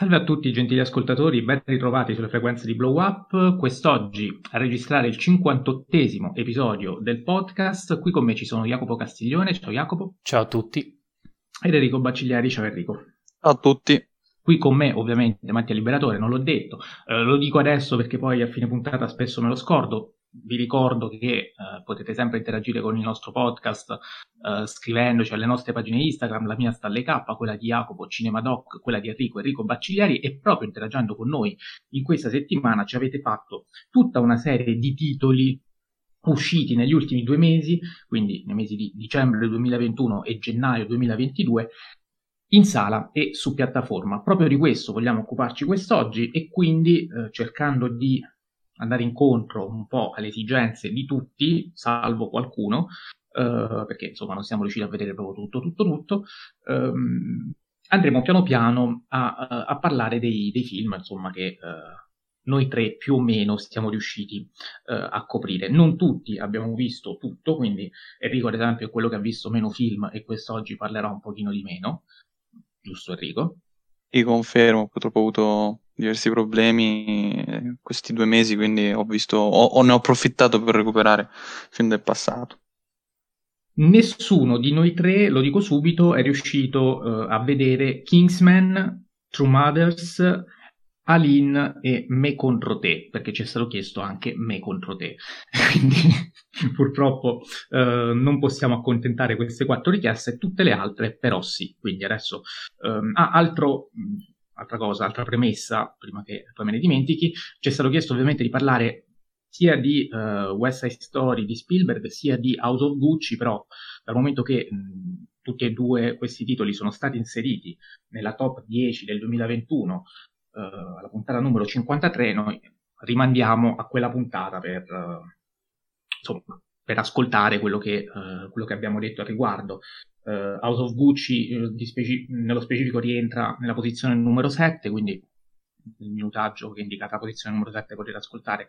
Salve a tutti gentili ascoltatori, ben ritrovati sulle frequenze di Blow Up. Quest'oggi a registrare il 58esimo episodio del podcast. Qui con me ci sono Jacopo Castiglione, ciao Jacopo. Ciao a tutti. Ed Enrico Baccigliari, ciao Enrico. Ciao a tutti. Qui con me, ovviamente, Mattia Liberatore, non l'ho detto, eh, lo dico adesso perché poi a fine puntata spesso me lo scordo vi ricordo che eh, potete sempre interagire con il nostro podcast eh, scrivendoci alle nostre pagine Instagram, la mia sta alle K, quella di Jacopo, Cinemadoc, quella di Enrico, Enrico Baccigliari e proprio interagendo con noi in questa settimana ci avete fatto tutta una serie di titoli usciti negli ultimi due mesi, quindi nei mesi di dicembre 2021 e gennaio 2022, in sala e su piattaforma. Proprio di questo vogliamo occuparci quest'oggi e quindi eh, cercando di andare incontro un po' alle esigenze di tutti, salvo qualcuno, eh, perché insomma non siamo riusciti a vedere proprio tutto, tutto, tutto, ehm, andremo piano piano a, a parlare dei, dei, film, insomma, che eh, noi tre più o meno siamo riusciti eh, a coprire. Non tutti abbiamo visto tutto, quindi Enrico ad esempio è quello che ha visto meno film e quest'oggi parlerà un pochino di meno, giusto Enrico? Io confermo, purtroppo ho avuto diversi problemi eh, questi due mesi, quindi ho visto, o, o ne ho approfittato per recuperare film del passato. Nessuno di noi tre, lo dico subito, è riuscito uh, a vedere Kingsman, True Mothers, Aline e Me contro te, perché ci è stato chiesto anche Me contro te. Quindi purtroppo uh, non possiamo accontentare queste quattro richieste, tutte le altre però sì. Quindi adesso... Um, ah, altro altra cosa, altra premessa, prima che poi me ne dimentichi, ci è stato chiesto ovviamente di parlare sia di uh, West Side Story di Spielberg sia di House of Gucci, però dal momento che mh, tutti e due questi titoli sono stati inseriti nella top 10 del 2021, uh, alla puntata numero 53, noi rimandiamo a quella puntata per, uh, insomma, per ascoltare quello che, quello che abbiamo detto al riguardo uh, House of Gucci uh, speci- nello specifico rientra nella posizione numero 7, quindi il minutaggio che indica la posizione numero 7 potete ascoltare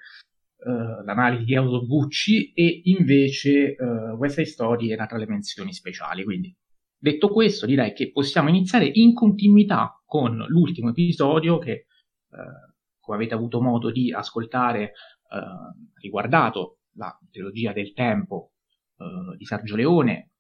uh, l'analisi di House of Gucci e invece uh, West Side era tra le menzioni speciali. Quindi detto questo direi che possiamo iniziare in continuità con l'ultimo episodio che come avete avuto modo di ascoltare riguardato la trilogia del tempo di Sergio Leone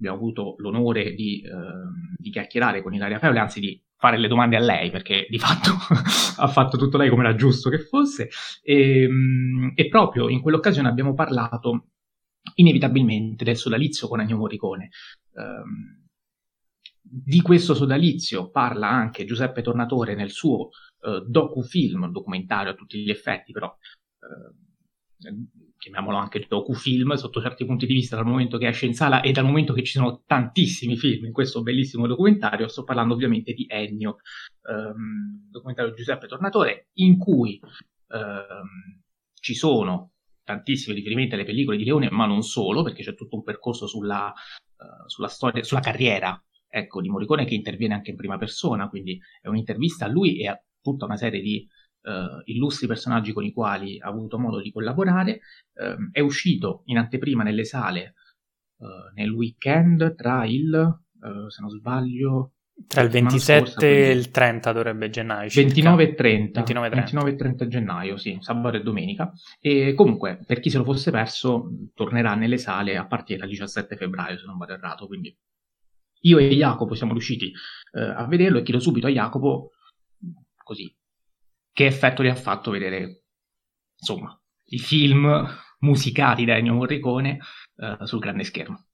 abbiamo avuto l'onore di, eh, di chiacchierare con Ilaria Feole, anzi di fare le domande a lei, perché di fatto ha fatto tutto lei come era giusto che fosse, e, ehm, e proprio in quell'occasione abbiamo parlato inevitabilmente del sodalizio con Ennio Morricone. Um, di questo sodalizio parla anche Giuseppe Tornatore nel suo uh, docufilm, documentario a tutti gli effetti, però uh, chiamiamolo anche docufilm sotto certi punti di vista dal momento che esce in sala e dal momento che ci sono tantissimi film in questo bellissimo documentario, sto parlando ovviamente di Ennio, ehm, documentario di Giuseppe Tornatore, in cui ehm, ci sono tantissimi riferimenti alle pellicole di Leone, ma non solo, perché c'è tutto un percorso sulla, uh, sulla storia, sulla carriera ecco, di Morricone che interviene anche in prima persona, quindi è un'intervista a lui e a tutta una serie di uh, illustri personaggi con i quali ha avuto modo di collaborare. Uh, è uscito in anteprima nelle sale uh, nel weekend tra il, eh, se non sbaglio, tra il 27 scorsa, e il 30 dovrebbe gennaio. 29 e 30. 29 e 30. 29 e 30 gennaio, sì, sabato e domenica. E comunque, per chi se lo fosse perso, tornerà nelle sale a partire dal 17 febbraio, se non vado errato. Quindi io e Jacopo siamo riusciti eh, a vederlo e chiedo subito a Jacopo, così, che effetto gli ha fatto vedere, insomma, i film musicati da Ennio Morricone uh, sul grande schermo.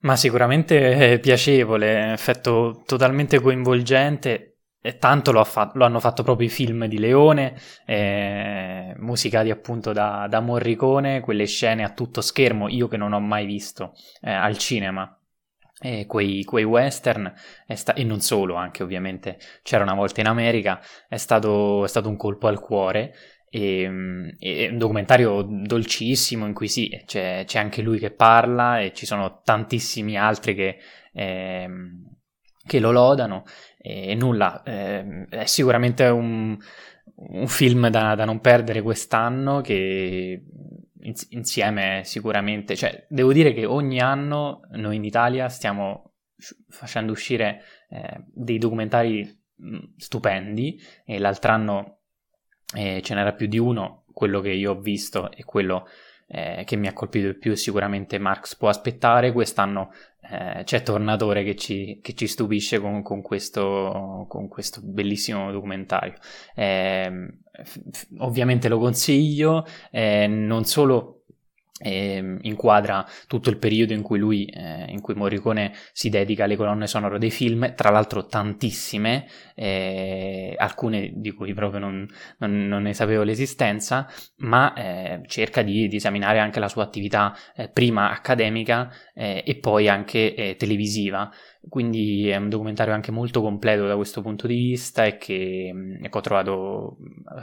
Ma sicuramente piacevole, effetto totalmente coinvolgente. E tanto lo, fa- lo, hanno fatto proprio i film di Leone, eh, musicati appunto da, da, Morricone, quelle scene a tutto schermo, io che non ho mai visto eh, al cinema, e quei, quei western, sta- e non solo, anche ovviamente c'era una volta in America, è stato, è stato un colpo al cuore. E, e, un documentario dolcissimo in cui sì, c'è, c'è, anche lui che parla e ci sono tantissimi altri che, eh, che lo lodano. E nulla, eh, è sicuramente un, un film da, da non perdere quest'anno che insieme sicuramente, cioè devo dire che ogni anno noi in Italia stiamo facendo uscire eh, dei documentari stupendi e l'altro anno eh, ce n'era più di uno, quello che io ho visto e quello eh, che mi ha colpito di più sicuramente Marx può aspettare, quest'anno eh, c'è Tornatore che ci, che ci stupisce con, con, questo, con, questo, bellissimo documentario. Eh, f- ovviamente lo consiglio, eh, non solo eh, inquadra tutto il periodo in cui lui, eh, in cui Morricone si dedica alle colonne sonore dei film, tra l'altro tantissime, eh, alcune di cui proprio non, non, non ne sapevo l'esistenza, ma eh, cerca di, di, esaminare anche la sua attività eh, prima accademica eh, e poi anche televisiva quindi è un documentario anche molto completo da questo punto di vista e che ecco, ho trovato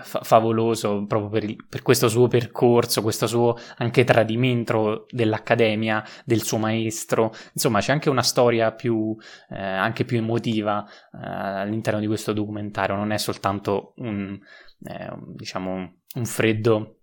fa- favoloso proprio per, il, per, questo suo percorso, questo suo anche tradimento dell'accademia, del suo maestro. Insomma, c'è anche una storia più, eh, anche più emotiva eh, all'interno di questo documentario, non è soltanto un, eh, diciamo, un freddo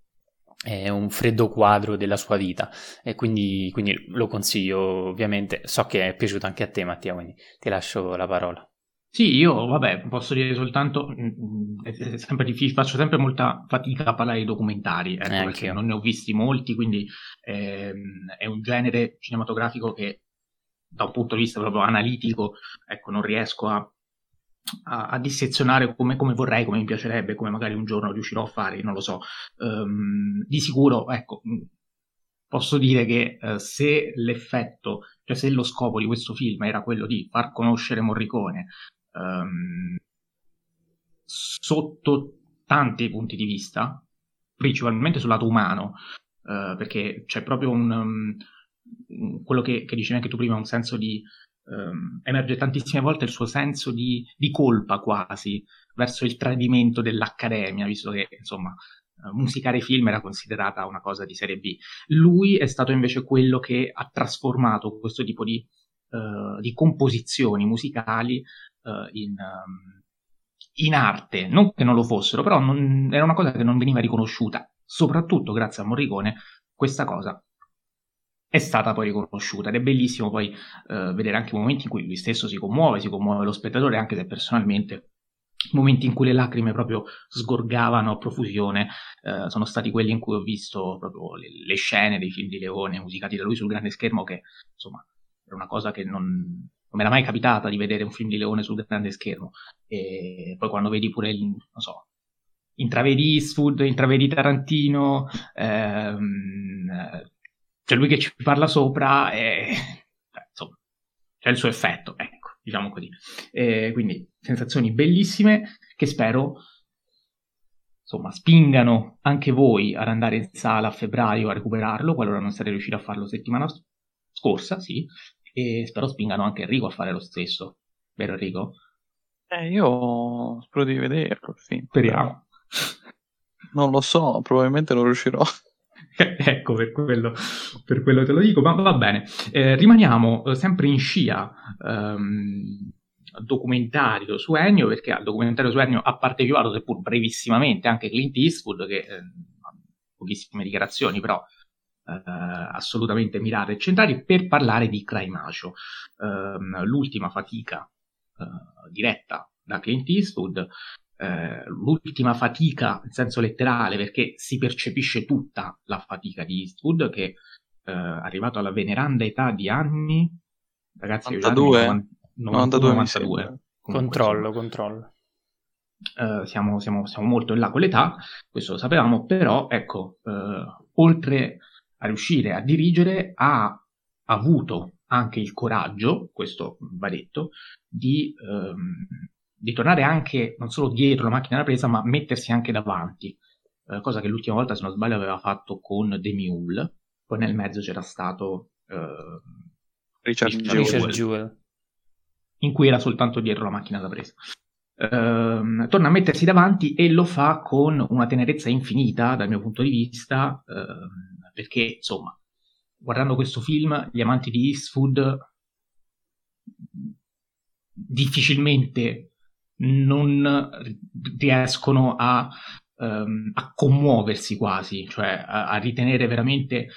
è un freddo quadro della sua vita. E quindi, quindi, lo consiglio ovviamente. So che è piaciuto anche a te Mattia quindi ti lascio la parola. Sì io vabbè posso dire soltanto mm, mm, è sempre difficile faccio sempre molta fatica a parlare di documentari ecco, eh, perché non ne ho visti molti quindi ehm, è un genere cinematografico che da un punto di vista proprio analitico ecco non riesco a a, a dissezionare come, come, vorrei, come mi piacerebbe, come magari un giorno riuscirò a fare, non lo so. Um, di sicuro, ecco, posso dire che uh, se l'effetto, cioè se lo scopo di questo film era quello di far conoscere Morricone um, sotto tanti punti di vista, principalmente sul lato umano, uh, perché c'è proprio un... Um, quello che, che dicevi anche tu prima, un senso di ehm, emerge tantissime volte il suo senso di, di, colpa quasi verso il tradimento dell'accademia, visto che insomma eh, musicare film era considerata una cosa di serie B. Lui è stato invece quello che ha trasformato questo tipo di, uh, di composizioni musicali uh, in, um, in, arte, non che non lo fossero, però non, era una cosa che non veniva riconosciuta, soprattutto grazie a Morricone. Questa cosa è stata poi riconosciuta ed è bellissimo poi eh, vedere anche i momenti in cui lui stesso si commuove, si commuove lo spettatore, anche se personalmente momenti in cui le lacrime proprio sgorgavano a profusione eh, sono stati quelli in cui ho visto proprio le, le, scene dei film di Leone musicati da lui sul grande schermo che insomma era una cosa che non, non mi era mai capitata di vedere un film di Leone sul grande schermo. E poi quando vedi pure il, non so intravedi Eastwood, intravedi Tarantino ehm, c'è lui che ci parla sopra e insomma c'è il suo effetto, ecco, diciamo così. E quindi sensazioni bellissime che spero insomma spingano anche voi ad andare in sala a febbraio a recuperarlo, qualora non siete riusciti a farlo settimana scorsa, sì, e spero spingano anche Enrico a fare lo stesso, vero Enrico? Eh, io spero di vederlo, sì. Speriamo. Non lo so, probabilmente non riuscirò. ecco, per quello, per quello, te lo dico, ma va bene. Eh, rimaniamo eh, sempre in scia ehm, documentario su Ennio, perché al documentario su Ennio ha partecipato, seppur brevissimamente, anche Clint Eastwood, che eh, ha pochissime dichiarazioni, però eh, assolutamente mirate e centrali, per parlare di Cry Macio, ehm, l'ultima fatica eh, diretta da Clint Eastwood, eh, l'ultima fatica in senso letterale, perché si percepisce tutta la fatica di Eastwood, che eh, arrivato alla veneranda età di anni, ragazzi, 92, anni, 92, 92. controllo, controllo. Uh, siamo, siamo, siamo, molto in là con l'età, questo lo sapevamo, però ecco, uh, oltre a riuscire a dirigere, ha avuto anche il coraggio, questo va detto, di um, di tornare anche non solo dietro la macchina da presa, ma mettersi anche davanti, eh, cosa che l'ultima volta, se non sbaglio, aveva fatto con The Mule. Poi nel mezzo c'era stato eh, Richard, Richard Jewell, in cui era soltanto dietro la macchina da presa. Uh, torna a mettersi davanti e lo fa con una tenerezza infinita dal mio punto di vista, uh, perché insomma, guardando questo film, gli amanti di Eastwood difficilmente non riescono a, um, a commuoversi quasi, cioè a, a, ritenere veramente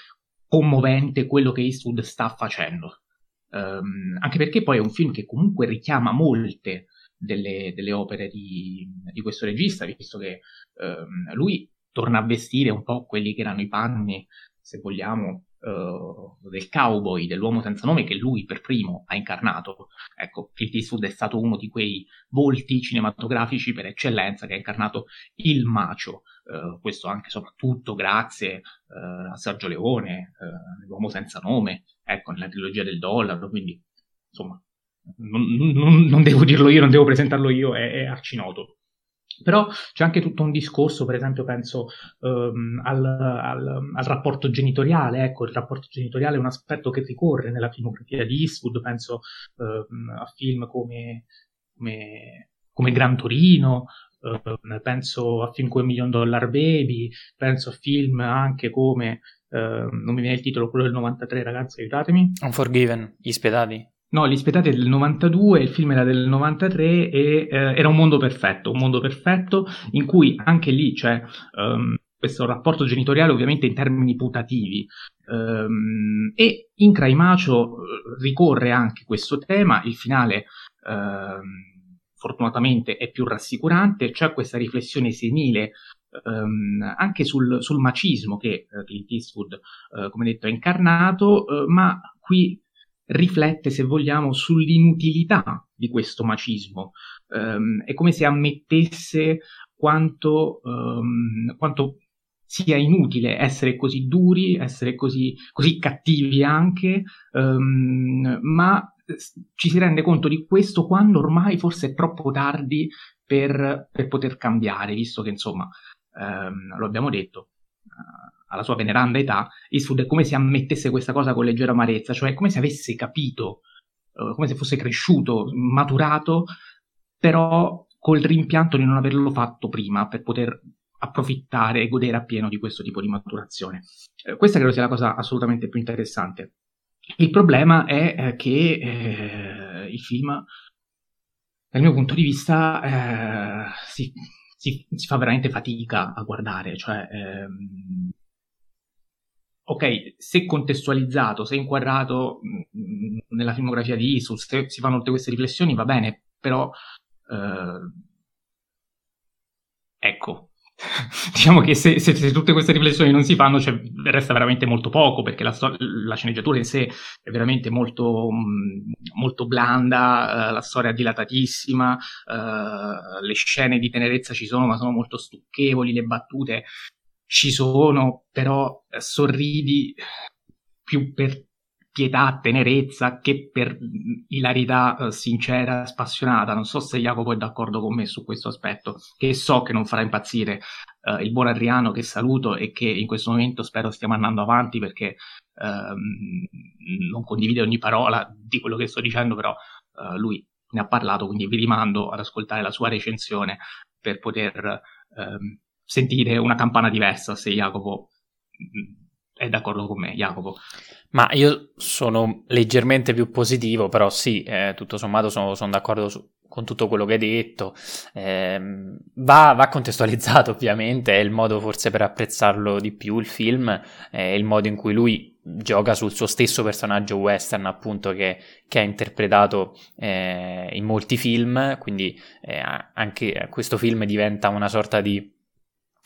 commovente quello che Eastwood sta facendo. Um, anche perché poi è un film che comunque richiama molte delle, delle opere di, di, questo regista, visto che ehm, lui torna a vestire un po' quelli che erano i panni, se vogliamo, uh, del cowboy, dell'uomo senza nome che lui per primo ha incarnato. Ecco, Clint Eastwood è stato uno di quei volti cinematografici per eccellenza che ha incarnato il macio. Uh, questo anche soprattutto grazie uh, a Sergio Leone, l'uomo senza nome, ecco, nella trilogia del dollaro, quindi insomma, non, non, non devo dirlo io, non devo presentarlo io, è, è arcinoto. Però c'è anche tutto un discorso, per esempio, penso um, al, al, al, rapporto genitoriale. Ecco, il rapporto genitoriale è un aspetto che ricorre nella filmografia di Eastwood. Penso um, a film come, come, come Gran Torino, uh, penso a film come Million Dollar Baby, penso a film anche come, uh, non mi viene il titolo, quello del 93, ragazzi, aiutatemi. Unforgiven, Gli Spiedati. No, Gli Spietati è del 92, il film era del 93 e eh, era un mondo perfetto, un mondo perfetto in cui anche lì c'è um, questo rapporto genitoriale ovviamente in termini putativi. Um, e in Craimacio eh, ricorre anche questo tema, il finale um, fortunatamente è più rassicurante, c'è questa riflessione senile anche sul, sul, macismo che uh, Clint Eastwood, uh, come detto, ha incarnato, uh, ma qui riflette, se vogliamo, sull'inutilità di questo macismo. Um, è come se ammettesse quanto, um, quanto, sia inutile essere così duri, essere così, così cattivi anche, um, ma ci si rende conto di questo quando ormai forse è troppo tardi per, per poter cambiare, visto che insomma, lo abbiamo detto, alla sua veneranda età, Eastwood è come se ammettesse questa cosa con leggera amarezza, cioè come se avesse capito, uh, come se fosse cresciuto, maturato, però col rimpianto di non averlo fatto prima per poter approfittare e godere appieno di questo tipo di maturazione. Eh, questa credo sia la cosa assolutamente più interessante. Il problema è eh, che eh, il film, dal mio punto di vista, eh, si, si, si, fa veramente fatica a guardare, cioè ehm, ok, se contestualizzato, se inquadrato mm, nella filmografia di Eastwood, se si fanno tutte queste riflessioni, va bene, però eh, ecco, diciamo che se, se, se, tutte queste riflessioni non si fanno, cioè, resta veramente molto poco, perché la, la sceneggiatura in sé è veramente molto, mm, molto blanda, uh, la storia è dilatatissima, uh, le scene di tenerezza ci sono, ma sono molto stucchevoli, le battute ci sono, però eh, sorridi più per pietà, tenerezza che per ilarità uh, sincera, spassionata. Non so se Jacopo è d'accordo con me su questo aspetto, che so che non farà impazzire uh, il buon Adriano che saluto e che in questo momento spero stiamo andando avanti perché uh, non condivide ogni parola di quello che sto dicendo, però lui ne ha parlato, quindi vi rimando ad ascoltare la sua recensione per poter ehm, sentire una campana diversa se Jacopo mm, è d'accordo con me, Jacopo. Ma io sono leggermente più positivo, però sì, eh, tutto sommato sono, sono d'accordo su, con tutto quello che hai detto. Eh, va, va, contestualizzato ovviamente, è il modo forse per apprezzarlo di più il film, è il modo in cui lui gioca sul suo stesso personaggio western appunto che, che ha interpretato eh, in molti film, quindi eh, anche questo film diventa una sorta di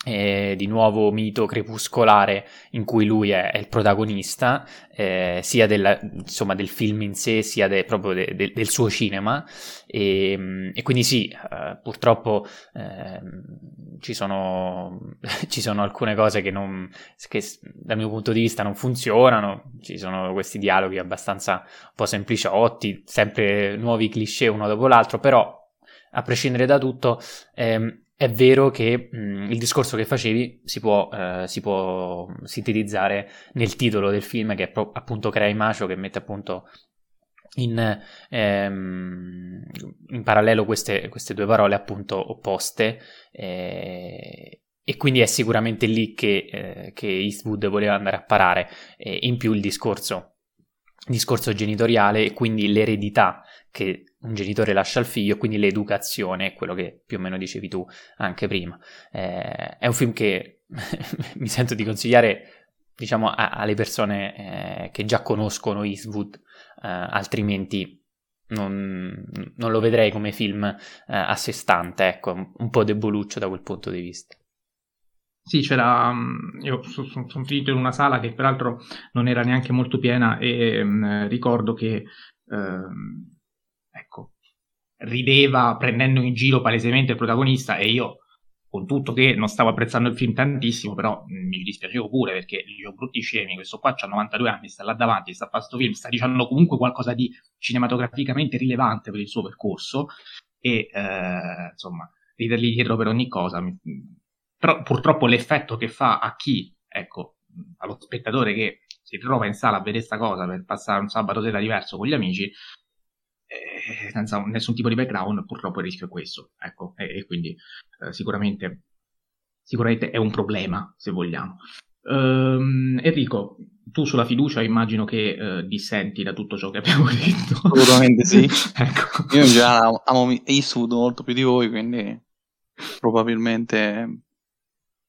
eh, di nuovo mito crepuscolare in cui lui è, è il protagonista eh, sia della, insomma, del film in sé sia de, proprio de, de, del suo cinema. E, e quindi sì eh, purtroppo ehm, ci sono, ci, sono, alcune cose che, non, che dal mio punto di vista non funzionano ci sono questi dialoghi abbastanza un po' sempliciotti sempre nuovi cliché uno dopo l'altro però a prescindere da tutto ehm, è vero che mh, il discorso che facevi si può, eh, si può, sintetizzare nel titolo del film, che è pro- appunto Crea Macio, che mette appunto in, ehm, in parallelo queste, queste, due parole appunto opposte. Eh, e quindi è sicuramente lì che, eh, che Eastwood voleva andare a parare. in più il discorso, discorso genitoriale e quindi l'eredità che un genitore lascia al figlio, quindi l'educazione, quello che più o meno dicevi tu anche prima. Eh, è un film che mi sento di consigliare, diciamo, a, alle persone eh, che già conoscono Eastwood, eh, altrimenti non, non lo vedrei come film eh, a sé stante, ecco, un po' deboluccio da quel punto di vista. Sì, c'era. Mm, io sono son finito in una sala che peraltro non era neanche molto piena e mh, mm, ricordo che. Ehm, ecco, rideva prendendo in giro palesemente il protagonista e io con tutto che non stavo apprezzando il film tantissimo, però mm, mi dispiacevo pure perché dicevo brutti scemi, questo qua ha 92 anni, sta là davanti, sta a questo film, sta dicendo comunque qualcosa di cinematograficamente rilevante per il suo percorso e eh, insomma, ridergli dietro per ogni cosa. Però purtroppo l'effetto che fa a chi, ecco, allo spettatore che si trova in sala a vedere questa cosa per passare un sabato sera diverso con gli amici, eh, senza nessun tipo di background, purtroppo il rischio è questo. Ecco, e, e quindi eh, sicuramente, sicuramente è un problema, se vogliamo. Um, Enrico, tu sulla fiducia immagino che uh, dissenti da tutto ciò che abbiamo detto. Assolutamente sì. ecco. Io in generale amo Eastwood molto più di voi, quindi probabilmente...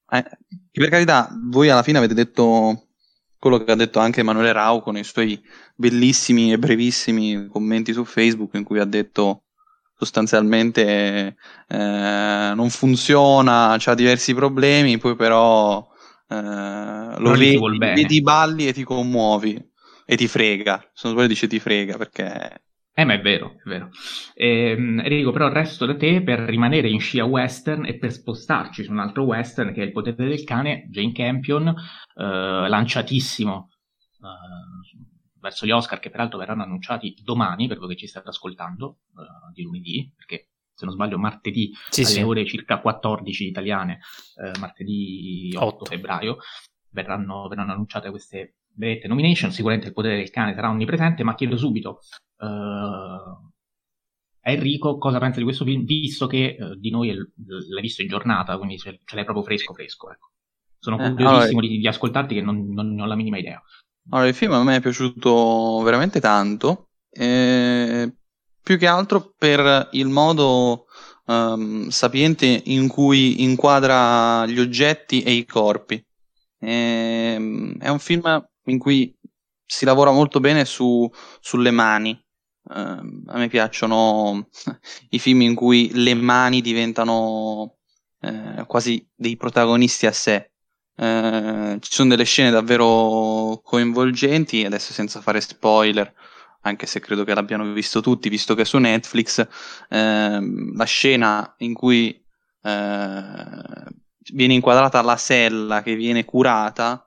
Eh, per carità, voi alla fine avete detto quello che ha detto anche Emanuele Rau con i suoi bellissimi e brevissimi commenti su Facebook in cui ha detto sostanzialmente eh, non funziona, ha diversi problemi, poi però eh, lo vedi, vedi balli e ti commuovi e ti frega. Se non sbaglio dice ti frega perché eh, ma è vero, è vero. Ehm, Enrico, però resto da te per rimanere in scia western e per spostarci su un altro western che è Il potere del cane, Jane Campion, eh, lanciatissimo eh, verso gli Oscar, che peraltro verranno annunciati domani, per voi che ci state ascoltando, eh, di lunedì, perché se non sbaglio martedì sì, alle sì. ore circa 14 italiane, eh, martedì 8, 8. febbraio, verranno, verranno annunciate queste vedete nomination, sicuramente il potere del cane sarà onnipresente, ma chiedo subito uh, Enrico cosa pensa di questo film, visto che uh, di noi l'hai visto in giornata, quindi ce, ce l'hai proprio fresco fresco. Ecco. Sono eh, curiosissimo allora, di, di, ascoltarti che non, non, non, ho la minima idea. Allora, il film a me è piaciuto veramente tanto, eh, più che altro per il modo um, sapiente in cui inquadra gli oggetti e i corpi. Eh, è un film in cui si lavora molto bene su, sulle mani. Uh, a me piacciono i film in cui le mani diventano uh, quasi dei protagonisti a sé. Uh, ci sono delle scene davvero coinvolgenti, adesso senza fare spoiler, anche se credo che l'abbiano visto tutti, visto che è su Netflix, ehm, la scena in cui eh, viene inquadrata la sella che viene curata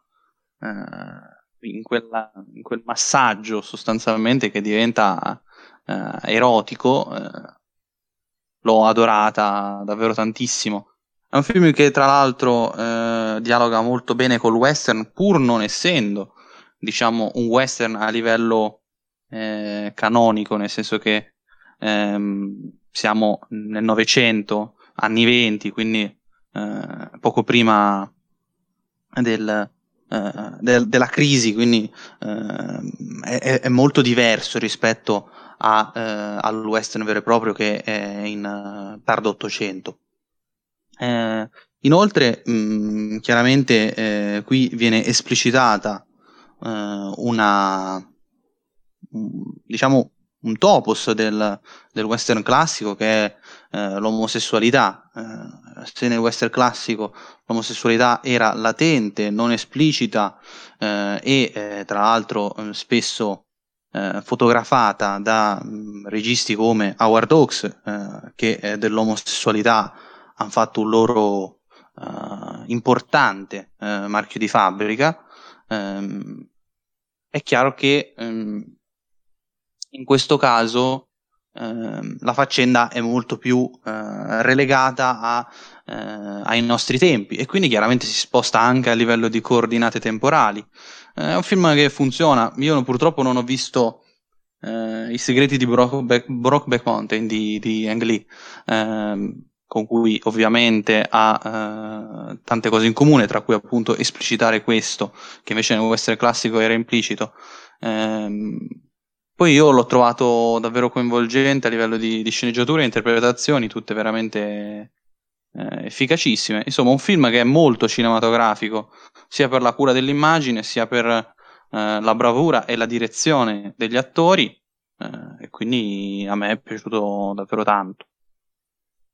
in, quella, in quel massaggio sostanzialmente che diventa eh, erotico, eh, l'ho adorata davvero tantissimo. È un film che tra l'altro eh, dialoga molto bene col western, pur non essendo, diciamo, un western a livello eh, canonico, nel senso che ehm, siamo nel Novecento, anni 20, quindi eh, poco prima del, eh, del, della crisi, quindi eh, è, è, molto diverso rispetto a, eh, al western vero e proprio che è in uh, tardo Ottocento. inoltre, mh, mm, chiaramente qui viene esplicitata una diciamo un topos del, del western classico che è eh, l'omosessualità. Eh, se nel western classico l'omosessualità era latente, non esplicita eh, e eh, tra l'altro eh, spesso eh, fotografata da mh, mm, registi come Howard Hawks che dell'omosessualità hanno fatto un loro importante marchio di fabbrica, ehm, è chiaro che ehm, in questo caso eh, la faccenda è molto più eh, relegata a, eh, ai nostri tempi e quindi chiaramente si sposta anche a livello di coordinate temporali. Eh, è un film che funziona, io purtroppo non ho visto eh, I segreti di Brokeback, Brokeback Mountain di, di Ang Lee, ehm, con cui ovviamente ha eh, tante cose in comune, tra cui appunto esplicitare questo, che invece nel western classico era implicito. Ehm, poi io l'ho trovato davvero coinvolgente a livello di, di sceneggiatura e interpretazioni, tutte veramente eh, efficacissime. Insomma, un film che è molto cinematografico, sia per la cura dell'immagine, sia per eh, la bravura e la direzione degli attori. Eh, quindi a me è piaciuto davvero tanto.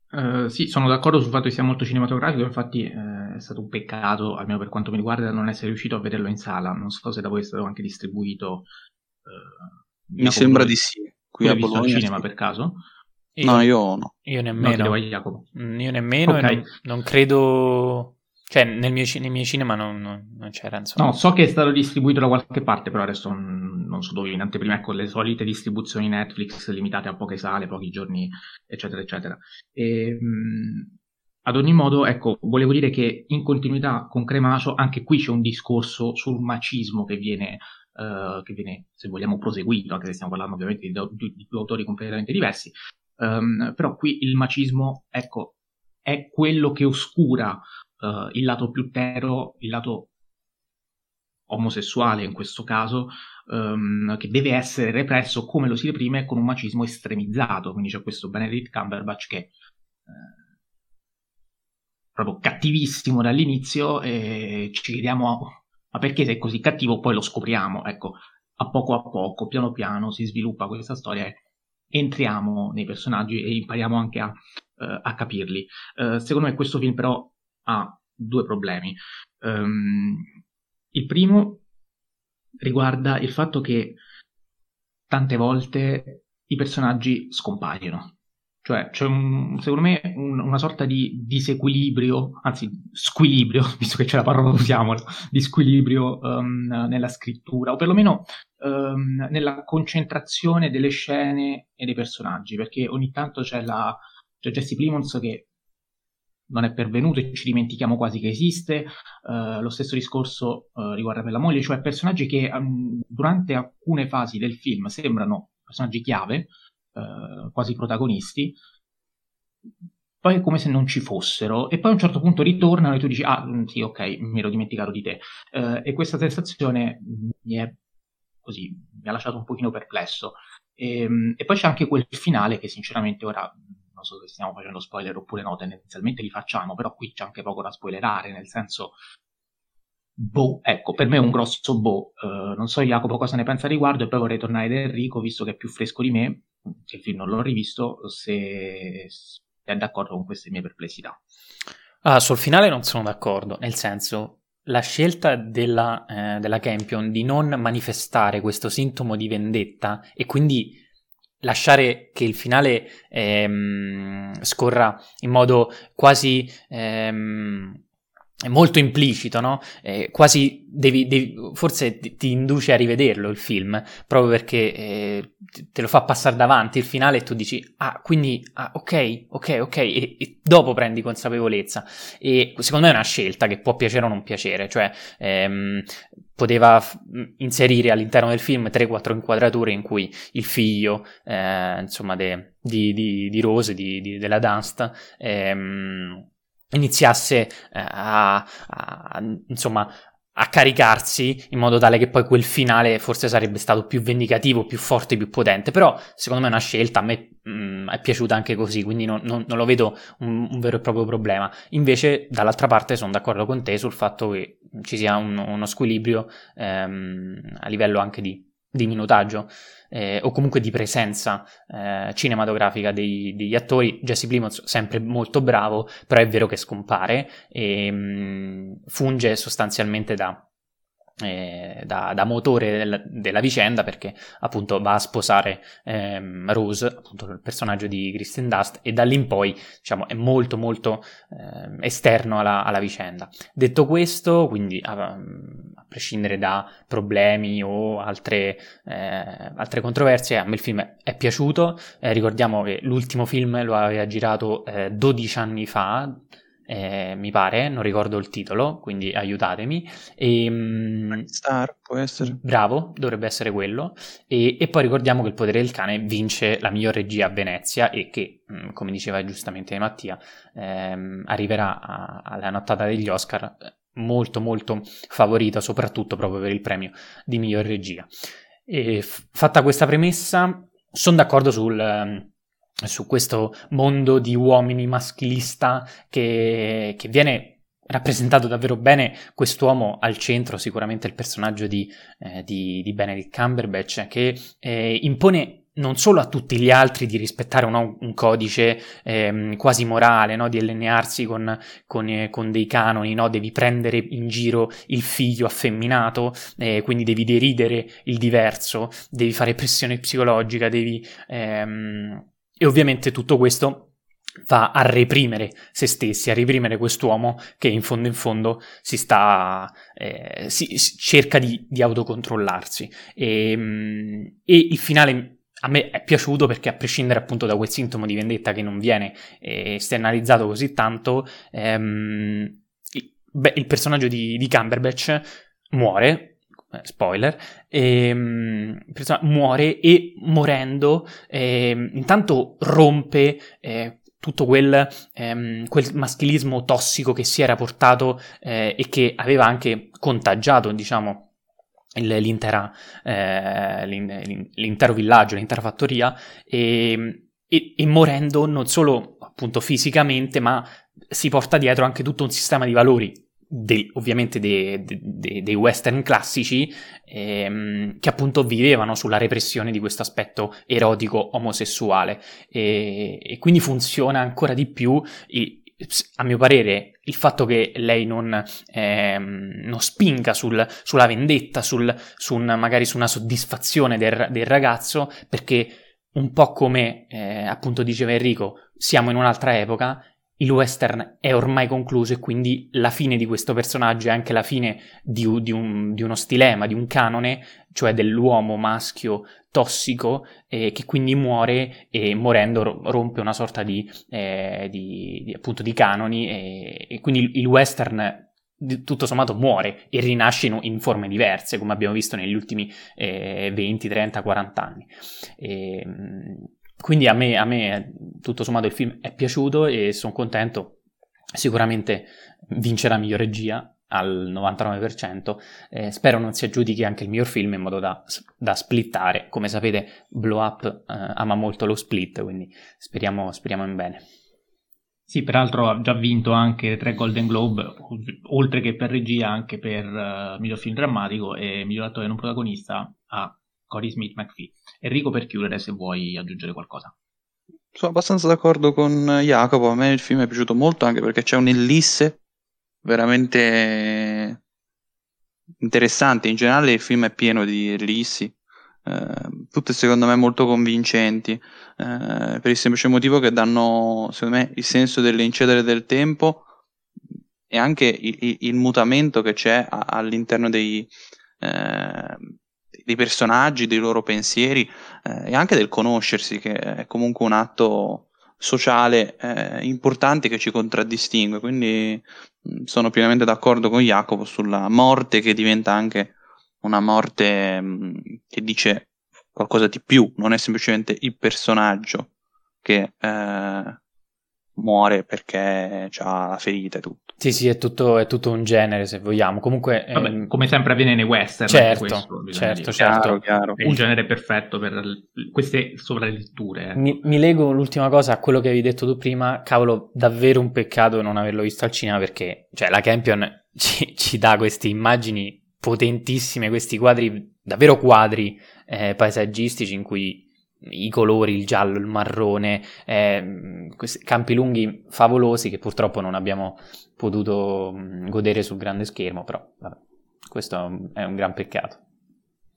Uh, sì, sono d'accordo sul fatto che sia molto cinematografico, infatti eh, è stato un peccato, almeno per quanto mi riguarda, non essere riuscito a vederlo in sala. Non so se da voi è stato anche distribuito. Uh, mi sembra di sì. Qui a Bologna. al cinema sì. per caso? Io, no, io no. Io nemmeno. No, io nemmeno okay. non, non, credo... Cioè, nel mio, nei miei cinema non, non, non, c'era, insomma. No, so che è stato distribuito da qualche parte, però adesso non, so dove, in anteprima, ecco, le solite distribuzioni Netflix limitate a poche sale, pochi giorni, eccetera, eccetera. E, mh, ad ogni modo, ecco, volevo dire che in continuità con Cremacio, anche qui c'è un discorso sul macismo che viene Uh, che viene, se vogliamo, proseguito, anche se stiamo parlando ovviamente di, di, di due autori completamente diversi, Um, però qui il macismo, ecco, è quello che oscura uh, il lato più tero, il lato omosessuale in questo caso, um, che deve essere represso come lo si reprime con un macismo estremizzato. Quindi c'è questo Benedict Cumberbatch che uh, proprio cattivissimo dall'inizio e ci chiediamo ma perché sei così cattivo? Poi lo scopriamo, ecco, a poco a poco, piano piano si sviluppa questa storia e entriamo nei personaggi e impariamo anche a, uh, a capirli. Uh, secondo me questo film però ha due problemi. Um, il primo riguarda il fatto che tante volte i personaggi scompaiono. Cioè, c'è un, secondo me un, una sorta di disequilibrio, anzi squilibrio, visto che c'è la parola usiamola, di squilibrio um, nella scrittura, o perlomeno um, nella concentrazione delle scene e dei personaggi, perché ogni tanto c'è, la, c'è Jesse Plimons che non è pervenuto e ci dimentichiamo quasi che esiste. Uh, lo stesso discorso uh, riguarda per la moglie, cioè personaggi che um, durante alcune fasi del film sembrano personaggi chiave, uh, quasi protagonisti, poi è come se non ci fossero, e poi a un certo punto ritornano e tu dici, ah mm, sì, ok, mi ero dimenticato di te. e questa sensazione mi è così mi ha lasciato un pochino perplesso. E, ehm, e, poi c'è anche quel finale che sinceramente ora non so se stiamo facendo spoiler oppure no, tendenzialmente li facciamo, però qui c'è anche poco da spoilerare, nel senso boh, ecco, per me è un grosso boh. Uh, non so Jacopo cosa ne pensa a riguardo e poi vorrei tornare da Enrico, visto che è più fresco di me, che il film non l'ho rivisto, se, se è d'accordo con queste mie perplessità. Ah, sul finale non sono d'accordo, nel senso, la scelta della, eh, della Campion di non manifestare questo sintomo di vendetta e quindi lasciare che il finale ehm, scorra in modo quasi ehm, molto implicito, no? Eh, quasi devi, devi, forse ti, induce a rivederlo il film, proprio perché eh, te lo fa passare davanti il finale e tu dici, ah, quindi, ah, ok, ok, ok, e, e, dopo prendi consapevolezza. E secondo me è una scelta che può piacere o non piacere, cioè ehm, poteva f- inserire all'interno del film 3-4 inquadrature in cui il figlio, eh, insomma, de, di, di, di, Rose, di, della Dunst, ehm, iniziasse eh, a, a, insomma, a caricarsi in modo tale che poi quel finale forse sarebbe stato più vendicativo, più forte, più potente. Però secondo me è una scelta, a me mh, mm, è piaciuta anche così, quindi non, non, non lo vedo un, un, vero e proprio problema. Invece dall'altra parte sono d'accordo con te sul fatto che ci sia un, uno squilibrio ehm, a livello anche di, di minutaggio eh, o comunque di presenza eh, cinematografica dei, degli attori. Jesse Plimons sempre molto bravo, però è vero che scompare e mh, mm, funge sostanzialmente da eh, da, da, motore del, della vicenda perché appunto va a sposare ehm, Rose, appunto il personaggio di Kristen Dust e da lì in poi diciamo è molto molto eh, esterno alla, alla, vicenda. Detto questo, quindi a, a prescindere da problemi o altre, eh, altre, controversie, a me il film è piaciuto, eh, ricordiamo che l'ultimo film lo aveva girato 12 eh, anni fa, eh, mi pare, non ricordo il titolo, quindi aiutatemi. E, ehm, Star, può essere. Bravo, dovrebbe essere quello. E, e, poi ricordiamo che Il potere del cane vince la miglior regia a Venezia e che, mm, come diceva giustamente Mattia, ehm, arriverà a, alla nottata degli Oscar eh, molto molto favorita, soprattutto proprio per il premio di miglior regia. E fatta questa premessa, sono d'accordo sul ehm, su questo mondo di uomini maschilista che, che viene rappresentato davvero bene quest'uomo al centro, sicuramente il personaggio di, eh, di, di Benedict Cumberbatch, che eh, impone non solo a tutti gli altri di rispettare un, un codice ehm, quasi morale, no? di allinearsi con, con, eh, con dei canoni, no? devi prendere in giro il figlio affemminato, eh, quindi devi deridere il diverso, devi fare pressione psicologica, devi... Ehm... e ovviamente tutto questo va a reprimere se stessi, a reprimere quest'uomo che in fondo in fondo si sta, eh, si, cerca di, di autocontrollarsi. E, ehm, e il finale a me è piaciuto perché a prescindere appunto da quel sintomo di vendetta che non viene eh, esternalizzato così tanto, ehm, beh, il personaggio di, di Cumberbatch muore, eh, spoiler, ehm, muore e morendo eh, intanto rompe eh, tutto quel, ehm, quel, maschilismo tossico che si era portato eh, e che aveva anche contagiato, diciamo, l'intera, eh, l'intero villaggio, l'intera fattoria, e, e, e, morendo non solo appunto fisicamente, ma si porta dietro anche tutto un sistema di valori. De, ovviamente dei de, de, western classici ehm, che appunto vivevano sulla repressione di questo aspetto erotico omosessuale. E, e quindi funziona ancora di più e, a mio parere, il fatto che lei non, ehm, non spinga sul, sulla vendetta, sul, su un, magari su una soddisfazione del, del, ragazzo, perché un po' come eh, appunto diceva Enrico, siamo in un'altra epoca, il western è ormai concluso e quindi la fine di questo personaggio è anche la fine di, di, un, di uno stilema, di un canone, cioè dell'uomo maschio tossico eh, che quindi muore e morendo rompe una sorta di, eh, di, appunto di canoni e, e quindi il, il western tutto sommato muore e rinasce in, in, forme diverse, come abbiamo visto negli ultimi eh, 20, 30, 40 anni. E, ehm, quindi a me, a me, tutto sommato il film è piaciuto e sono contento. Sicuramente vincerà miglior regia al 99%. Eh, spero non si aggiudichi anche il miglior film in modo da, da splittare. Come sapete, Blow Up eh, ama molto lo split, quindi speriamo, speriamo in bene. Sì, peraltro ha già vinto anche tre Golden Globe, oltre che per regia, anche per uh, miglior film drammatico e miglior attore non protagonista a Cody Smith McPhee. Enrico, per chiudere, se vuoi aggiungere qualcosa. Sono abbastanza d'accordo con Jacopo, a me il film è piaciuto molto anche perché c'è un'ellisse veramente interessante. In generale il film è pieno di ellissi, eh, tutte secondo me molto convincenti, eh, per il semplice motivo che danno, secondo me, il senso dell'incedere del tempo e anche il, il mutamento che c'è all'interno dei, eh, dei personaggi, dei loro pensieri eh, e anche del conoscersi, che è comunque un atto sociale eh, importante che ci contraddistingue. Quindi mh, sono pienamente d'accordo con Jacopo sulla morte che diventa anche una morte mh, che dice qualcosa di più, non è semplicemente il personaggio che eh, muore perché ha la ferita e tutto. Sì, sì, è tutto, è tutto un genere se vogliamo. Comunque, Vabbè, ehm... come sempre avviene nei western. Certo, questo, certo, certo. Chiaro, chiaro. È un genere perfetto per queste sovraletture. Ecco. Mi, mi leggo l'ultima cosa a quello che avevi detto tu prima. Cavolo, davvero un peccato non averlo visto al cinema perché cioè, la Campion ci, ci dà queste immagini potentissime, questi quadri, davvero quadri eh, paesaggistici in cui i colori, il giallo, il marrone, eh, questi campi lunghi favolosi che purtroppo non abbiamo potuto mm, godere sul grande schermo, però vabbè, questo è un gran peccato.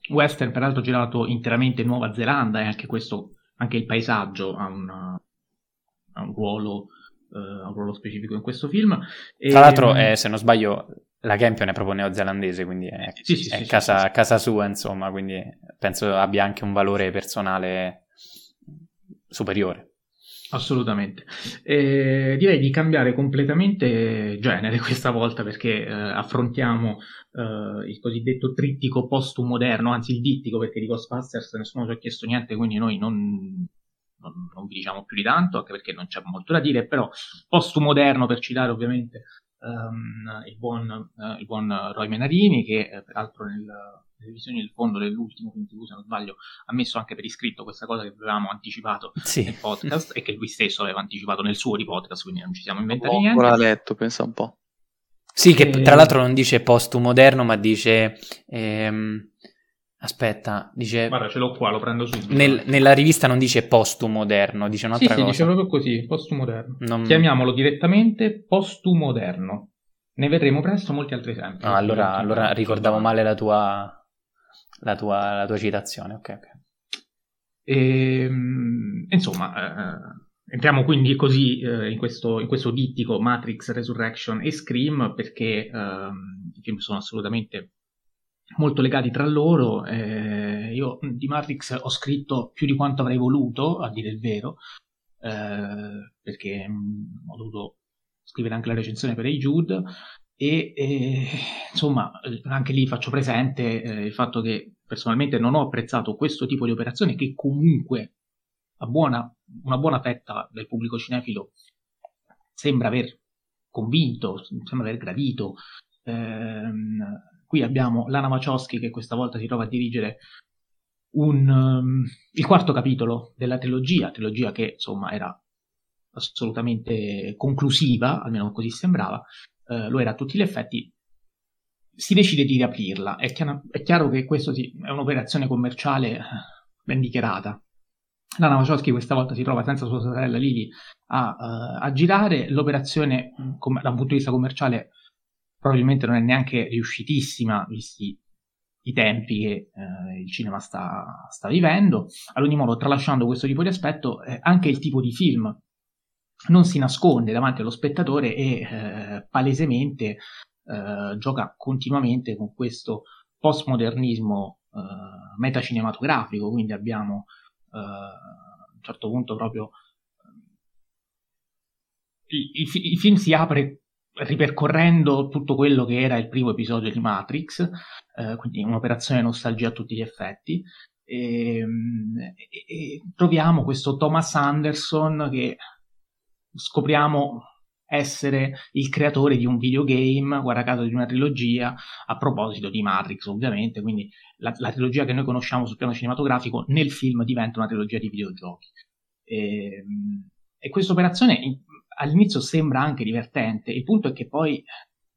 Western, peraltro girato interamente in Nuova Zelanda e anche questo, anche il paesaggio ha un, ha un, ruolo, uh, un ruolo, specifico in questo film. E, Tra l'altro, eh, se non sbaglio, la Campion è proprio neozelandese, quindi è, sì, sì, è sì, casa, casa, sua, insomma, quindi penso abbia anche un valore personale superiore. Assolutamente. Eh, direi di cambiare completamente genere questa volta perché eh, affrontiamo eh, il cosiddetto trittico post-moderno, anzi il dittico perché di Ghostbusters nessuno ci ha chiesto niente, quindi noi non, non, non vi diciamo più di tanto, anche perché non c'è molto da dire, però post-moderno per citare ovviamente um, il, buon, uh, il, buon, Roy Menarini che eh, peraltro nel, nelle visioni del fondo dell'ultimo film TV se non sbaglio ha messo anche per iscritto questa cosa che avevamo anticipato sì. nel podcast e che lui stesso aveva anticipato nel suo di podcast quindi non ci siamo inventati Ho niente ancora letto pensa un po' sì che tra l'altro non dice post moderno ma dice ehm, Aspetta, dice... Guarda, ce l'ho qua, lo prendo subito. Nel, nella rivista non dice postumoderno, dice un'altra sì, cosa. Sì, dice proprio così, postumoderno. Non... Chiamiamolo direttamente postumoderno. Ne vedremo presto molti altri esempi. No, allora, allora ricordavo male la tua, la tua, la tua citazione, ok, ok. E, ehm, insomma, eh, entriamo quindi così eh, in, questo, in, questo, dittico Matrix Resurrection e Scream perché eh, i film sono assolutamente molto legati tra loro. Eh, io di Matrix ho scritto più di quanto avrei voluto, a dire il vero, eh, perché mh, mm, ho dovuto scrivere anche la recensione per A. Jude e, e, insomma anche lì faccio presente eh, il fatto che personalmente non ho apprezzato questo tipo di operazione che comunque buona, una buona fetta del pubblico cinefilo sembra aver convinto, sembra aver gradito. Eh, qui abbiamo Lana Wachowski che questa volta si trova a dirigere un, um, il quarto capitolo della trilogia, trilogia che insomma era assolutamente conclusiva, almeno così sembrava, eh, lo era a tutti gli effetti, si decide di riaprirla. È chiaro, è chiaro che questo sì, è un'operazione commerciale eh, ben dichiarata. Lana Wachowski questa volta si trova senza sua sorella Lily a, uh, a girare. L'operazione, com- da un punto di vista commerciale, probabilmente non è neanche riuscitissima, visti i tempi che eh, il cinema sta, sta, vivendo. Ad ogni modo, tralasciando questo tipo di aspetto, eh, anche il tipo di film non si nasconde davanti allo spettatore e eh, palesemente eh, gioca continuamente con questo postmodernismo eh, metacinematografico, quindi abbiamo eh, a un certo punto proprio il, il, il, film si apre ripercorrendo tutto quello che era il primo episodio di Matrix, eh, quindi un'operazione nostalgia a tutti gli effetti, ehm, e, e, troviamo questo Thomas Anderson che scopriamo essere il creatore di un videogame, guarda caso di una trilogia, a proposito di Matrix ovviamente, quindi la, la, trilogia che noi conosciamo sul piano cinematografico nel film diventa una trilogia di videogiochi. E, ehm, e questa operazione all'inizio sembra anche divertente, il punto è che poi,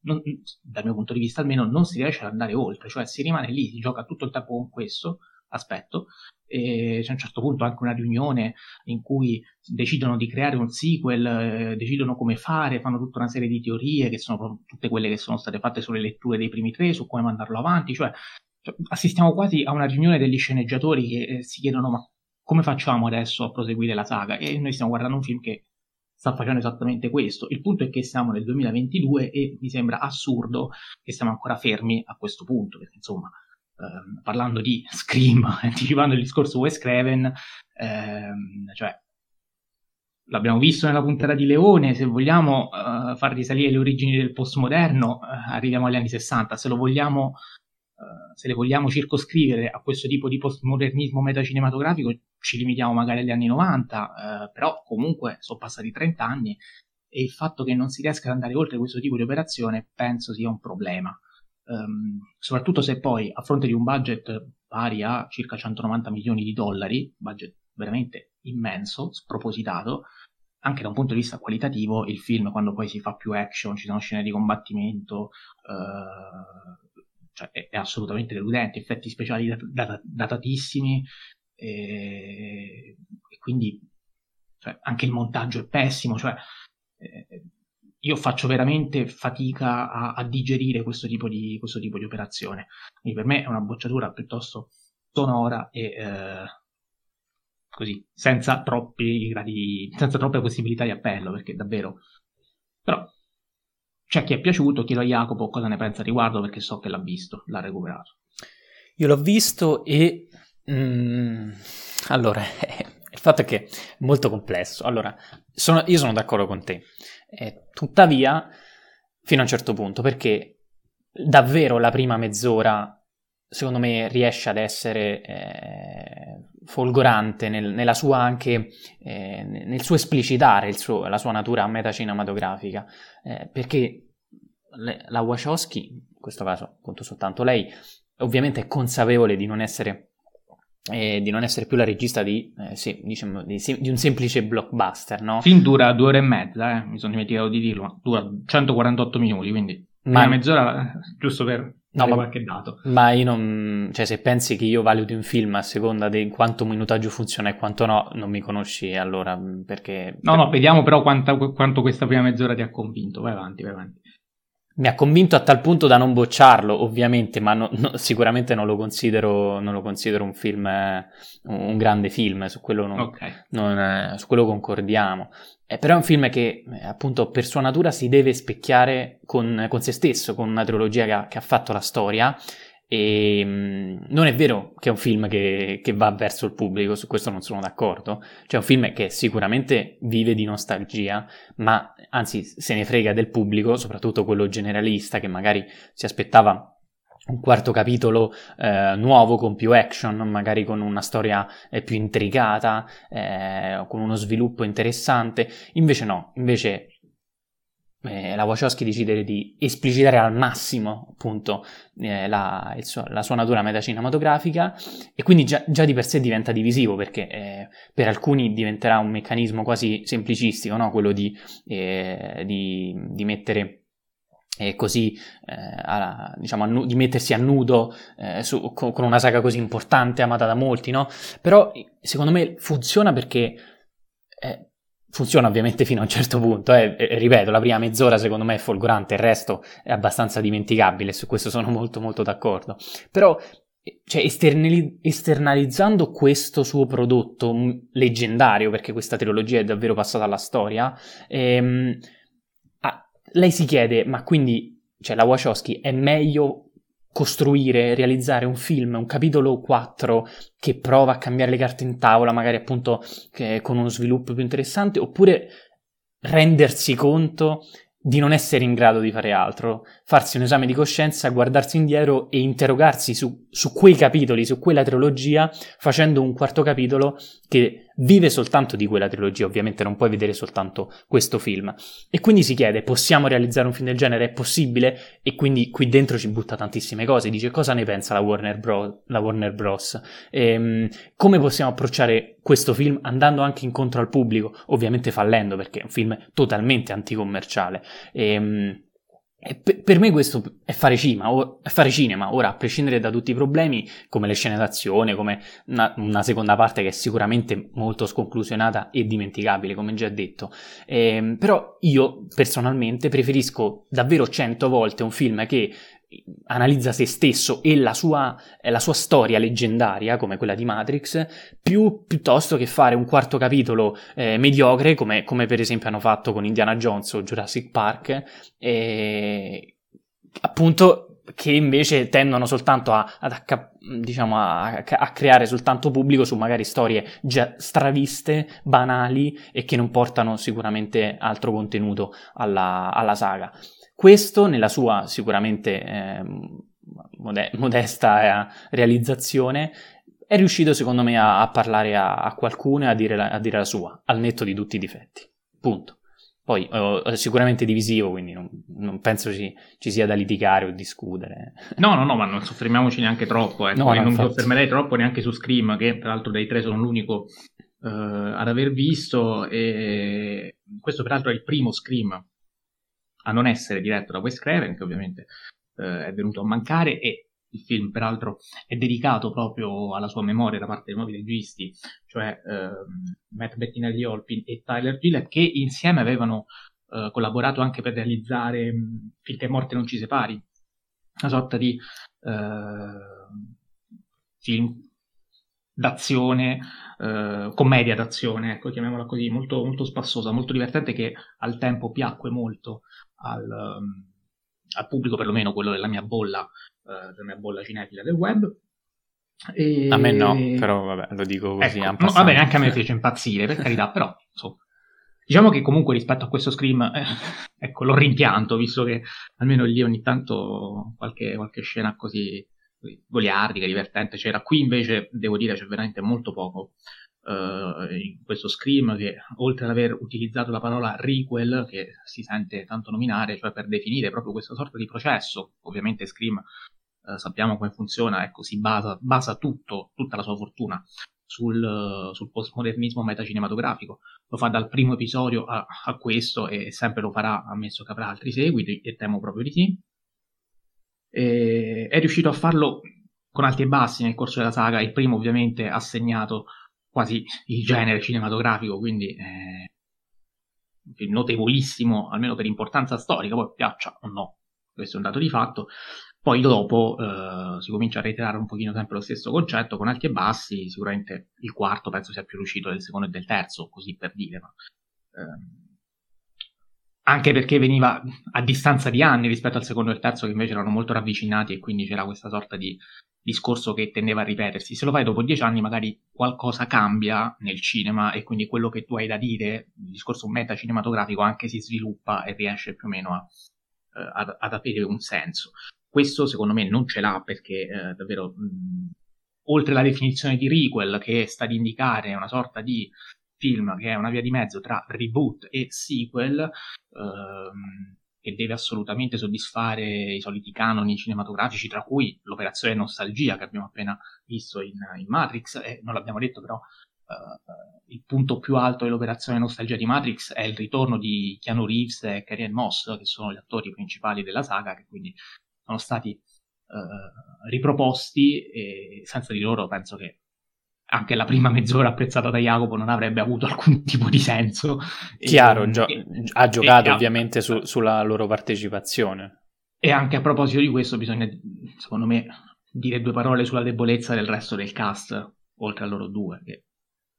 non, dal mio punto di vista almeno, non si riesce ad andare oltre, cioè si rimane lì, si gioca tutto il tempo con questo, aspetto. E c'è a un certo punto anche una riunione in cui decidono di creare un sequel, eh, decidono come fare, fanno tutta una serie di teorie che sono tutte quelle che sono state fatte sulle letture dei primi tre, su come mandarlo avanti, cioè, cioè assistiamo quasi a una riunione degli sceneggiatori che eh, si chiedono ma come facciamo adesso a proseguire la saga? E noi stiamo guardando un film che sta facendo esattamente questo. Il punto è che siamo nel 2022 e mi sembra assurdo che siamo ancora fermi a questo punto, perché insomma ehm, parlando di Scream, anticipando il discorso Wes Craven, ehm, cioè l'abbiamo visto nella puntata di Leone, se vogliamo uh, far risalire le origini del postmoderno, uh, arriviamo agli anni 60, se lo vogliamo uh, se le vogliamo circoscrivere a questo tipo di postmodernismo metacinematografico, ci limitiamo magari agli anni 90, però comunque sono passati 30 anni e il fatto che non si riesca ad andare oltre questo tipo di operazione penso sia un problema. Um, soprattutto se poi a fronte di un budget pari a circa 190 milioni di dollari, budget veramente immenso, spropositato, anche da un punto di vista qualitativo, il film quando poi si fa più action, ci sono scene di combattimento, uh, cioè è, è, assolutamente deludente, effetti speciali dat- dat- datatissimi, e, e quindi cioè, anche il montaggio è pessimo, cioè, eh, io faccio veramente fatica a, a digerire questo tipo, di, questo tipo, di, operazione. Quindi per me è una bocciatura piuttosto sonora e eh, così, senza, troppi gradi, senza troppe possibilità di appello, perché davvero... Però c'è chi è piaciuto, chiedo a Jacopo cosa ne pensa a riguardo, perché so che l'ha visto, l'ha recuperato. Io l'ho visto e... Mm, allora, il fatto è che è molto complesso. Allora, sono, io sono d'accordo con te. Eh, tuttavia, fino a un certo punto, perché davvero la prima mezz'ora, secondo me, riesce ad essere eh, folgorante nel, nella sua anche, eh, nel suo esplicitare suo, la sua natura metacinematografica, eh, perché la Wachowski, in questo caso appunto soltanto lei, ovviamente è consapevole di non essere e di non essere più la regista di, eh, sì, diciamo, di, di, un semplice blockbuster, no? Il film dura due ore e mezza, eh? mi sono dimenticato di dirlo, dura 148 minuti, quindi ma... una mezz'ora, giusto per No, ma, qualche dato. Ma io non. Cioè, se pensi che io valuti un film a seconda di quanto minutaggio funziona e quanto no, non mi conosci allora perché. No, no, vediamo però quanta, quanto questa prima mezz'ora ti ha convinto. Vai avanti, vai avanti. Mi ha convinto a tal punto da non bocciarlo, ovviamente, ma no, no, sicuramente non lo, considero, non lo considero un film, eh, un grande film, su quello, non, okay. non, eh, su quello concordiamo. Eh, però è un film che, eh, appunto, per sua natura si deve specchiare con, con se stesso, con una trilogia che ha, che ha fatto la storia e mm, non è vero che è un film che, che, va verso il pubblico, su questo non sono d'accordo. Cioè, è un film che sicuramente vive di nostalgia, ma anzi se ne frega del pubblico, soprattutto quello generalista che magari si aspettava un quarto capitolo eh, nuovo con più action, magari con una storia eh, più intricata, eh, con uno sviluppo interessante. Invece no, invece eh, la Wachowski decide di esplicitare al massimo appunto eh, la, suo, la, sua natura metacinematografica e quindi già, già, di per sé diventa divisivo perché eh, per alcuni diventerà un meccanismo quasi semplicistico, no? quello di, eh, di, di mettere e così eh, a, diciamo nu- di mettersi a nudo eh, su, con, una saga così importante amata da molti no? però secondo me funziona perché eh, Funziona ovviamente fino a un certo punto, eh. ripeto, la prima mezz'ora secondo me è folgorante, il resto è abbastanza dimenticabile, su questo sono molto molto d'accordo. Però, cioè, esternali- esternalizzando questo suo prodotto leggendario, perché questa trilogia è davvero passata alla storia, ehm, ah, lei si chiede, ma quindi, cioè, la Wachowski è meglio costruire, realizzare un film, un capitolo 4 che prova a cambiare le carte in tavola, magari appunto con uno sviluppo più interessante, oppure rendersi conto di non essere in grado di fare altro, farsi un esame di coscienza, guardarsi indietro e interrogarsi su, su, quei capitoli, su quella trilogia, facendo un quarto capitolo che vive soltanto di quella trilogia, ovviamente non puoi vedere soltanto questo film. E quindi si chiede, possiamo realizzare un film del genere? È possibile? E quindi qui dentro ci butta tantissime cose, dice cosa ne pensa la Warner, Bro- la Warner Bros. Ehm, come possiamo approcciare questo film andando anche incontro al pubblico? Ovviamente fallendo perché è un film totalmente anticommerciale. Ehm, per me questo è fare, cinema, è fare cinema, ora a prescindere da tutti i problemi come le scene d'azione, come una, una seconda parte che è sicuramente molto sconclusionata e dimenticabile, come già detto, eh, però io personalmente preferisco davvero cento volte un film che analizza se stesso e la sua, la sua, storia leggendaria, come quella di Matrix, più, piuttosto che fare un quarto capitolo eh, mediocre, come, come, per esempio hanno fatto con Indiana Jones o Jurassic Park, eh, appunto che invece tendono soltanto a, acca- diciamo a, a, creare soltanto pubblico su magari storie già straviste, banali e che non portano sicuramente altro contenuto alla, alla saga. Questo nella sua sicuramente eh, mode- modesta eh, realizzazione è riuscito secondo me a, a parlare a, a qualcuno e a dire, la, a dire, la, sua, al netto di tutti i difetti. Punto. Poi è sicuramente divisivo, quindi non, non penso ci, ci, sia da litigare o discutere. No, no, no, ma non soffermiamoci neanche troppo. Ecco. No, non mi soffermerei troppo neanche su Scream, che tra l'altro dei tre sono l'unico uh, ad aver visto. E questo peraltro è il primo Scream a non essere diretto da Wes Craven, che ovviamente eh, è venuto a mancare, e il film peraltro è dedicato proprio alla sua memoria da parte dei nuovi registi, cioè eh, Matt Bettinelli Olpin e Tyler Gillett, che insieme avevano eh, collaborato anche per realizzare mh, Finché morte non ci separi, una sorta di eh, film d'azione, eh, commedia d'azione, ecco, chiamiamola così, molto, molto spassosa, molto divertente, che al tempo piacque molto al, um, al pubblico, perlomeno quello della mia bolla, uh, della mia bolla cinefila del web. E... A me no, però vabbè, lo dico così. Ecco, no, vabbè, anche a me fece impazzire, per carità, però insomma. Diciamo che comunque rispetto a questo Scream, eh, ecco, l'ho rimpianto, visto che almeno lì ogni tanto qualche, qualche scena così, così goliardica, divertente c'era. Qui invece, devo dire, c'è veramente molto poco uh, in questo Scream che oltre ad aver utilizzato la parola requel che si sente tanto nominare, cioè per definire proprio questa sorta di processo, ovviamente Scream uh, sappiamo come funziona, ecco, si basa, basa tutto, tutta la sua fortuna sul, sul postmodernismo metacinematografico. Lo fa dal primo episodio a, a, questo e sempre lo farà, ammesso che avrà altri seguiti, e temo proprio di sì. E è riuscito a farlo con alti e bassi nel corso della saga. Il primo, ovviamente, ha segnato quasi il genere cinematografico, quindi eh, notevolissimo, almeno per importanza storica, poi piaccia o no, questo è un dato di fatto. Poi dopo eh, si comincia a reiterare un pochino sempre lo stesso concetto con alti e bassi, sicuramente il quarto penso sia più riuscito del secondo e del terzo, così per dire, ma, ehm, anche perché veniva a distanza di anni rispetto al secondo e al terzo che invece erano molto ravvicinati e quindi c'era questa sorta di discorso che tendeva a ripetersi. Se lo fai dopo dieci anni magari qualcosa cambia nel cinema e quindi quello che tu hai da dire, il discorso metacinematografico anche si sviluppa e riesce più o meno a, eh, ad, ad avere un senso. Questo secondo me non ce l'ha perché eh, davvero, mh, oltre alla definizione di requel che sta ad indicare una sorta di film che è una via di mezzo tra reboot e sequel, ehm, che deve assolutamente soddisfare i soliti canoni cinematografici, tra cui l'operazione nostalgia che abbiamo appena visto in, in Matrix, e non l'abbiamo detto però Uh, il punto più alto dell'operazione nostalgia di Matrix è il ritorno di Keanu Reeves e Carrie Moss, che sono gli attori principali della saga, che quindi sono stati uh, riproposti e senza di loro penso che anche la prima mezz'ora apprezzata da Jacopo non avrebbe avuto alcun tipo di senso. Chiaro, e, gio- e, ha giocato e, ovviamente su, sulla loro partecipazione. E anche a proposito di questo bisogna, secondo me, dire due parole sulla debolezza del resto del cast, oltre a loro due, che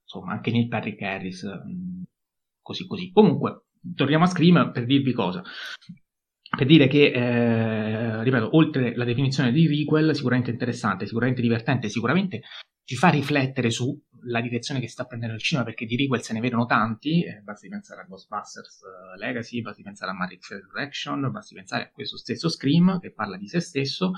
insomma anche Neil Patrick Harris, mm, così così. Comunque, torniamo a Scream per dirvi cosa per dire che, eh, ripeto, oltre la definizione di requel, sicuramente interessante, sicuramente divertente, sicuramente ci fa riflettere sulla direzione che sta prendendo il cinema, perché di requel se ne vedono tanti, eh, basti pensare a Ghostbusters uh, Legacy, basti pensare a Matrix Resurrection, basti pensare a questo stesso Scream che parla di se stesso.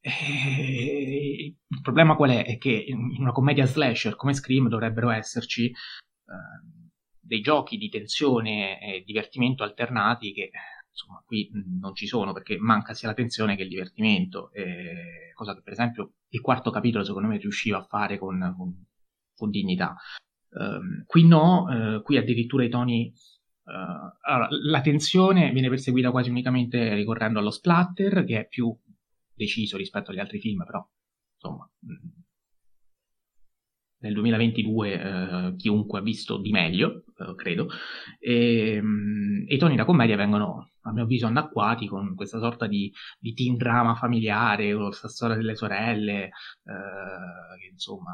E il problema qual è? È che in una commedia slasher come Scream dovrebbero esserci uh, dei giochi di tensione e divertimento alternati che insomma, qui non ci sono perché manca sia la tensione che il divertimento, eh, cosa che per esempio il quarto capitolo secondo me riusciva a fare con, con, con dignità. Um, qui no, uh, qui addirittura i toni... Uh, allora, la tensione viene perseguita quasi unicamente ricorrendo allo splatter, che è più deciso rispetto agli altri film, però insomma, nel 2022 eh, chiunque ha visto di meglio, eh, credo, e, mm, e, i toni da commedia vengono, a mio avviso, annacquati con questa sorta di, di teen drama familiare, con questa storia delle sorelle, eh, che insomma,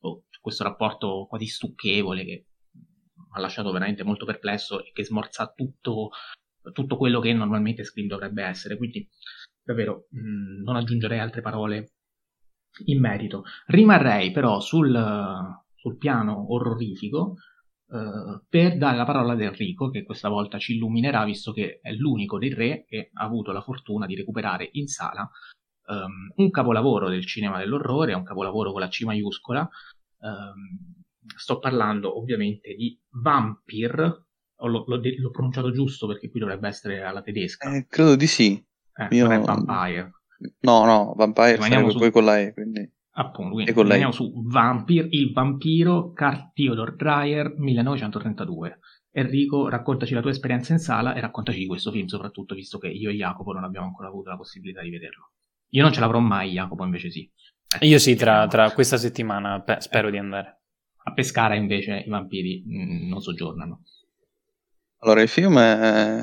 oh, questo rapporto quasi stucchevole che ha lasciato veramente molto perplesso e che smorza tutto, tutto quello che normalmente Scream dovrebbe essere, quindi davvero mh, mm, non aggiungerei altre parole in merito. Rimarrei però sul, sul piano orrorifico eh, per dare la parola ad Enrico, che questa volta ci illuminerà, visto che è l'unico dei tre che ha avuto la fortuna di recuperare in sala um, un capolavoro del cinema dell'orrore, un capolavoro con la C maiuscola. Um, sto parlando ovviamente di Vampir, L'ho, l'ho, l'ho, pronunciato giusto perché qui dovrebbe essere alla tedesca. Eh, credo di sì. Eh, Io... Non è Vampire. No, no, Vampire sarebbe su... poi con la E, quindi... Appunto, quindi e rimaniamo su Vampir, il vampiro, Carl Theodor Dreyer, 1932. Enrico, raccontaci la tua esperienza in sala e raccontaci di questo film, soprattutto visto che io e Jacopo non abbiamo ancora avuto la possibilità di vederlo. Io non ce l'avrò mai, Jacopo invece sì. Eh, io sì, tra, tra, questa settimana pe- spero eh. di andare. A Pescara invece i vampiri mh, mm, non soggiornano. Allora, il film è...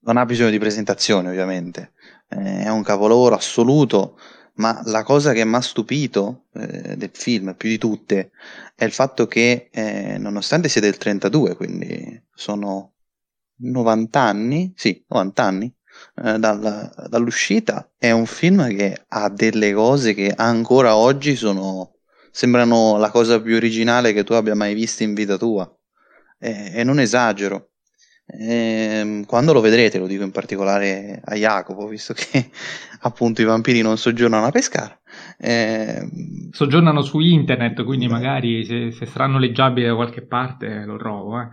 non ha bisogno di presentazione, ovviamente è un capolavoro assoluto, ma la cosa che mi ha stupito eh, del film più di tutte è il fatto che eh, nonostante sia del 32, quindi sono 90 anni, sì, 90 anni eh, dalla, dall'uscita, è un film che ha delle cose che ancora oggi sono, sembrano la cosa più originale che tu abbia mai visto in vita tua. e non esagero. Eh, quando lo vedrete, lo dico in particolare a Jacopo, visto che appunto i vampiri non soggiornano a pescare. Eh, soggiornano su internet, quindi magari se, se saranno leggibili da qualche parte lo trovo. Eh.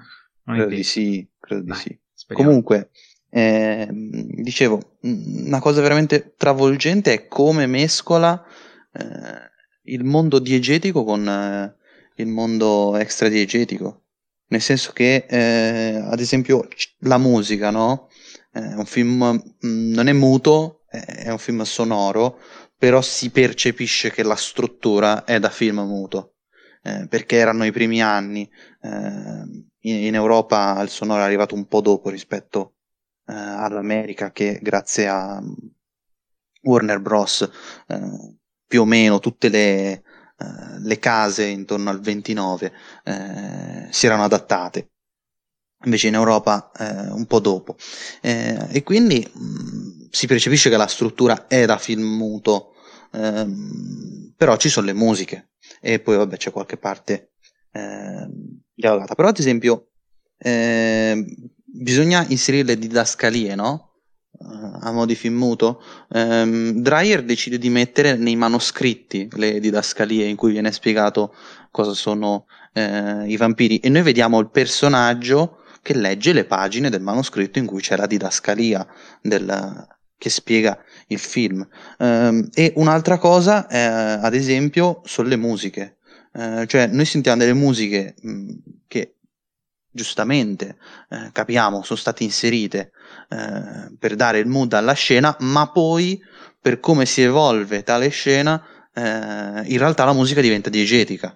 credo di sì, credo Dai, di sì. Comunque, eh, dicevo, una cosa veramente travolgente è come mescola eh, il mondo diegetico con eh, il mondo extradiegetico nel senso che eh, ad esempio la musica, no? È un film mh, mm, non è muto, è un film sonoro, però si percepisce che la struttura è da film muto, eh, perché erano i primi anni, eh, in, in, Europa il sonoro è arrivato un po' dopo rispetto eh, all'America che grazie a Warner Bros. Eh, più o meno tutte le, eh, le, case intorno al 29 eh, si erano adattate invece in Europa eh, un po' dopo. Eh, e quindi mh, mm, si percepisce che la struttura è da film muto, ehm, però ci sono le musiche e poi vabbè c'è qualche parte dialogata. Però ad esempio ehm, bisogna inserire le didascalie, no? A mo' di film muto, ehm, Dreyer decide di mettere nei manoscritti le didascalie in cui viene spiegato cosa sono eh, i vampiri e noi vediamo il personaggio che legge le pagine del manoscritto in cui c'è la didascalia del, che spiega il film. Um, e un'altra cosa, eh, ad esempio, sono le musiche. Uh, cioè, noi sentiamo delle musiche mh, che giustamente eh, capiamo sono state inserite eh, per dare il mood alla scena, ma poi per come si evolve tale scena, eh, in realtà la musica diventa diegetica.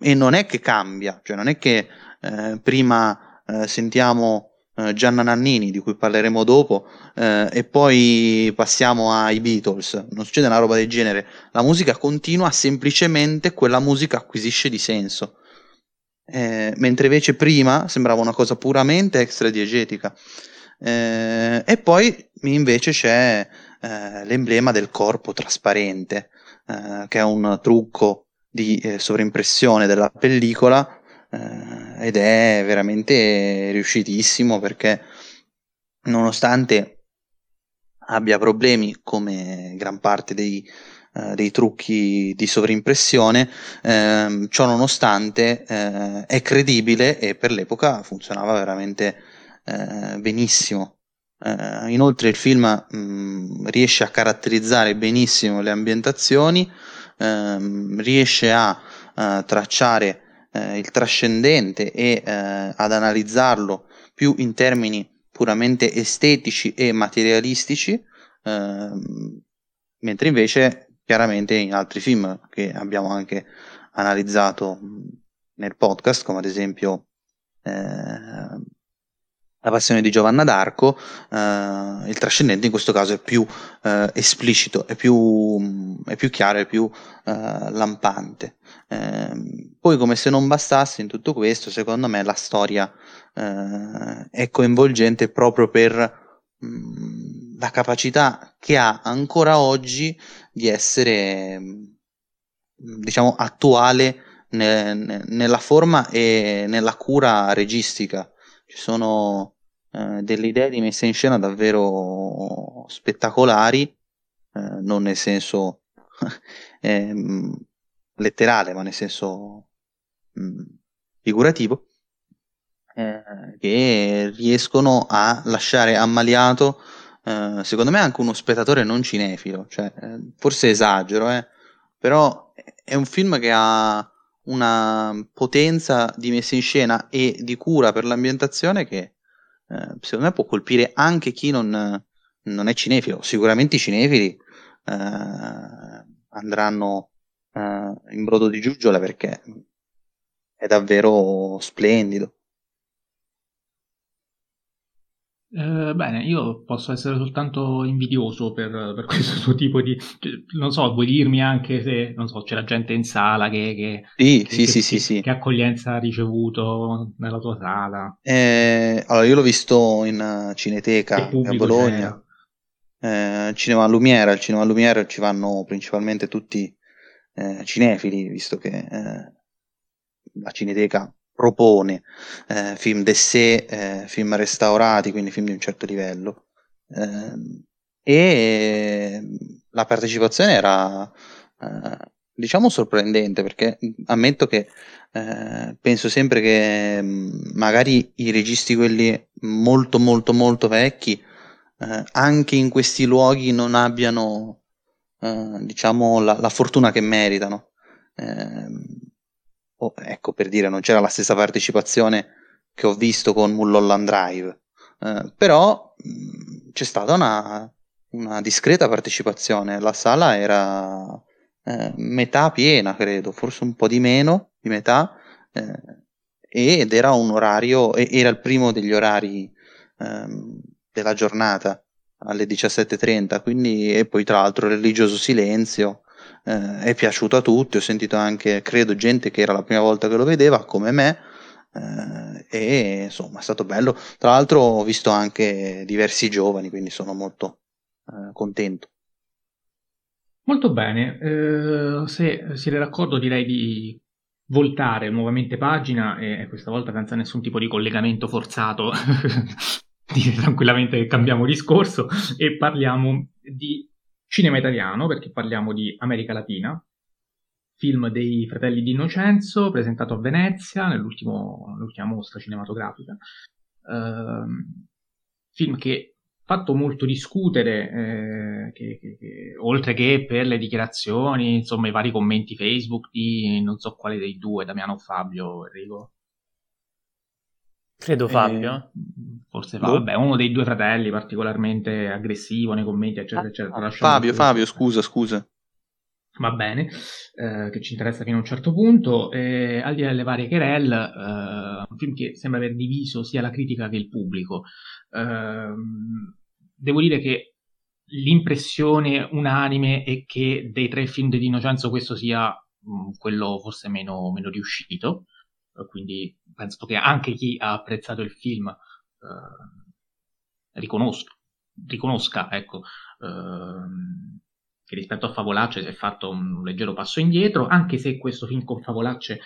E non è che cambia, cioè non è che eh, prima eh, sentiamo eh, Gianna Nannini, di cui parleremo dopo, eh, e poi passiamo ai Beatles. Non succede una roba del genere. La musica continua, semplicemente quella musica acquisisce di senso. Eh, mentre invece prima sembrava una cosa puramente extradiegetica. Eh, e poi invece c'è eh, l'emblema del corpo trasparente, eh, che è un trucco di eh, sovraimpressione della pellicola eh, ed è veramente riuscitissimo perché nonostante abbia problemi come gran parte dei, eh, dei trucchi di sovrimpressione, eh, ciò nonostante eh, è credibile e per l'epoca funzionava veramente eh, benissimo. Uh, inoltre il film mh, mm, riesce a caratterizzare benissimo le ambientazioni, uh, riesce a tracciare eh, il trascendente e eh, ad analizzarlo più in termini puramente estetici e materialistici, ehm, mentre invece chiaramente in altri film che abbiamo anche analizzato nel podcast, come ad esempio eh, la passione di Giovanna d'Arco, eh, il trascendente in questo caso è più eh, esplicito, è più, è più, chiaro, è più eh, lampante. Ehm, poi, come se non bastasse in tutto questo, secondo me la storia eh, è coinvolgente proprio per mh, mm, la capacità che ha ancora oggi di essere, mh, diciamo, attuale ne, ne, nella forma e nella cura registica. Ci sono eh, delle idee di messa in scena davvero spettacolari, eh, non nel senso eh, letterale, ma nel senso mh, mm, figurativo, eh, che riescono a lasciare ammaliato, eh, secondo me, anche uno spettatore non cinefilo. Cioè, eh, forse esagero, però è un film che ha una potenza di messa in scena e di cura per l'ambientazione che eh, secondo me può colpire anche chi non, non è cinefilo. Sicuramente i cinefili eh, andranno eh, in brodo di giuggiole perché è davvero splendido. Eh, bene, io posso essere soltanto invidioso per, per questo tuo tipo di... Cioè, non so, vuoi dirmi anche se, non so, c'è la gente in sala che... che sì, che, sì, che, sì, sì, sì. Che accoglienza ha ricevuto nella tua sala? Eh, allora, io l'ho visto in Cineteca a Bologna. Eh, cinema Lumiere, al Cinema Lumiere ci vanno principalmente tutti eh, cinefili, visto che eh, la Cineteca propone eh, film d'essè, eh, film restaurati, quindi film di un certo livello. Eh, e la partecipazione era, eh, diciamo, sorprendente perché ammetto che eh, penso sempre che mm, magari i registi, quelli molto, molto, molto vecchi, eh, anche in questi luoghi non abbiano, diciamo, la, la, fortuna che meritano. Oh, ecco per dire, non c'era la stessa partecipazione che ho visto con Mulholland Drive, eh, però mh, c'è stata una, una discreta partecipazione. La sala era eh, metà piena, credo, forse un po' di meno di metà, eh, ed era un orario, era il primo degli orari ehm, della giornata alle 17.30, quindi e poi tra l'altro religioso silenzio. Eh, è piaciuto a tutti, ho sentito anche, credo, gente che era la prima volta che lo vedeva, come me, eh, e insomma è stato bello. Tra l'altro ho visto anche diversi giovani, quindi sono molto eh, contento. Molto bene, eh, se siete d'accordo direi di voltare nuovamente pagina e questa volta senza nessun tipo di collegamento forzato dire tranquillamente che cambiamo discorso e parliamo di cinema italiano perché parliamo di America Latina film dei fratelli di Innocenzo presentato a Venezia nell'ultima mostra cinematografica uh, film che fatto molto discutere, eh, che, che, che, oltre che per le dichiarazioni, insomma, i vari commenti Facebook di non so quale dei due, Damiano o Fabio, Enrico. Credo Fabio. Eh, forse Fabio, boh. vabbè, uno dei due fratelli particolarmente aggressivo nei commenti, eccetera, eccetera. Fabio, Fabio, scusa, scusa. Va bene, eh, che ci interessa fino a un certo punto. Eh, al di là delle varie querelle, eh, un film che sembra aver diviso sia la critica che il pubblico. Ehm, devo dire che l'impressione unanime è che dei tre film di Innocenzo questo sia mh, mm, quello forse meno, meno, riuscito, quindi penso che anche chi ha apprezzato il film eh, riconosca, riconosca ecco, eh, che rispetto a Favolacce si è fatto un leggero passo indietro, anche se questo film con Favolacce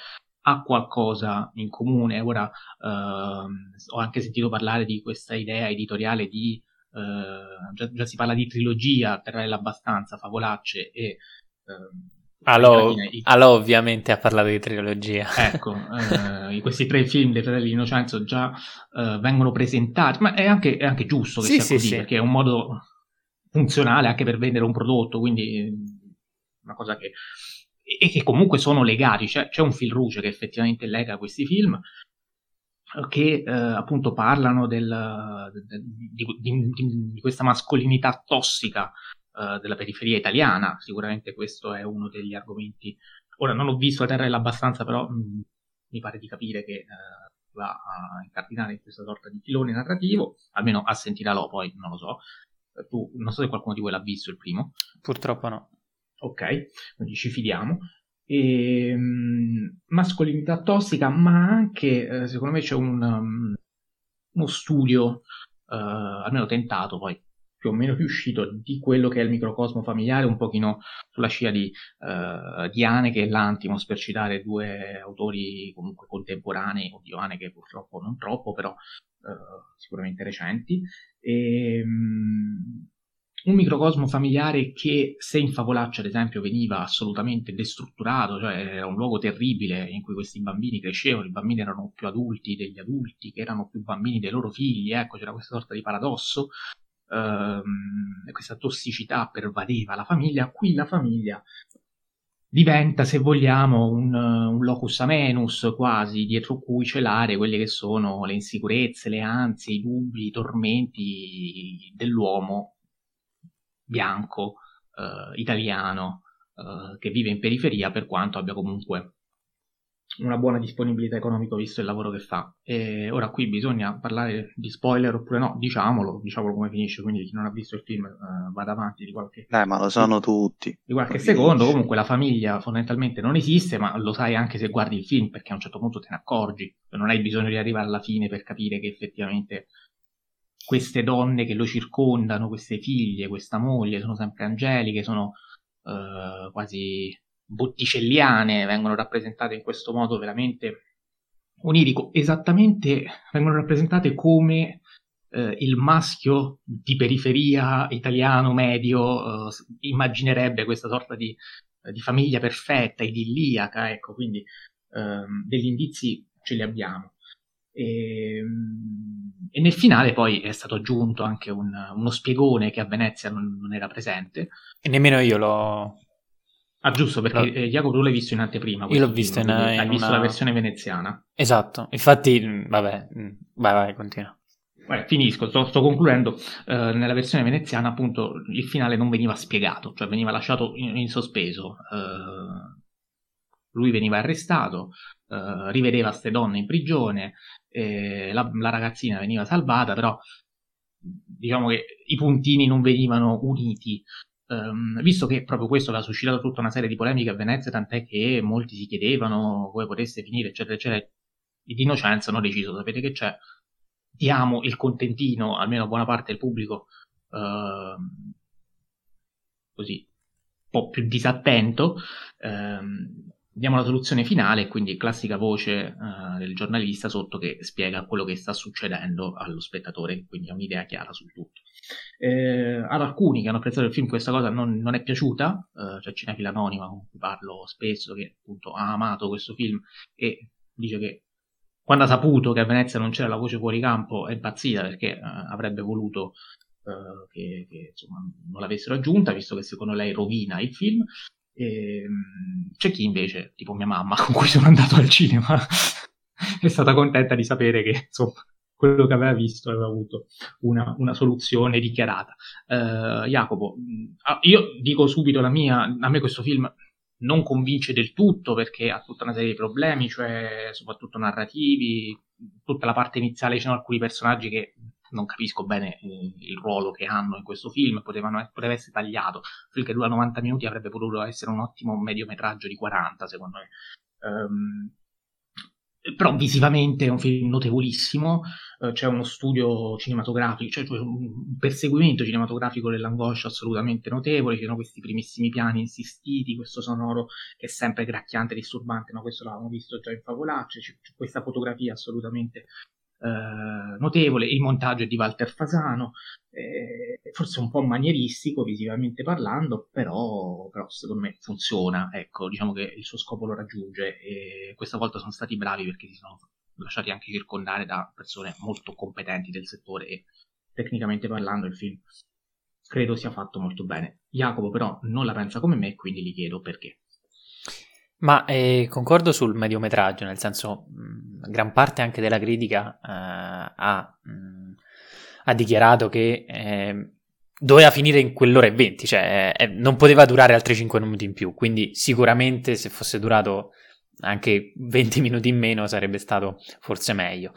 ha qualcosa in comune. Ora eh, ho anche sentito parlare di questa idea editoriale di Uh, già, già, si parla di trilogia, Terrella abbastanza, Favolacce e... Uh, allora, allora, ovviamente ha parlato di trilogia. Ecco, uh, questi tre film dei fratelli di Innocenzo già vengono presentati, ma è anche, è anche giusto che sì, sia sì, così, sì. perché è un modo funzionale anche per vendere un prodotto, quindi una cosa che... e che comunque sono legati, cioè, c'è un fil rouge che effettivamente lega questi film, che eh, appunto parlano del, di, di, di, questa mascolinità tossica eh, della periferia italiana. Sicuramente questo è uno degli argomenti. Ora non ho visto la Terra abbastanza, però mh, mm, mi pare di capire che eh, va a incardinare in questa sorta di filone narrativo, almeno a sentirlo poi non lo so. Tu, non so se qualcuno di voi l'ha visto il primo. Purtroppo no. Ok, quindi ci fidiamo e, ehm, mascolinità tossica, ma anche, eh, secondo me, c'è un, um, uno studio, uh, almeno tentato poi, più o meno riuscito, di quello che è il microcosmo familiare, un pochino sulla scia di, uh, di Haneke e Lantimos, per citare due autori comunque contemporanei, oddio Haneke purtroppo non troppo, però uh, sicuramente recenti. E, um, un microcosmo familiare che se in Favolaccia ad esempio veniva assolutamente destrutturato, cioè era un luogo terribile in cui questi bambini crescevano, i bambini erano più adulti degli adulti, che erano più bambini dei loro figli, ecco c'era questa sorta di paradosso, ehm, questa tossicità pervadeva la famiglia, qui la famiglia diventa, se vogliamo, un, un, locus amenus quasi, dietro cui celare quelle che sono le insicurezze, le ansie, i dubbi, i tormenti dell'uomo bianco, eh, italiano, eh, che vive in periferia per quanto abbia comunque una buona disponibilità economica visto il lavoro che fa. E ora qui bisogna parlare di spoiler oppure no, diciamolo, diciamolo come finisce, quindi chi non ha visto il film uh, vada avanti di qualche... Dai, ma lo sanno tutti. Di qualche secondo, comunque la famiglia fondamentalmente non esiste, ma lo sai anche se guardi il film, perché a un certo punto te ne accorgi, non hai bisogno di arrivare alla fine per capire che effettivamente queste donne che lo circondano, queste figlie, questa moglie, sono sempre angeliche, sono eh, quasi botticelliane, vengono rappresentate in questo modo veramente onirico, esattamente vengono rappresentate come eh, il maschio di periferia italiano medio eh, immaginerebbe questa sorta di, di, famiglia perfetta, idilliaca, ecco, quindi ehm, degli indizi ce li abbiamo. E, ehm, e, nel finale poi è stato aggiunto anche un, uno spiegone che a Venezia non, non, era presente. E nemmeno io l'ho... Ah, giusto, perché no. Eh, Jacopo tu l'hai visto in anteprima. Io l'ho visto in, in Hai una... visto la versione veneziana. Esatto, infatti, vabbè, vai vai, continua. Beh, finisco, sto, sto concludendo. Eh, nella versione veneziana, appunto, il finale non veniva spiegato, cioè veniva lasciato in, in sospeso. Eh, lui veniva arrestato, eh, rivedeva queste donne in prigione, la, la, ragazzina veniva salvata, però diciamo che i puntini non venivano uniti. Um, visto che proprio questo aveva suscitato tutta una serie di polemiche a Venezia, tant'è che molti si chiedevano come potesse finire, eccetera, eccetera, di innocenza hanno deciso, sapete che c'è, diamo il contentino, almeno a buona parte del pubblico, uh, così, un po' più disattento, uh, diamo la soluzione finale, quindi classica voce uh, del giornalista sotto che spiega quello che sta succedendo allo spettatore, quindi ha un'idea chiara sul tutto. Eh, ad alcuni che hanno apprezzato il film questa cosa non, non è piaciuta, uh, c'è Cinefila Anonima con cui parlo spesso che appunto ha amato questo film e dice che quando ha saputo che a Venezia non c'era la voce fuori campo è impazzita perché uh, avrebbe voluto uh, che, che insomma, non l'avessero aggiunta, visto che secondo lei rovina il film. E, um, c'è chi invece, tipo mia mamma, con cui sono andato al cinema, è stata contenta di sapere che insomma quello che aveva visto aveva avuto una, una soluzione dichiarata. Uh, Jacopo, io dico subito la mia, a me questo film non convince del tutto perché ha tutta una serie di problemi, cioè soprattutto narrativi, tutta la parte iniziale ci sono alcuni personaggi che non capisco bene eh, il ruolo che hanno in questo film, potevano, poteva essere tagliato, il film che dura 90 minuti avrebbe potuto essere un ottimo mediometraggio di 40 secondo me. Um, però visivamente è un film notevolissimo, eh, c'è uno studio cinematografico, cioè, cioè un perseguimento cinematografico dell'angoscia assolutamente notevole, ci sono questi primissimi piani insistiti, questo sonoro che è sempre gracchiante, disturbante, ma questo l'avevamo visto già in Favolacce, c'è questa fotografia assolutamente eh, notevole, il montaggio è di Walter Fasano, eh, forse un po' manieristico visivamente parlando, però, però, secondo me funziona, ecco, diciamo che il suo scopo lo raggiunge e questa volta sono stati bravi perché si sono lasciati anche circondare da persone molto competenti del settore e tecnicamente parlando il film credo sia fatto molto bene. Jacopo però non la pensa come me, quindi gli chiedo perché. Ma eh, concordo sul mediometraggio, nel senso, mh, gran parte anche della critica eh, ha, mh, ha, dichiarato che eh, doveva finire in quell'ora e venti, cioè eh, non poteva durare altri 5 minuti in più, quindi sicuramente se fosse durato anche 20 minuti in meno sarebbe stato forse meglio.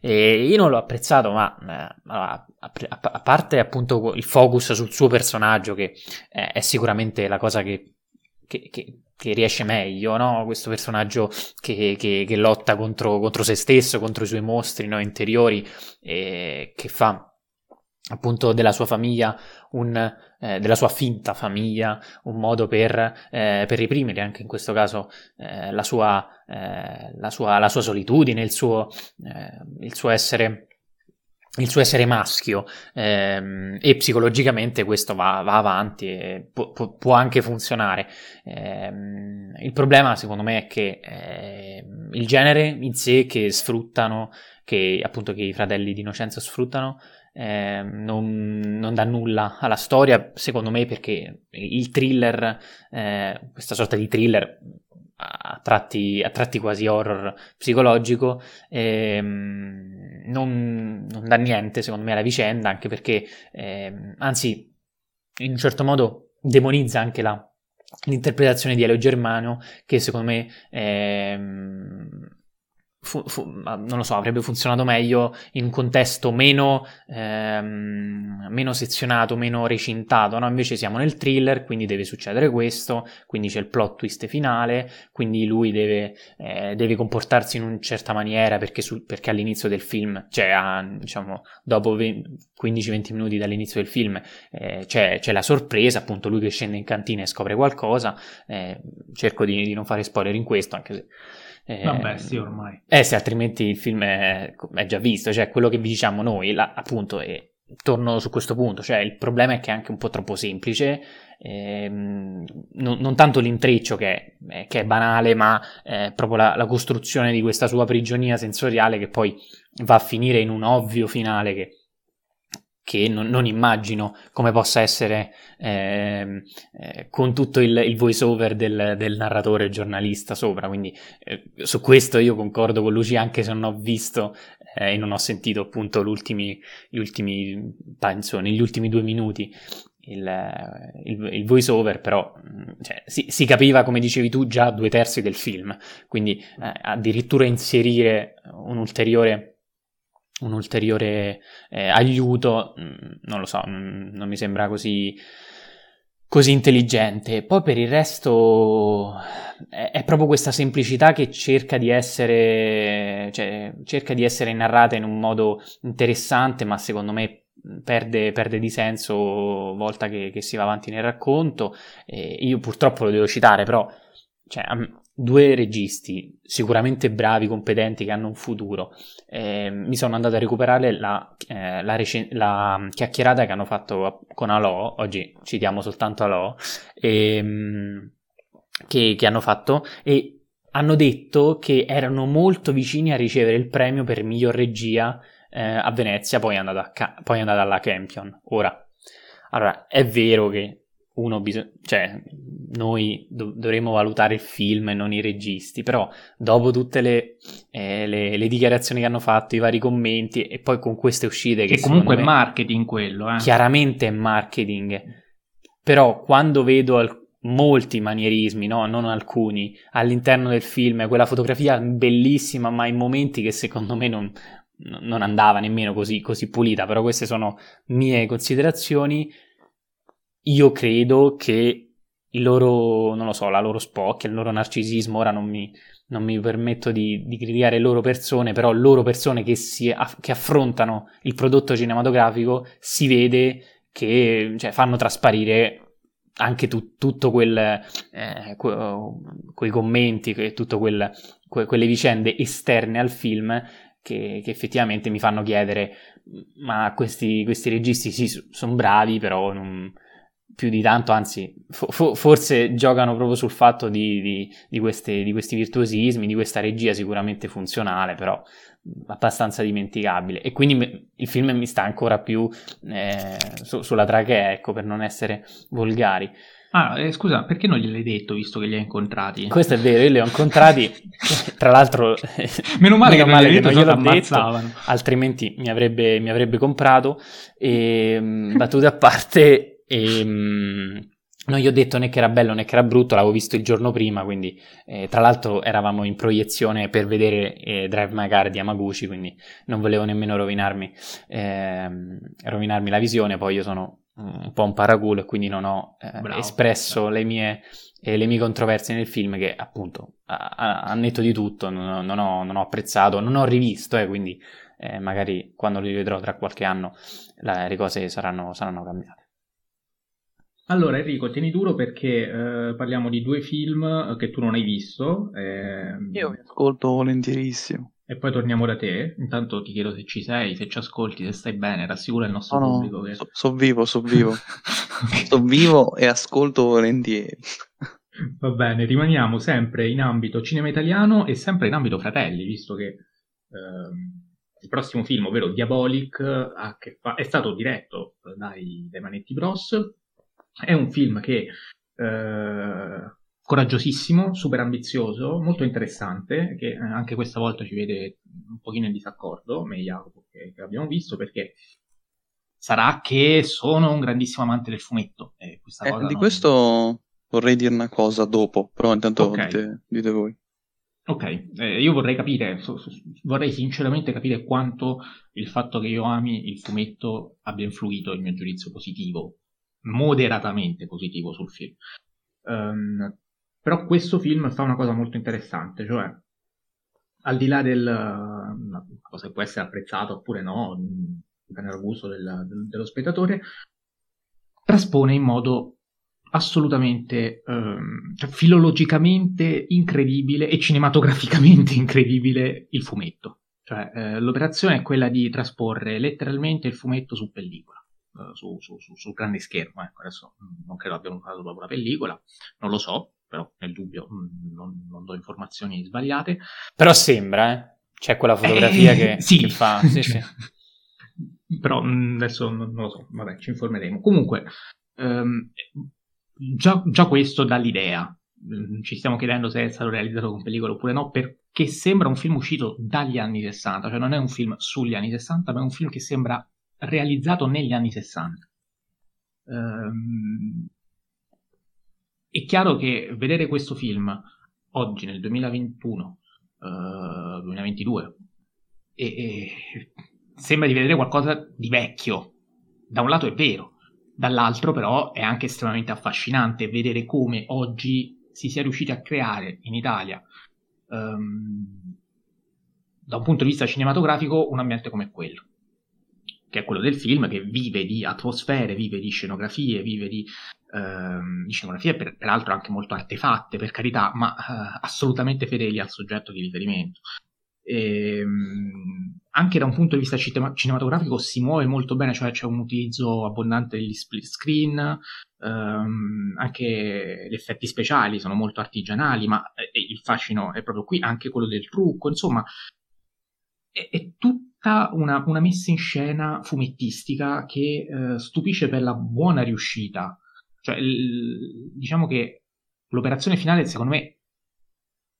E io non l'ho apprezzato, ma eh, a, a, a, parte appunto il focus sul suo personaggio, che eh, è sicuramente la cosa che, che, che, che riesce meglio, no? questo personaggio che, che lotta contro, contro, se stesso, contro i suoi mostri no? interiori, e che fa appunto della sua famiglia, un, eh, della sua finta famiglia, un modo per, eh, per reprimere anche in questo caso eh, la, sua, eh, la, sua, la, sua, solitudine, il suo, eh, il suo essere il suo essere maschio ehm, e psicologicamente questo va, va avanti e può, può, anche funzionare. Ehm, il problema secondo me è che eh, il genere in sé che sfruttano, che appunto che i fratelli di Innocenza sfruttano, eh, non, non, dà nulla alla storia, secondo me, perché il thriller, eh, questa sorta di thriller a tratti, a tratti quasi horror psicologico, ehm, non, non, dà niente, secondo me, alla vicenda, anche perché, ehm, anzi, in un certo modo demonizza anche la, l'interpretazione di Elio Germano, che secondo me ehm, fu, fu, non lo so, avrebbe funzionato meglio in un contesto meno, ehm, meno sezionato, meno recintato, no? Invece siamo nel thriller, quindi deve succedere questo, quindi c'è il plot twist finale, quindi lui deve, eh, deve comportarsi in una certa maniera perché, su, perché all'inizio del film, cioè a, diciamo, dopo 15-20 minuti dall'inizio del film eh, c'è, c'è, la sorpresa, appunto lui che scende in cantina e scopre qualcosa, eh, cerco di, di non fare spoiler in questo, anche se eh, Vabbè, sì, ormai. Eh, se altrimenti il film è, è già visto, cioè quello che vi diciamo noi, la, appunto, è, torno su questo punto, cioè il problema è che è anche un po' troppo semplice, ehm, non, non, tanto l'intreccio che è, che è banale, ma eh, proprio la, la, costruzione di questa sua prigionia sensoriale che poi va a finire in un ovvio finale che che non, non, immagino come possa essere eh, eh, con tutto il, il voice over del, del, narratore giornalista sopra. Quindi eh, su questo io concordo con Luci, anche se non ho visto eh, e non ho sentito appunto ultimi, gli ultimi penso, negli ultimi due minuti il, il, il voice over, però cioè, si, si, capiva, come dicevi tu, già due terzi del film, quindi eh, addirittura inserire un ulteriore, un ulteriore eh, aiuto, non lo so, non, non mi sembra così, così intelligente. Poi per il resto è, è, proprio questa semplicità che cerca di essere, cioè, cerca di essere narrata in un modo interessante, ma secondo me perde, perde, di senso volta che, che, si va avanti nel racconto. E io purtroppo lo devo citare, però cioè, due registi sicuramente bravi, competenti, che hanno un futuro. Eh, mi sono andato a recuperare la, eh, la, rec- la, chiacchierata che hanno fatto con Alò, oggi citiamo soltanto Alò, ehm, che, che hanno fatto e hanno detto che erano molto vicini a ricevere il premio per miglior regia eh, a Venezia, poi è, andata a, poi è andata alla Campion. Ora, allora, è vero che uno bisogna, cioè, noi do- dovremmo valutare il film e non i registi, però dopo tutte le, eh, le, le, dichiarazioni che hanno fatto, i vari commenti e poi con queste uscite che, che comunque è marketing quello, eh. chiaramente è marketing, però quando vedo al- molti manierismi, no? non alcuni, all'interno del film, quella fotografia bellissima, ma in momenti che secondo me non, non andava nemmeno così, così pulita, però queste sono mie considerazioni. Io credo che il loro, non lo so, la loro spocchia, il loro narcisismo, ora non mi, non mi permetto di, di, criticare loro persone, però loro persone che, si, che affrontano il prodotto cinematografico si vede che cioè, fanno trasparire anche tu, tutto quel eh, que, quei commenti, que, tutte quel, que, quelle vicende esterne al film che, che effettivamente mi fanno chiedere ma questi, questi registi sì, sono bravi, però non, più di tanto, anzi, fo- forse giocano proprio sul fatto di, di, di, queste, di, questi virtuosismi, di questa regia sicuramente funzionale, però abbastanza dimenticabile. E quindi il film mi sta ancora più eh, su- sulla trachea, ecco, per non essere volgari. Ah, eh, scusa, perché non gliel'hai detto visto che li hai incontrati? Questo è vero, io li ho incontrati, tra l'altro... meno male, meno che, male che non gliel'ho detto, altrimenti mi avrebbe, mi avrebbe comprato. E, battute a parte, e, ehm, non gli ho detto né che era bello né che era brutto, l'avevo visto il giorno prima, quindi eh, tra l'altro eravamo in proiezione per vedere eh, Drive My Car di Amaguchi, quindi non volevo nemmeno rovinarmi, eh, rovinarmi la visione, poi io sono un po' un paraculo e quindi non ho eh, espresso le mie, eh, le mie, controversie nel film che appunto a, a, netto di tutto non, non, ho, non, ho, apprezzato, non ho rivisto eh, quindi magari quando li rivedrò tra qualche anno la, le cose saranno, saranno, cambiate. Allora Enrico, tieni duro perché eh, parliamo di due film che tu non hai visto. Ehm, Io vi ascolto volentierissimo. E poi torniamo da te. Intanto ti chiedo se ci sei, se ci ascolti, se stai bene, rassicura il nostro no, pubblico. Che... Sono so vivo, sono vivo. okay. Sto vivo e ascolto volentieri. Va bene, rimaniamo sempre in ambito cinema italiano e sempre in ambito fratelli, visto che ehm, il prossimo film, ovvero Diabolic, fa... è stato diretto dai, dai Manetti Bros. È un film che eh, coraggiosissimo, super ambizioso, molto interessante, che eh, anche questa volta ci vede un pochino in disaccordo, me e Jacopo che, che abbiamo visto, perché sarà che sono un grandissimo amante del fumetto. Eh, cosa di non... questo vorrei dire una cosa dopo, però intanto okay. dite, dite, voi. Ok, eh, io vorrei capire, vorrei sinceramente capire quanto il fatto che io ami il fumetto abbia influito il mio giudizio positivo, moderatamente positivo sul film. Um, però questo film fa una cosa molto interessante, cioè al di là del cosa può essere apprezzato oppure no, dipende dal gusto del, del, dello spettatore, traspone in modo assolutamente ehm, cioè, filologicamente incredibile e cinematograficamente incredibile il fumetto. Cioè, eh, l'operazione è quella di trasporre letteralmente il fumetto su pellicola. Uh, su, su, su, sul grande schermo. Ecco, adesso non credo abbiano usato proprio la pellicola, non lo so, però nel dubbio mm, non, non do informazioni sbagliate. Però sembra, eh? C'è quella fotografia eh, che, sì. che, fa... Sì, sì. però mm, adesso non, non, lo so, vabbè, ci informeremo. Comunque, ehm, già, già questo dà l'idea. Mm, ci stiamo chiedendo se è stato realizzato con pellicola oppure no, per che sembra un film uscito dagli anni 60, cioè non è un film sugli anni 60, ma è un film che sembra realizzato negli anni 60. Ehm, è chiaro che vedere questo film oggi, nel 2021, uh, 2022, e, e sembra di vedere qualcosa di vecchio. Da un lato è vero, dall'altro però è anche estremamente affascinante vedere come oggi si sia riusciti a creare in Italia, um, da un punto di vista cinematografico, un ambiente come quello che è quello del film, che vive di atmosfere, vive di scenografie, vive di, ehm, di scenografie per, peraltro anche molto artefatte, per carità, ma eh, assolutamente fedeli al soggetto di riferimento. E, ehm, anche da un punto di vista cinematografico si muove molto bene, cioè c'è un utilizzo abbondante degli split screen, ehm, anche gli effetti speciali sono molto artigianali, ma eh, il fascino è proprio qui, anche quello del trucco, insomma, è, è tutta una, una, messa in scena fumettistica che eh, stupisce per la buona riuscita. Cioè, il, diciamo che l'operazione finale, secondo me,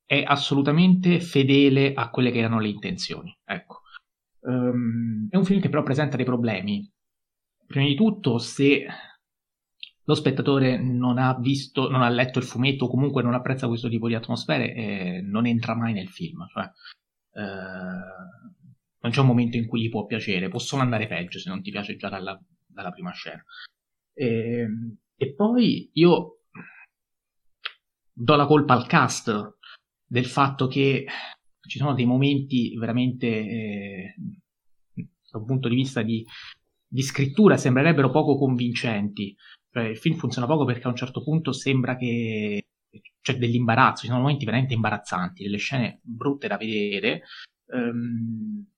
è assolutamente fedele a quelle che erano le intenzioni. Ecco. Um, è un film che però presenta dei problemi. Prima di tutto, se lo spettatore non ha visto, non ha letto il fumetto o comunque non apprezza questo tipo di atmosfere, eh, non entra mai nel film. Cioè, eh, non c'è un momento in cui gli può piacere, può solo andare peggio se non ti piace già dalla, dalla prima scena. E, ehm, e, poi io do la colpa al cast del fatto che ci sono dei momenti veramente, eh, da un punto di vista di, di scrittura, sembrerebbero poco convincenti. Cioè, il film funziona poco perché a un certo punto sembra che c'è dell'imbarazzo, ci sono momenti veramente imbarazzanti, delle scene brutte da vedere, ehm,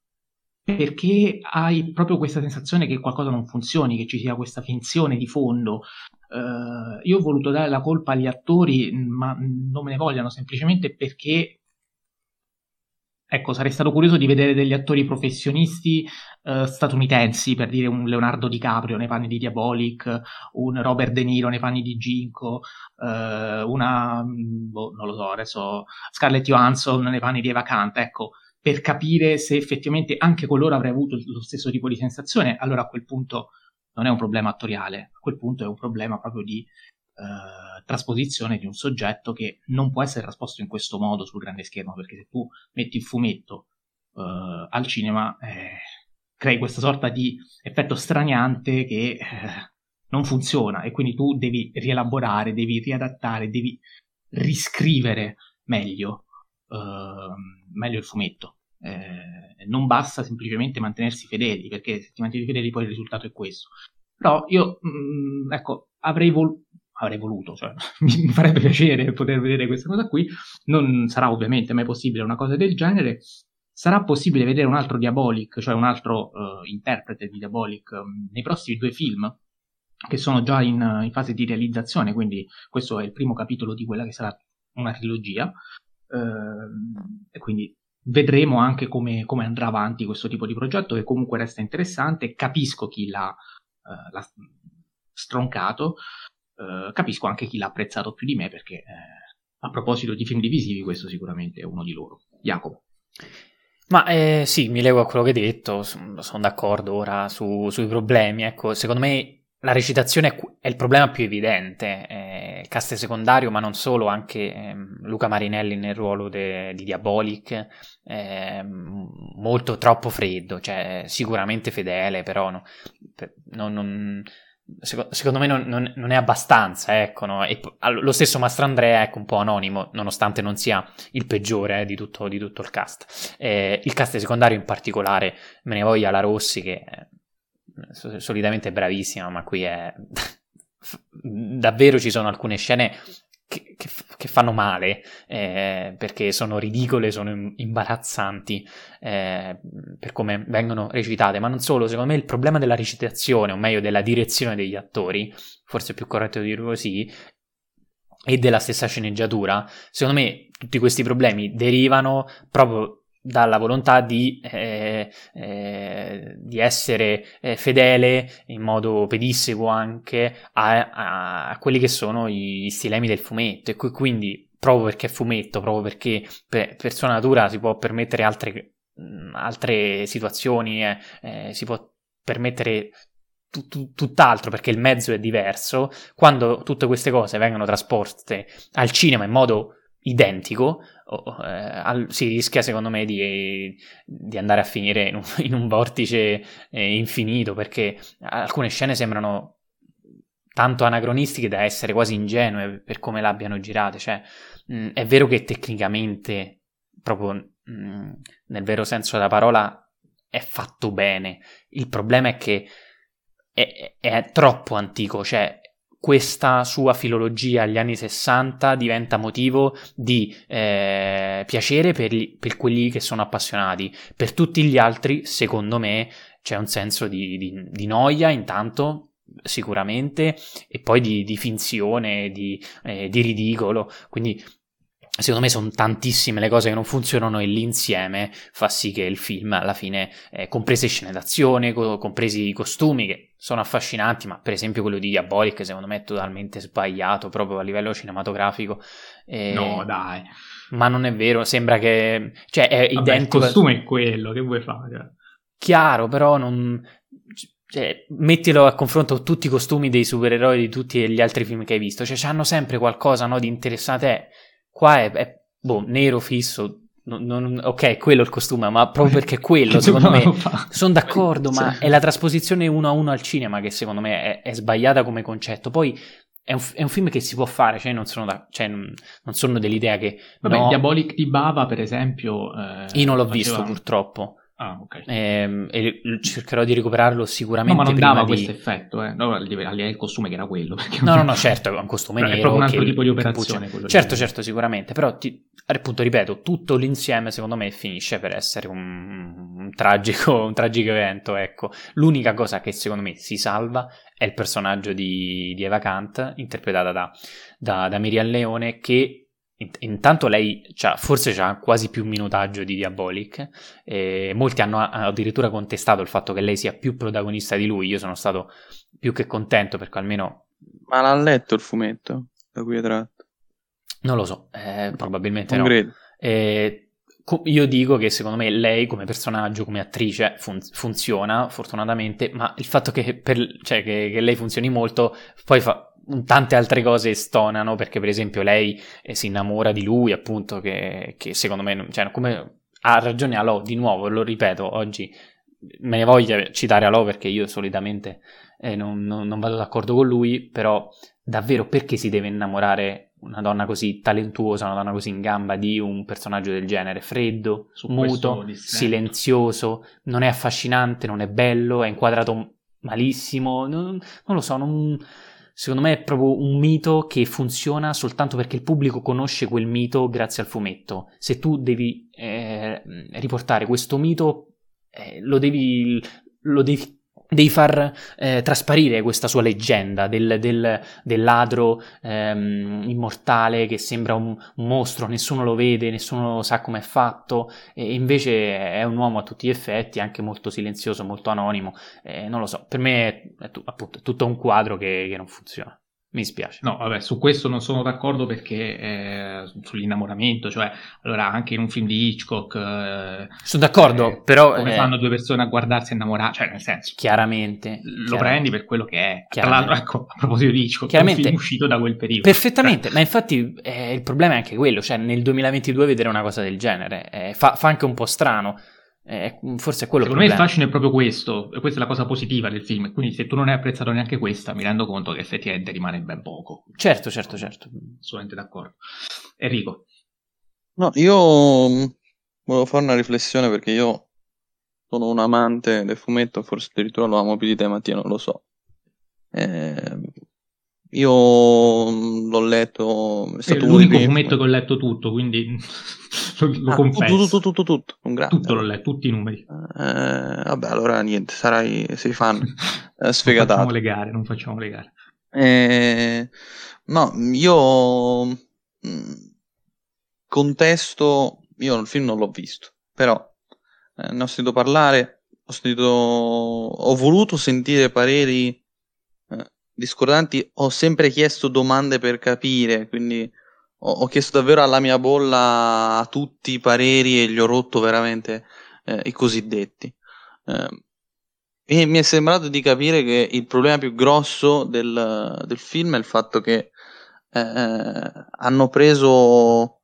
perché hai proprio questa sensazione che qualcosa non funzioni, che ci sia questa finzione di fondo. Uh, io ho voluto dare la colpa agli attori, ma non me ne vogliano semplicemente perché Ecco, sarei stato curioso di vedere degli attori professionisti uh, statunitensi, per dire un Leonardo DiCaprio nei panni di Diabolic, un Robert De Niro nei panni di Ginko, uh, una, boh, non lo so, adesso Scarlett Johansson nei panni di Eva Kant, ecco, per capire se effettivamente anche con loro avrei avuto lo stesso tipo di sensazione, allora a quel punto non è un problema attoriale, a quel punto è un problema proprio di eh, trasposizione di un soggetto che non può essere trasposto in questo modo sul grande schermo, perché se tu metti il fumetto eh, al cinema eh, crei questa sorta di effetto straniante che eh, non funziona e quindi tu devi rielaborare, devi riadattare, devi riscrivere meglio, ehm, meglio il fumetto. Eh, non basta semplicemente mantenersi fedeli, perché se ti mantieni fedeli poi il risultato è questo. Però io, mh, mm, ecco, avrei voluto avrei voluto, cioè, mi farebbe piacere poter vedere questa cosa qui. Non sarà ovviamente mai possibile una cosa del genere. Sarà possibile vedere un altro Diabolic, cioè un altro uh, interprete di Diabolic, um, nei prossimi due film, che sono già in, in, fase di realizzazione, quindi questo è il primo capitolo di quella che sarà una trilogia. Uh, e quindi vedremo anche come, come, andrà avanti questo tipo di progetto, che comunque resta interessante. Capisco chi l'ha, uh, l'ha stroncato. Uh, capisco anche chi l'ha apprezzato più di me perché eh, a proposito di film divisivi questo sicuramente è uno di loro. Jacopo. Ma eh, sì, mi leggo a quello che hai detto, sono d'accordo ora su, sui problemi. Ecco, secondo me la recitazione è, il problema più evidente. Eh, cast secondario, ma non solo, anche eh, Luca Marinelli nel ruolo de, di Diabolic, eh, molto troppo freddo, cioè sicuramente fedele, però no, non, non secondo me non, non, è abbastanza, ecco, no? e, lo stesso Mastrandrea ecco, un po' anonimo, nonostante non sia il peggiore eh, di, tutto, di, tutto, il cast. Eh, il cast secondario in particolare, me ne voglia la Rossi, che è solitamente bravissima, ma qui è... davvero ci sono alcune scene che, che, che fanno male eh, perché sono ridicole, sono imbarazzanti eh, per come vengono recitate, ma non solo, secondo me il problema della recitazione, o meglio della direzione degli attori, forse è più corretto dire così, e della stessa sceneggiatura, secondo me tutti questi problemi derivano proprio dalla volontà di, eh, eh, di essere eh, fedele in modo pedissequo anche a, a, a, quelli che sono gli stilemi del fumetto. E quindi proprio perché è fumetto, proprio perché per, per sua natura si può permettere altre, altre situazioni, eh, eh, si può permettere tutt'altro perché il mezzo è diverso, quando tutte queste cose vengono trasposte al cinema in modo identico, oh, eh, al, si rischia secondo me di, di andare a finire in un, in un vortice eh, infinito perché alcune scene sembrano tanto anacronistiche da essere quasi ingenue per come l'abbiano girate. Cioè, mh, è vero che tecnicamente, proprio mh, nel vero senso della parola, è fatto bene. Il problema è che è, è troppo antico, cioè questa sua filologia agli anni 60 diventa motivo di eh, piacere per, gli, per, quelli che sono appassionati. Per tutti gli altri, secondo me, c'è un senso di, di, di noia intanto, sicuramente, e poi di, di finzione, di, eh, di ridicolo. Quindi Secondo me sono tantissime le cose che non funzionano e l'insieme fa sì che il film alla fine, eh, comprese scene d'azione, co- compresi i costumi che sono affascinanti, ma per esempio quello di Diabolic secondo me è totalmente sbagliato proprio a livello cinematografico. Eh, no, dai. Ma non è vero, sembra che... Cioè è Vabbè, identico... Il costume è quello, che vuoi fare? Chiaro, però non... Cioè, mettilo a confronto con tutti i costumi dei supereroi di tutti gli altri film che hai visto. Cioè, hanno sempre qualcosa no, di interessante. Qua è, è boh, nero fisso. Non, non, ok, quello è il costume, ma proprio perché quello, secondo me. Sono d'accordo, ma sì. è la trasposizione uno a uno al cinema che secondo me è, è sbagliata come concetto. Poi è un, è un, film che si può fare, cioè non sono, da, cioè non sono dell'idea che... Vabbè, no, Diabolic di Bava, per esempio... Eh, io non l'ho faceva... visto purtroppo. Ah, ok. E, ehm, e, cercherò di recuperarlo sicuramente. No, ma non dava di... questo effetto, eh. No, il costume che era quello. No, no, no, certo, è un costume nero. È proprio un altro tipo di operazione. Certo, di... certo, sicuramente. Però, ti, appunto, ripeto, tutto l'insieme, secondo me, finisce per essere un, un, tragico, un tragico evento, ecco. L'unica cosa che, secondo me, si salva è il personaggio di, di Eva Kant, interpretata da, da, da Miriam Leone, che Intanto lei c'ha, forse ha quasi più minutaggio di Diabolic. E molti hanno addirittura contestato il fatto che lei sia più protagonista di lui. Io sono stato più che contento perché almeno. Ma l'ha letto il fumetto da cui è tratto? Non lo so, eh, probabilmente non no. Credo. Eh, io dico che secondo me lei come personaggio, come attrice fun- funziona fortunatamente, ma il fatto che, per, cioè, che, che lei funzioni molto poi fa, tante altre cose stonano perché per esempio lei eh, si innamora di lui appunto che, che secondo me cioè, come ha ragione Alò di nuovo lo ripeto oggi me ne voglio citare Alò perché io solitamente eh, non, non, non, vado d'accordo con lui però davvero perché si deve innamorare una donna così talentuosa una donna così in gamba di un personaggio del genere? Freddo, Su muto, silenzioso non è affascinante, non è bello è inquadrato malissimo non, non lo so non secondo me è proprio un mito che funziona soltanto perché il pubblico conosce quel mito grazie al fumetto. Se tu devi eh, riportare questo mito, eh, lo, devi, lo devi devi far eh, trasparire questa sua leggenda del, del, del ladro ehm, immortale che sembra un, mostro, nessuno lo vede, nessuno sa come è fatto, e invece è un uomo a tutti gli effetti, anche molto silenzioso, molto anonimo. Eh, non lo so, per me è, è, appunto, è tutto un quadro che, che non funziona. Mi spiace. No, vabbè, su questo non sono d'accordo perché eh, sull'innamoramento, cioè, allora anche in un film di Hitchcock... Eh, sono d'accordo, eh, però... Come eh, fanno due persone a guardarsi e innamorare? Cioè, nel senso... Chiaramente. Lo chiaramente. prendi per quello che è. Tra l'altro, ecco, a proposito di Hitchcock, è un film uscito da quel periodo. Perfettamente, ma infatti eh, il problema è anche quello, cioè nel 2022 vedere una cosa del genere eh, fa, fa anche un po' strano. Eh, forse è quello Secondo me il fascino è proprio questo, e questa è la cosa positiva del film. Quindi, se tu non hai apprezzato neanche questa, mi rendo conto che effettivamente rimane ben poco. Certo, certo, certo. Assolutamente d'accordo. Enrico. No, io mm, volevo fare una riflessione perché io sono un amante del fumetto, forse addirittura lo amo più di te, Mattia, non lo so. Eh, io mm, l'ho letto. È stato è l'unico fumetto che ho letto tutto, quindi lo, ah, confesso. Tutto, tutto, tutto, tutto, un grande. Tutto l'ho letto, tutti i numeri. Eh, vabbè, allora niente, sarai, sei fan eh, sfegatato. Non facciamo le gare, non facciamo le gare. Eh, no, io mm, contesto, io il film non l'ho visto, però eh, ne ho sentito parlare, ho sentito, ho voluto sentire pareri discordanti ho sempre chiesto domande per capire, quindi ho, ho, chiesto davvero alla mia bolla a tutti i pareri e gli ho rotto veramente eh, i cosiddetti. Eh, e mi è sembrato di capire che il problema più grosso del, del film è il fatto che eh, hanno preso,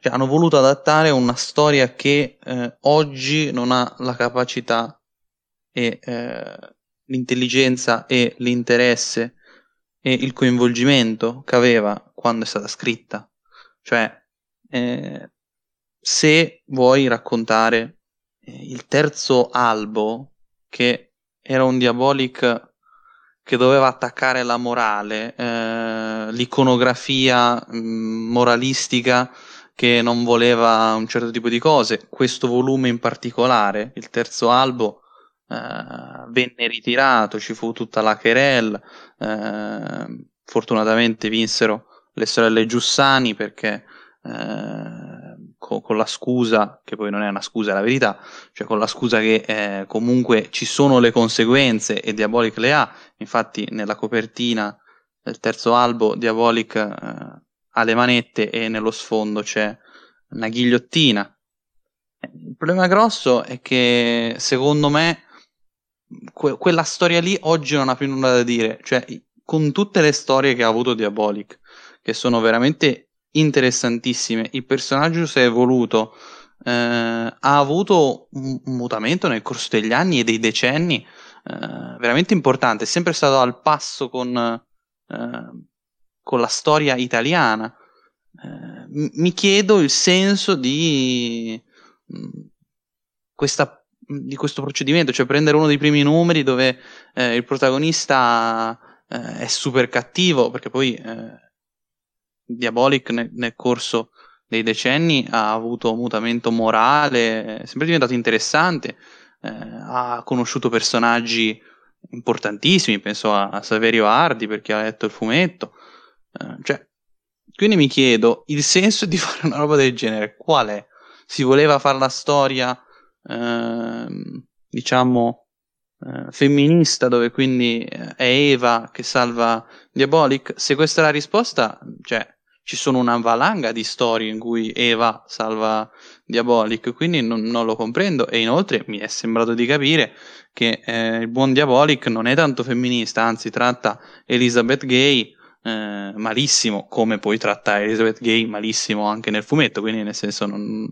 cioè hanno voluto adattare una storia che eh, oggi non ha la capacità e eh, l'intelligenza e l'interesse e il coinvolgimento che aveva quando è stata scritta. Cioè, eh, se vuoi raccontare eh, il terzo albo, che era un diabolic che doveva attaccare la morale, eh, l'iconografia mh, mm, moralistica che non voleva un certo tipo di cose. Questo volume in particolare, il terzo albo, eh, venne ritirato, ci fu tutta la querelle, eh, fortunatamente vinsero le sorelle Giussani perché eh, con, con, la scusa, che poi non è una scusa, è la verità, cioè con la scusa che eh, comunque ci sono le conseguenze e Diabolic le ha, infatti nella copertina del terzo albo Diabolic eh, ha le manette e nello sfondo c'è una ghigliottina. Il problema grosso è che secondo me que- quella storia lì oggi non ha più nulla da dire, cioè con tutte le storie che ha avuto Diabolic, che sono veramente interessantissime, il personaggio si è evoluto, eh, ha avuto un mutamento nel corso degli anni e dei decenni eh, veramente importante, è sempre stato al passo con, eh, con la storia italiana. Eh, mi chiedo il senso di mm, questa di questo procedimento, cioè prendere uno dei primi numeri dove eh, il protagonista eh, è super cattivo, perché poi eh, Diabolic nel, nel, corso dei decenni ha avuto un mutamento morale, è sempre diventato interessante, eh, ha conosciuto personaggi importantissimi, penso a, a Saverio Hardy perché ha letto il fumetto, eh, cioè, quindi mi chiedo, il senso di fare una roba del genere qual è? Si voleva fare la storia Ehm, diciamo eh, femminista dove quindi eh, è Eva che salva Diabolic. Se questa è la risposta cioè ci sono una valanga di storie in cui Eva salva Diabolic quindi non, non lo comprendo. E inoltre mi è sembrato di capire che eh, il buon Diabolic non è tanto femminista anzi tratta Elizabeth Gay eh, malissimo come poi tratta Elizabeth Gay malissimo anche nel fumetto quindi nel senso non,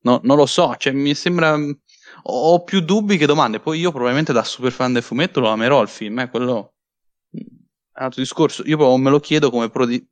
No, non lo so, cioè, mi sembra. Ho più dubbi che domande. Poi io, probabilmente, da super fan del fumetto, lo amerò il film. Eh, quello è un altro discorso. Io me lo chiedo come pro di...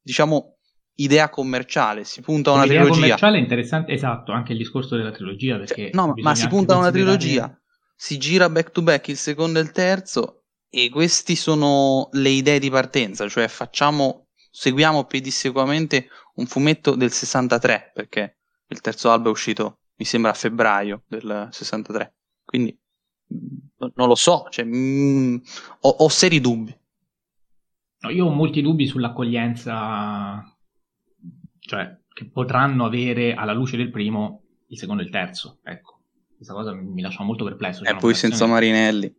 diciamo idea commerciale. Si punta a una L'idea trilogia. commerciale è interessante, esatto, anche il discorso della trilogia. Perché cioè, no, ma si punta a una trilogia. Si gira back to back il secondo e il terzo. E queste sono le idee di partenza. Cioè, facciamo. Seguiamo pedissequamente un fumetto del 63. Perché il terzo album è uscito, mi sembra a febbraio del 63. Quindi mm, non lo so, cioè, mh, mm, ho, ho, seri dubbi. No, io ho molti dubbi sull'accoglienza, cioè, che potranno avere alla luce del primo il secondo e il terzo. Ecco, questa cosa mi, mi lascia molto perplesso. E poi senza Marinelli.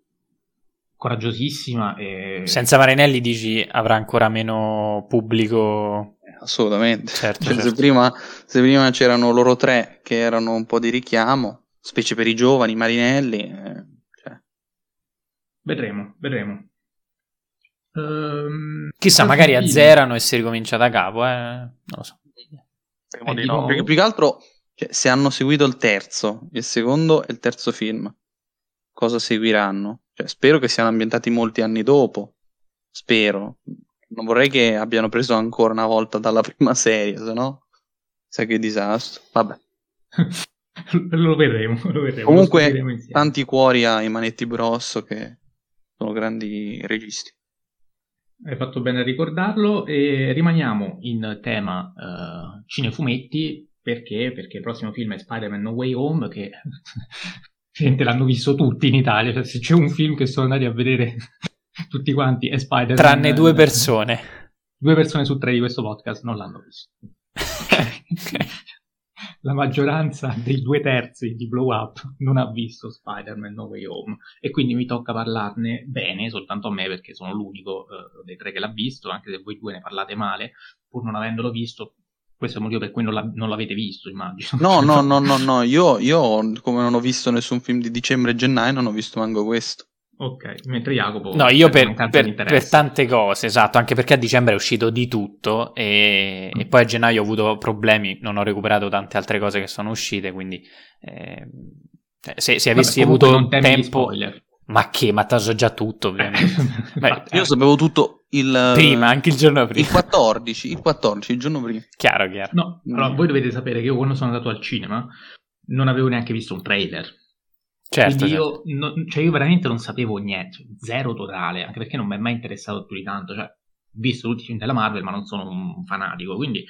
Coraggiosissima. E... Senza Marinelli dici avrà ancora meno pubblico assolutamente. Certo, cioè, certo. Se, prima, se, prima, c'erano loro tre che erano un po' di richiamo, specie per i giovani, Marinelli. Eh, cioè. Vedremo, vedremo. Um, Chissà, magari film. azzerano e si ricomincia da capo, eh? non lo so. Eh, no, perché più che altro, cioè, se hanno seguito il terzo, il secondo e il terzo film, cosa seguiranno? Cioè, spero che siano ambientati molti anni dopo. Spero. Non vorrei che abbiano preso ancora una volta dalla prima serie, se no, sai che disastro. Vabbè. lo vedremo, lo vedremo. Comunque, lo tanti cuori ai Manetti Bros che sono grandi registi. Hai fatto bene a ricordarlo e rimaniamo in tema uh, cinefumetti perché? Perché il prossimo film è Spider-Man No Way Home che gente l'hanno visto tutti in Italia, cioè se c'è un film che sono andati a vedere tutti quanti e Spider-Man. Tranne due persone. Due persone su tre di questo podcast non l'hanno visto. la maggioranza dei due terzi di Blow Up non ha visto Spider-Man No Way Home e quindi mi tocca parlarne bene soltanto a me perché sono l'unico uh, dei tre che l'ha visto, anche se voi due ne parlate male, pur non avendolo visto. Questo è il motivo per cui non, la, non l'avete visto, immagino. No, no, no, no, no. Io, io, come non ho visto nessun film di dicembre e gennaio, non ho visto manco questo. Ok, mentre Jacopo... No, io per, per, per, tante cose, esatto, anche perché a dicembre è uscito di tutto e, mm. e, poi a gennaio ho avuto problemi, non ho recuperato tante altre cose che sono uscite, quindi eh, se, se, avessi Vabbè, avuto tempo... Ma che? Ma t'ho già tutto, ovviamente. Beh, io sapevo tutto il... Prima, anche il giorno prima. Il 14, il 14, il giorno prima. Chiaro, chiaro. No, allora voi dovete sapere che io quando sono andato al cinema non avevo neanche visto un trailer Certo, certo. Io, no, cioè io veramente non sapevo niente, zero totale, anche perché non mi è mai interessato più di tanto. Cioè, ho visto tutti i film della Marvel, ma non sono un fanatico, quindi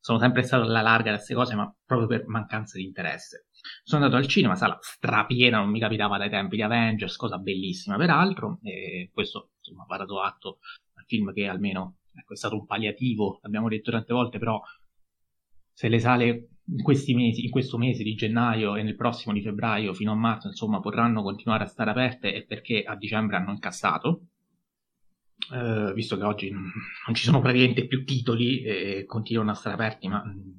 sono sempre stato alla larga da queste cose, ma proprio per mancanza di interesse. Sono andato al cinema, sala strapiena, non mi capitava dai tempi di Avengers, cosa bellissima peraltro, e questo insomma va dato atto al film che almeno ecco, è stato un palliativo, l'abbiamo detto tante volte, però se le sale in questi mesi, in questo mese di gennaio e nel prossimo di febbraio fino a marzo, insomma, potranno continuare a stare aperte è perché a dicembre hanno incassato. Eh, visto che oggi non, ci sono praticamente più titoli e continuano a stare aperti, ma mm,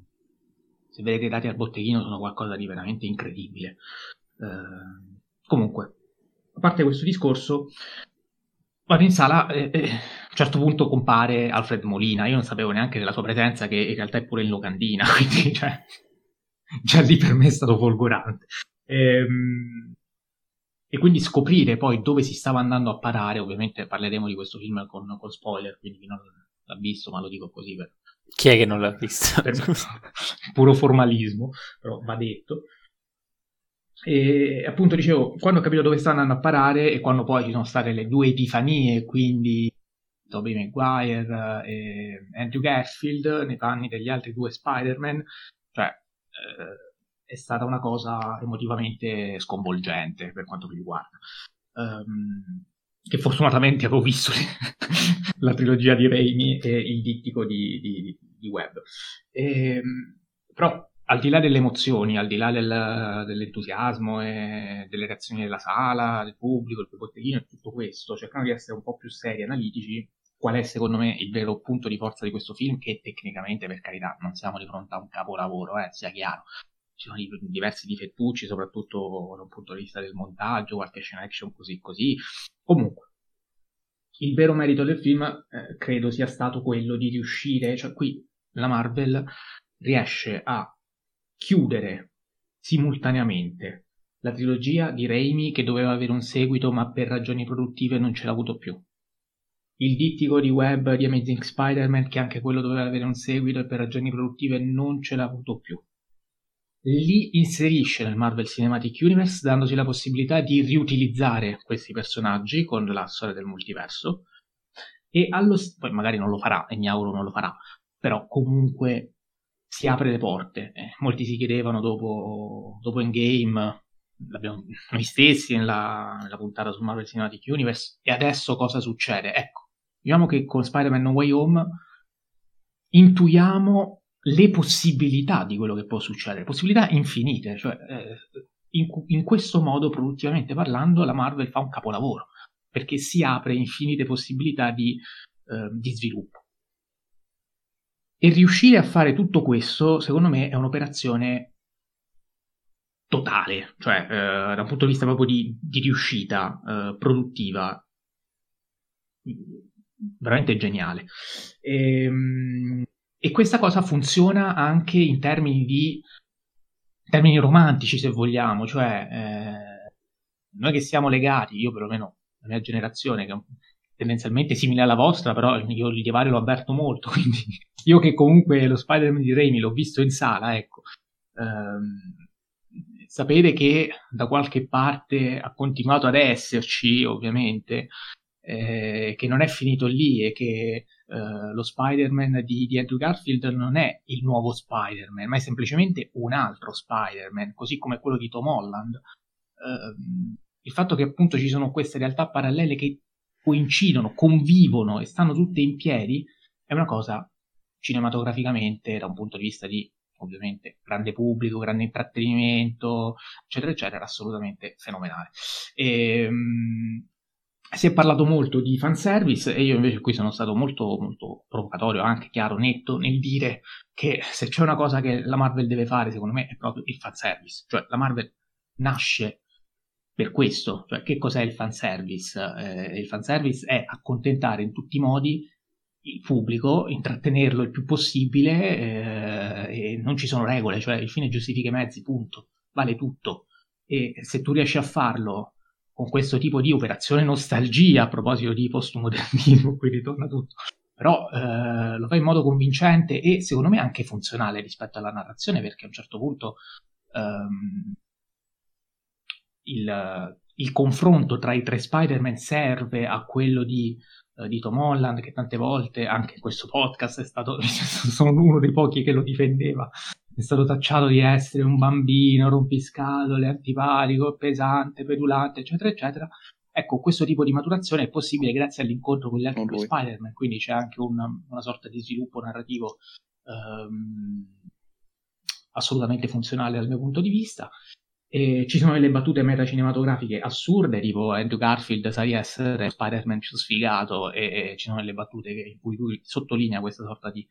se vedete i dati al botteghino sono qualcosa di veramente incredibile. Eh, comunque, a parte questo discorso, vado in sala e, e, a un certo punto compare Alfred Molina. Io non sapevo neanche della sua presenza, che in realtà è pure in locandina, quindi cioè, già lì per me è stato folgorante. E, ehm, e, quindi scoprire poi dove si stava andando a parare, ovviamente parleremo di questo film con, con spoiler, quindi chi non l'ha visto, ma lo dico così per... Chi è che non l'ha visto? Puro formalismo, però va detto. E appunto dicevo, quando ho capito dove stanno andando a parare e quando poi ci sono state le due epifanie, quindi Tobey Maguire e Andrew Garfield nei panni degli altri due Spider-Man, cioè eh, è stata una cosa emotivamente sconvolgente per quanto mi riguarda. Um, che fortunatamente avevo visto la trilogia di Raimi e il dittico di, di, di Webb. E, ehm, però al di là delle emozioni, al di là del, dell'entusiasmo e delle reazioni della sala, del pubblico, del botteghino e tutto questo, cercando di essere un po' più seri e analitici, qual è secondo me il vero punto di forza di questo film, che tecnicamente, per carità, non siamo di fronte a un capolavoro, eh, sia chiaro. Ci sono diversi difettucci, soprattutto da un punto di vista del montaggio, qualche scena action così così. Comunque, il vero merito del film eh, credo sia stato quello di riuscire, cioè qui la Marvel riesce a chiudere simultaneamente la trilogia di Raimi che doveva avere un seguito ma per ragioni produttive non ce l'ha avuto più. Il dittico di Web di Amazing Spider-Man che anche quello doveva avere un seguito e per ragioni produttive non ce l'ha avuto più. Li inserisce nel Marvel Cinematic Universe dandosi la possibilità di riutilizzare questi personaggi con la storia del multiverso e allo poi magari non lo farà e mi auguro non lo farà, però comunque si apre le porte. Eh, molti si chiedevano dopo, dopo Endgame, noi stessi nella, nella, puntata su Marvel Cinematic Universe, e adesso cosa succede? Ecco, diciamo che con Spider-Man No Way Home intuiamo le possibilità di quello che può succedere, possibilità infinite, cioè eh, in, in questo modo, produttivamente parlando, la Marvel fa un capolavoro, perché si apre infinite possibilità di, eh, di sviluppo. E riuscire a fare tutto questo, secondo me, è un'operazione totale, cioè eh, da un punto di vista proprio di, di riuscita eh, produttiva, veramente geniale. E, ehm, e, questa cosa funziona anche in termini di in termini romantici, se vogliamo, cioè eh, noi che siamo legati, io perlomeno la mia generazione, che è tendenzialmente simile alla vostra, però io il divario lo avverto molto, quindi io che comunque lo Spider-Man di Raimi l'ho visto in sala, ecco, ehm, sapere che da qualche parte ha continuato ad esserci, ovviamente, eh, che non è finito lì e che eh, lo Spider-Man di, di, Andrew Garfield non è il nuovo Spider-Man, ma è semplicemente un altro Spider-Man, così come quello di Tom Holland. Eh, il fatto che appunto ci sono queste realtà parallele che coincidono, convivono e stanno tutte in piedi, è una cosa cinematograficamente, da un punto di vista di ovviamente grande pubblico, grande intrattenimento, eccetera, eccetera, assolutamente fenomenale. E, ehm, si è parlato molto di fanservice e io invece qui sono stato molto, molto provocatorio, anche chiaro, netto nel dire che se c'è una cosa che la Marvel deve fare, secondo me, è proprio il fanservice. Cioè, la Marvel nasce per questo. Cioè, che cos'è il fanservice? Eh, il fanservice è accontentare in tutti i modi il pubblico, intrattenerlo il più possibile eh, e non ci sono regole, cioè il fine giustifica i mezzi, punto. Vale tutto. E se tu riesci a farlo con questo tipo di operazione nostalgia a proposito di postmodernismo, qui ritorna tutto, però eh, lo fa in modo convincente e secondo me anche funzionale rispetto alla narrazione perché a un certo punto ehm, il, il, confronto tra i tre Spider-Man serve a quello di, eh, di, Tom Holland che tante volte anche in questo podcast è stato sono uno dei pochi che lo difendeva è stato tacciato di essere un bambino, rompiscatole, antipatico, pesante, pedulante, eccetera, eccetera. Ecco, questo tipo di maturazione è possibile grazie all'incontro con gli altri due Spider-Man, quindi c'è anche una, una sorta di sviluppo narrativo ehm, assolutamente funzionale dal mio punto di vista. E ci sono delle battute metacinematografiche assurde, tipo Andrew Garfield sa di essere Spider-Man più sfigato, e, e, ci sono delle battute in cui lui sottolinea questa sorta di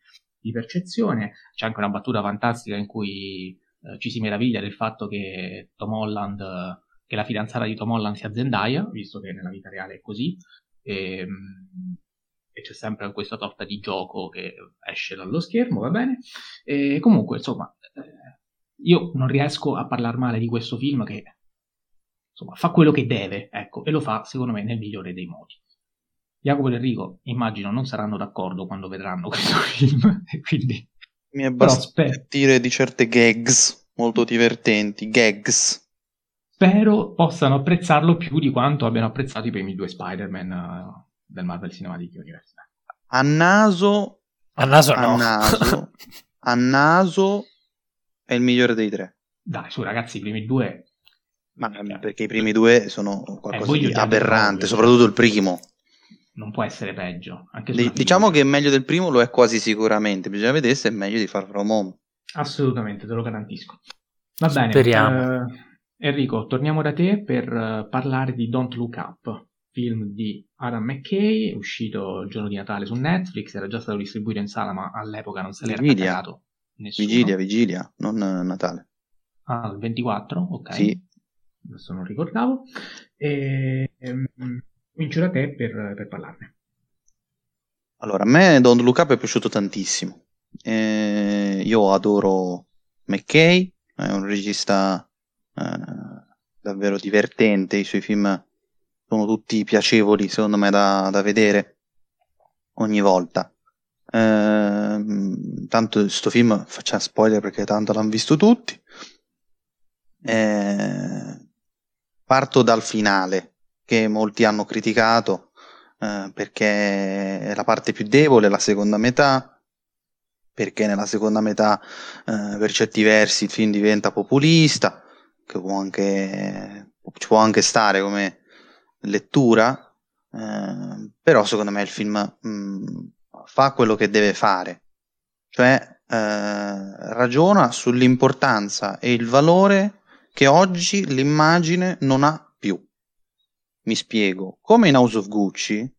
di percezione. C'è anche una battuta fantastica in cui eh, ci si meraviglia del fatto che Tom Holland, che la fidanzata di Tom Holland sia Zendaya, visto che nella vita reale è così. E, ehm, e c'è sempre questa sorta di gioco che esce dallo schermo, va bene? E comunque, insomma, eh, io non riesco a parlare male di questo film che insomma, fa quello che deve, ecco, e lo fa secondo me nel migliore dei modi. Jacopo ed Enrico immagino non saranno d'accordo quando vedranno questo film, quindi... Mi è bastato dire di certe gags molto divertenti, gags. Spero possano apprezzarlo più di quanto abbiano apprezzato i primi due Spider-Man uh, del Marvel Cinematic Universe. A naso... A naso no. A naso, a naso è il migliore dei tre. Dai, su ragazzi, i primi due... Ma perché i primi due sono qualcosa eh, di aberrante, soprattutto il primo non può essere peggio. D- diciamo che meglio del primo lo è quasi sicuramente, bisogna vedere se è meglio di Far From Home. Assolutamente, te lo garantisco. Va bene, Speriamo. Uh, Enrico, torniamo da te per uh, parlare di Don't Look Up, film di Adam McKay, uscito il giorno di Natale su Netflix, era già stato distribuito in sala, ma all'epoca non se l'era pagato nessuno. Vigilia, vigilia, non uh, Natale. Ah, il 24? Ok. Sì. Adesso non ricordavo. E, um, Comincio da te per, per parlarne. Allora, a me Don't Look Up è piaciuto tantissimo. Eh, io adoro McKay, è un regista eh, davvero divertente, i suoi film sono tutti piacevoli secondo me da, da vedere ogni volta. Eh, tanto questo film facciamo spoiler perché tanto l'hanno visto tutti. Eh, parto dal finale che molti hanno criticato eh, perché è la parte più debole, la seconda metà, perché nella seconda metà eh, per certi versi il film diventa populista, che può anche, ci può anche stare come lettura, eh, però secondo me il film mh, mm, fa quello che deve fare, cioè eh, ragiona sull'importanza e il valore che oggi l'immagine non ha mi spiego, come in House of Gucci,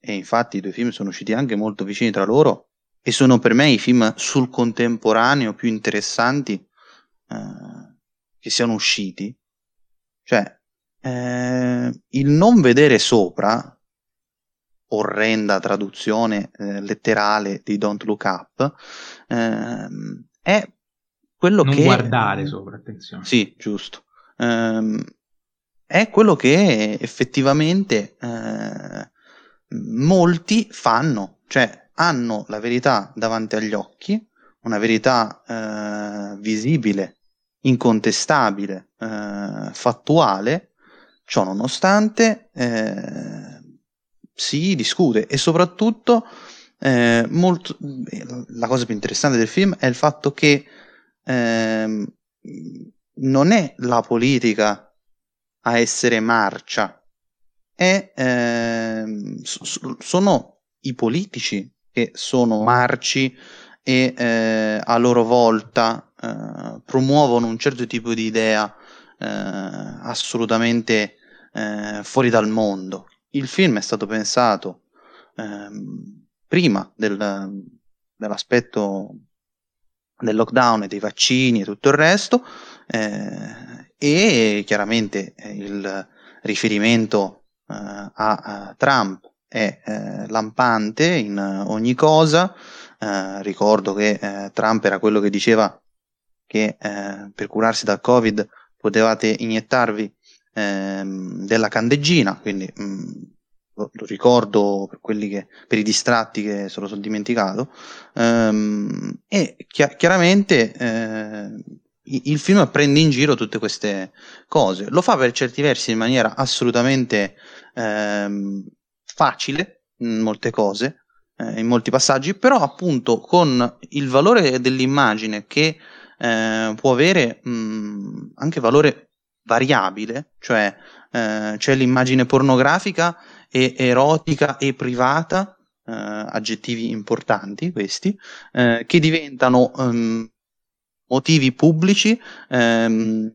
e infatti i due film sono usciti anche molto vicini tra loro, e sono per me i film sul contemporaneo più interessanti eh, che siano usciti, cioè eh, il non vedere sopra, orrenda traduzione eh, letterale di Don't Look Up, ehm, è quello non che... Non guardare sopra, attenzione. Sì, giusto. Um, è quello che effettivamente eh, molti fanno, cioè hanno la verità davanti agli occhi, una verità eh, visibile, incontestabile, eh, fattuale, ciò nonostante eh, si discute e soprattutto eh, molto, la cosa più interessante del film è il fatto che ehm, non è la politica a essere marcia, è, eh, sono i politici che sono marci e eh, a loro volta eh, promuovono un certo tipo di idea eh, assolutamente eh, fuori dal mondo. Il film è stato pensato ehm, prima del, dell'aspetto del lockdown e dei vaccini e tutto il resto eh, e chiaramente il riferimento eh, a, a, Trump è eh, lampante in ogni cosa. Eh, ricordo che eh, Trump era quello che diceva che eh, per curarsi dal Covid potevate iniettarvi ehm, della candeggina, quindi mh, mm, lo, lo, ricordo per, quelli che, per i distratti che se lo sono dimenticato. Ehm, e chi- chiaramente eh, il film prende in giro tutte queste cose. Lo fa per certi versi in maniera assolutamente ehm, facile in molte cose, eh, in molti passaggi, però appunto con il valore dell'immagine che eh, può avere mh, anche valore variabile, cioè eh, c'è l'immagine pornografica e erotica e privata, eh, aggettivi importanti questi, eh, che diventano um, motivi pubblici ehm,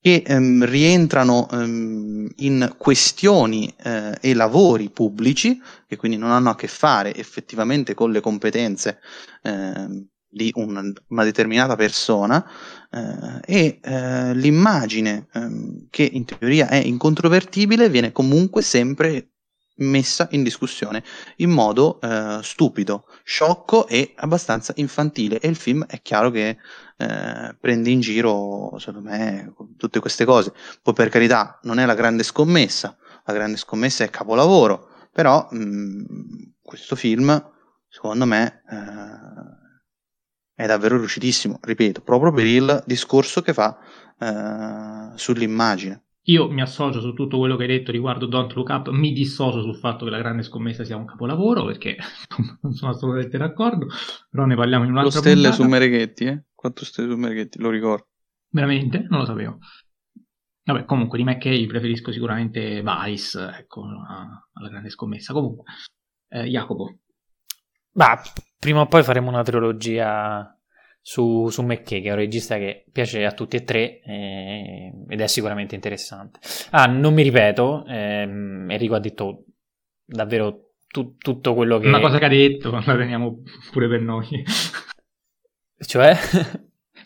che ehm, rientrano ehm, in questioni eh, e lavori pubblici, che quindi non hanno a che fare effettivamente con le competenze ehm, di un, una determinata persona, eh, e eh, l'immagine ehm, che in teoria è incontrovertibile viene comunque sempre messa in discussione in modo eh, stupido, sciocco e abbastanza infantile. E il film è chiaro che eh, prende in giro, secondo me, tutte queste cose. Poi per carità non è la grande scommessa, la grande scommessa è capolavoro, però mh, mm, questo film, secondo me, eh, è davvero riuscitissimo, ripeto, proprio per il discorso che fa eh, sull'immagine. Io mi associo su tutto quello che hai detto riguardo Don't Look Up, mi dissocio sul fatto che la grande scommessa sia un capolavoro, perché non sono assolutamente d'accordo, però ne parliamo in un'altra Lo stelle puntata. su Mereghetti, eh? Quanto stelle su Mereghetti, lo ricordo. Veramente? Non lo sapevo. Vabbè, comunque di McKay preferisco sicuramente Vice, ecco, alla grande scommessa. Comunque, eh, Jacopo. Ma prima o poi faremo una trilogia su, su McKay, che è un regista che piace a tutti e tre eh, ed è sicuramente interessante. Ah, non mi ripeto, ehm, Enrico ha detto davvero tu, tutto quello che... Una cosa che ha detto, la teniamo pure per noi. Cioè?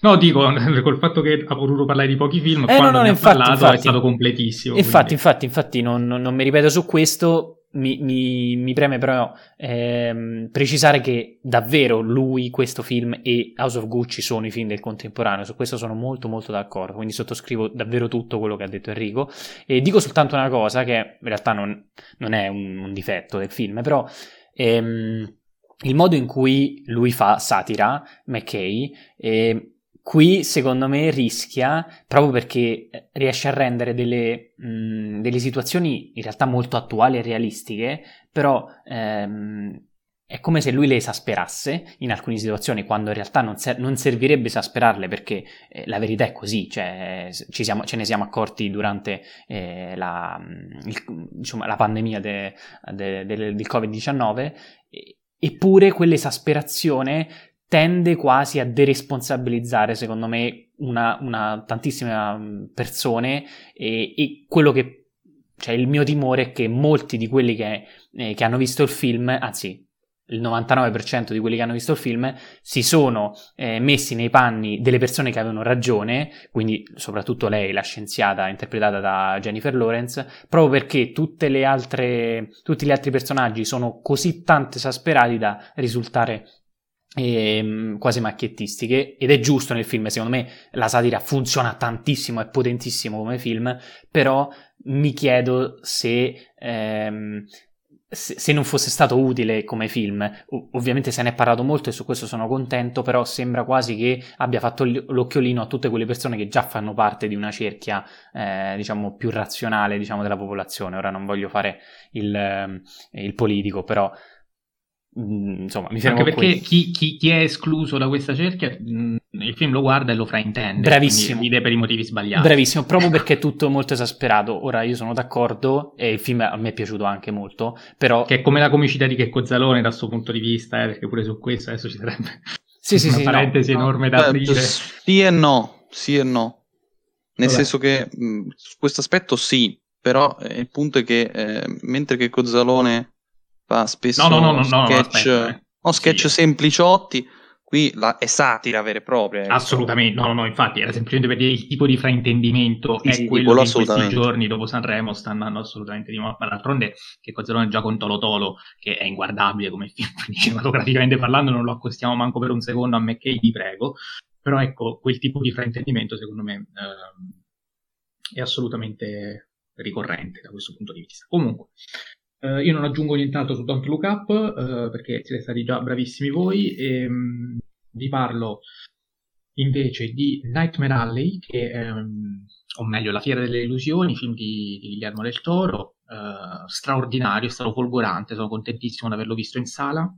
No, dico, col fatto che ha potuto parlare di pochi film, eh, quando no, no, infatti, parlato infatti, è stato completissimo. Infatti, quindi. infatti, infatti, non, non, non mi ripeto su questo, mi, mi, mi, preme però ehm, precisare che davvero lui, questo film e House of Gucci sono i film del contemporaneo, su questo sono molto molto d'accordo, quindi sottoscrivo davvero tutto quello che ha detto Enrico. E dico soltanto una cosa che in realtà non, non è un, un, difetto del film, però ehm, il modo in cui lui fa satira, McKay, eh, qui secondo me rischia proprio perché eh, riesce a rendere delle, mh, delle situazioni in realtà molto attuali e realistiche, però ehm, è come se lui le esasperasse in alcune situazioni, quando in realtà non, ser- non servirebbe esasperarle perché eh, la verità è così, cioè siamo, ce ne siamo accorti durante eh, la, il, diciamo, la, pandemia de, de, de, del Covid-19, eppure quell'esasperazione tende quasi a deresponsabilizzare, secondo me, una, una tantissime mm, persone e, e, quello che, cioè il mio timore è che molti di quelli che, eh, che hanno visto il film, anzi il 99% di quelli che hanno visto il film si sono eh, messi nei panni delle persone che avevano ragione, quindi soprattutto lei, la scienziata interpretata da Jennifer Lawrence, proprio perché altre, tutti gli altri personaggi sono così tanto esasperati da risultare eh, quasi macchiettistiche ed è giusto nel film, secondo me la satira funziona tantissimo, è potentissimo come film, però mi chiedo se, ehm, se, se non fosse stato utile come film. O- ovviamente se ne è parlato molto e su questo sono contento, però sembra quasi che abbia fatto l'occhiolino a tutte quelle persone che già fanno parte di una cerchia, eh, diciamo, più razionale, diciamo, della popolazione. Ora non voglio fare il, il politico, però Mm, insomma, mi fermo Anche perché chi, chi, chi, è escluso da questa cerchia, mh, mm, il film lo guarda e lo fraintende. Bravissimo. Ride per i motivi sbagliati. Bravissimo, proprio perché è tutto molto esasperato. Ora io sono d'accordo e il film a me è piaciuto anche molto, però... Che è come la comicità di Checco Zalone dal suo punto di vista, eh, perché pure su questo adesso ci sarebbe sì, sì, una sì, parentesi no, enorme da aprire. Sì e no, sì e no. Nel Vabbè. senso che mh, mm, su questo aspetto sì, però eh, il punto è che eh, mentre che Cozzalone fa spesso no, no, no, sketch, no, aspetta, eh. sketch sì. sempliciotti, qui la, è satira vera e propria. Ecco. Assolutamente, no, no, infatti era semplicemente per dire il tipo di fraintendimento sì, è sì, quello che in questi giorni dopo Sanremo sta andando assolutamente di moda. Ma d'altronde che Cozzalone già con Tolo Tolo, che è inguardabile come film, cinematograficamente parlando, non lo accostiamo manco per un secondo a McKay, vi prego. Però ecco, quel tipo di fraintendimento secondo me eh, è assolutamente ricorrente da questo punto di vista. Comunque, eh, io non aggiungo nient'altro su Don't Look Up eh, perché siete stati già bravissimi voi e mm, vi parlo invece di Nightmare Alley, che è, um, o meglio La Fiera delle Illusioni, film di, di Guillermo del Toro, uh, straordinario, è stato folgorante, sono contentissimo di averlo visto in sala.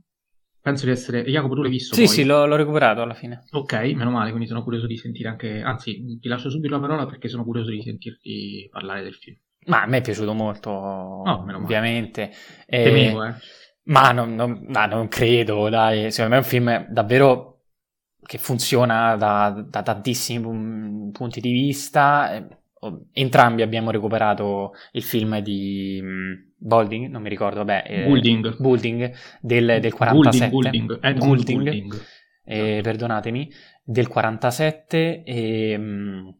Penso di essere. Jacopo, tu l'hai visto? Sì, poi? sì, l'ho, l'ho, recuperato alla fine. Ok, meno male, quindi sono curioso di sentire anche. Anzi, ti lascio subito la parola perché sono curioso di sentirti parlare del film. Ma a me è piaciuto molto, oh, ovviamente. E... Temevo, eh. Ma non, non, no, non, credo, dai. Secondo me è un film davvero che funziona da, da tantissimi punti di vista. Entrambi abbiamo recuperato il film di Bolding, non mi ricordo, vabbè. Eh, Building. Building del, del 47. Building, Building. Building. Building. Eh, perdonatemi, del 47 e... Mh,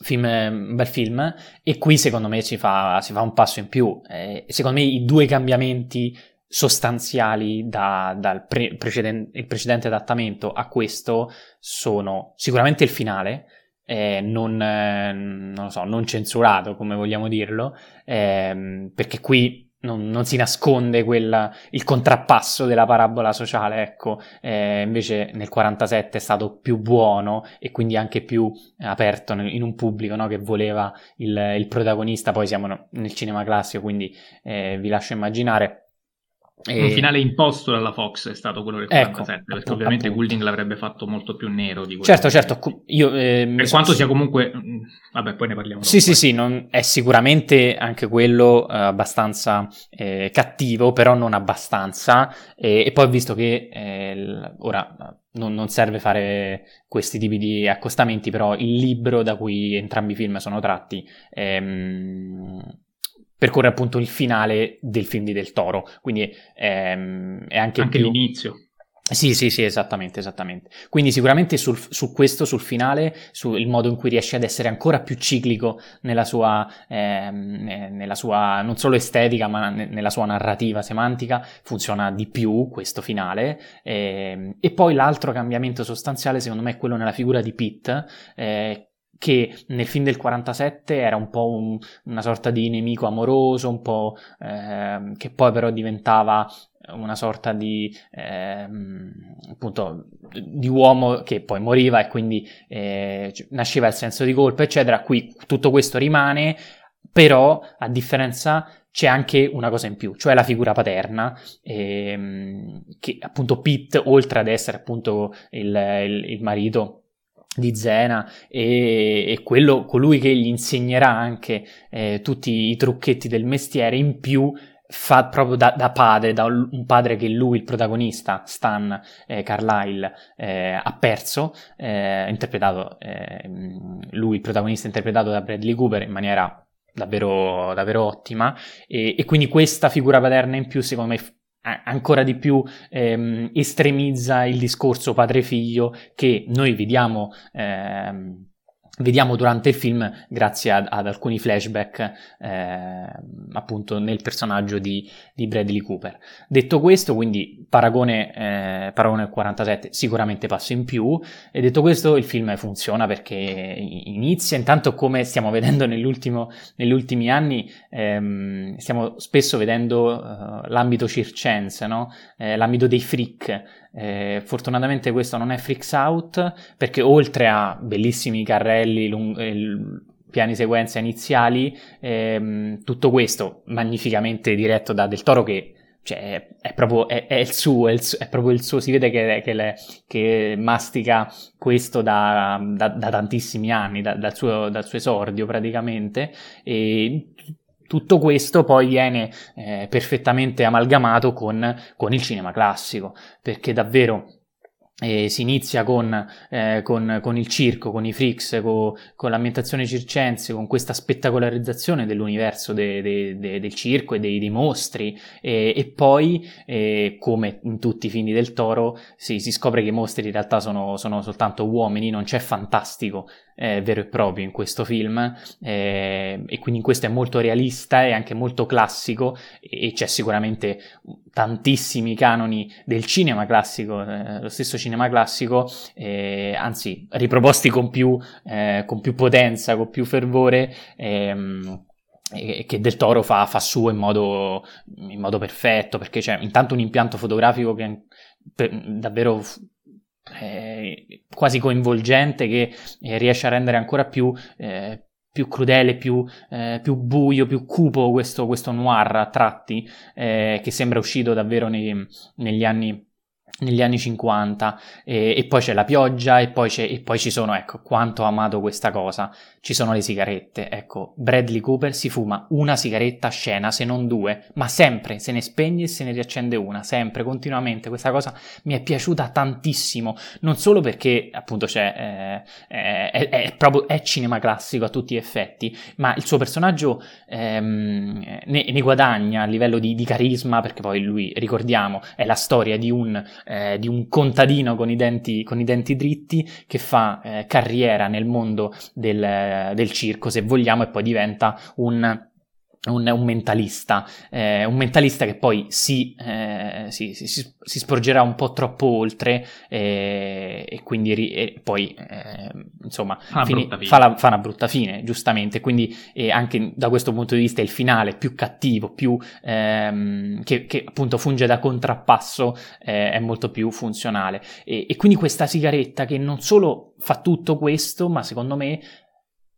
film, un bel film e qui secondo me si fa, si fa un passo in più. Eh, secondo me i due cambiamenti sostanziali da, dal pre- precedente, precedente adattamento a questo sono sicuramente il finale, eh, non, eh, non, so, non, censurato come vogliamo dirlo, eh, perché qui non, non, si nasconde quella, il contrappasso della parabola sociale, ecco, eh, invece nel 47 è stato più buono e quindi anche più aperto in un pubblico no, che voleva il, il, protagonista, poi siamo nel cinema classico, quindi eh, vi lascio immaginare e... Un finale imposto dalla Fox è stato quello del 47, ecco, perché ovviamente appunto. Goulding l'avrebbe fatto molto più nero di quello. Certo, certo. Io, eh, per quanto sia comunque... Mm, vabbè, poi ne parliamo. Sì, dopo. sì, sì, non... è sicuramente anche quello eh, abbastanza eh, cattivo, però non abbastanza. e poi ho visto che eh, ora non, non, serve fare questi tipi di accostamenti, però il libro da cui entrambi i film sono tratti... Ehm, percorre appunto il finale del film di Del Toro, quindi ehm, è anche, anche più... l'inizio. Sì, sì, sì, esattamente, esattamente. Quindi sicuramente sul, su questo, sul finale, sul modo in cui riesce ad essere ancora più ciclico nella sua, ehm, eh, nella sua non solo estetica, ma ne, nella sua narrativa semantica, funziona di più questo finale. Eh, e poi l'altro cambiamento sostanziale, secondo me, è quello nella figura di Pitt, eh, che nel film del 47 era un po' un, una sorta di nemico amoroso, un po' eh, che poi però diventava una sorta di eh, appunto di uomo che poi moriva e quindi eh, nasceva il senso di colpa eccetera. Qui tutto questo rimane però a differenza c'è anche una cosa in più, cioè la figura paterna, ehm, che appunto Pitt, oltre ad essere appunto il, il, il marito di Zena e, e, quello, colui che gli insegnerà anche eh, tutti i trucchetti del mestiere, in più fa proprio da, da, padre, da un padre che lui, il protagonista, Stan eh, Carlyle, eh, ha perso, eh, interpretato, eh, lui, il protagonista, interpretato da Bradley Cooper in maniera davvero, davvero ottima, e, e quindi questa figura paterna in più, secondo me, ancora di più ehm, estremizza il discorso padre-figlio che noi vediamo ehm, vediamo durante il film grazie ad, ad alcuni flashback eh, appunto nel personaggio di, di, Bradley Cooper. Detto questo, quindi paragone, eh, paragone 47 sicuramente passo in più e detto questo il film funziona perché inizia intanto come stiamo vedendo negli ultimi anni ehm, stiamo spesso vedendo eh, l'ambito circense, no? Eh, l'ambito dei freak eh, fortunatamente questo non è Freaks Out perché oltre a bellissimi carrelli, lung- eh, piani sequenza iniziali, ehm, tutto questo magnificamente diretto da Del Toro che cioè, è proprio è, è il suo, è, il, è, proprio il suo, si vede che, che, le, che mastica questo da, da, da tantissimi anni, da, dal, suo, dal, suo, esordio praticamente, e tutto questo poi viene eh, perfettamente amalgamato con, con il cinema classico, perché davvero e si inizia con, eh, con, con, il circo, con i freaks, con, con, l'ambientazione circense, con questa spettacolarizzazione dell'universo de, de, de, del circo e dei, dei mostri, e, e poi, eh, come in tutti i film del Toro, si, si, scopre che i mostri in realtà sono, sono soltanto uomini, non c'è fantastico eh, vero e proprio in questo film, eh, e quindi in questo è molto realista e anche molto classico, e, e c'è sicuramente tantissimi canoni del cinema classico, eh, lo stesso cinema classico, eh, anzi riproposti con più, eh, con più, potenza, con più fervore. Ehm, che Del Toro fa, fa suo in modo, in modo, perfetto perché c'è intanto un impianto fotografico che è davvero eh, quasi coinvolgente che eh, riesce a rendere ancora più, eh, più crudele, più, eh, più, buio, più cupo questo, questo noir a tratti eh, che sembra uscito davvero nei, negli anni negli anni 50 e, e, poi c'è la pioggia e poi, e poi, ci sono, ecco, quanto ho amato questa cosa, ci sono le sigarette, ecco, Bradley Cooper si fuma una sigaretta a scena, se non due, ma sempre se ne spegne e se ne riaccende una, sempre, continuamente, questa cosa mi è piaciuta tantissimo, non solo perché appunto c'è, eh, è, è, proprio, è cinema classico a tutti gli effetti, ma il suo personaggio ehm, ne, ne, guadagna a livello di, di carisma, perché poi lui, ricordiamo, è la storia di un eh, di un contadino con i denti, con i denti dritti che fa eh, carriera nel mondo del, del circo, se vogliamo, e poi diventa un un, un, mentalista, eh, un mentalista che poi si, eh, si, si, si, sporgerà un po' troppo oltre eh, e quindi ri, e poi eh, insomma fa, fini, fa, la, fa, una brutta fine, giustamente. Quindi anche da questo punto di vista il finale più cattivo, più, ehm, che, che, appunto funge da contrappasso, eh, è molto più funzionale. E, e quindi questa sigaretta che non solo fa tutto questo, ma secondo me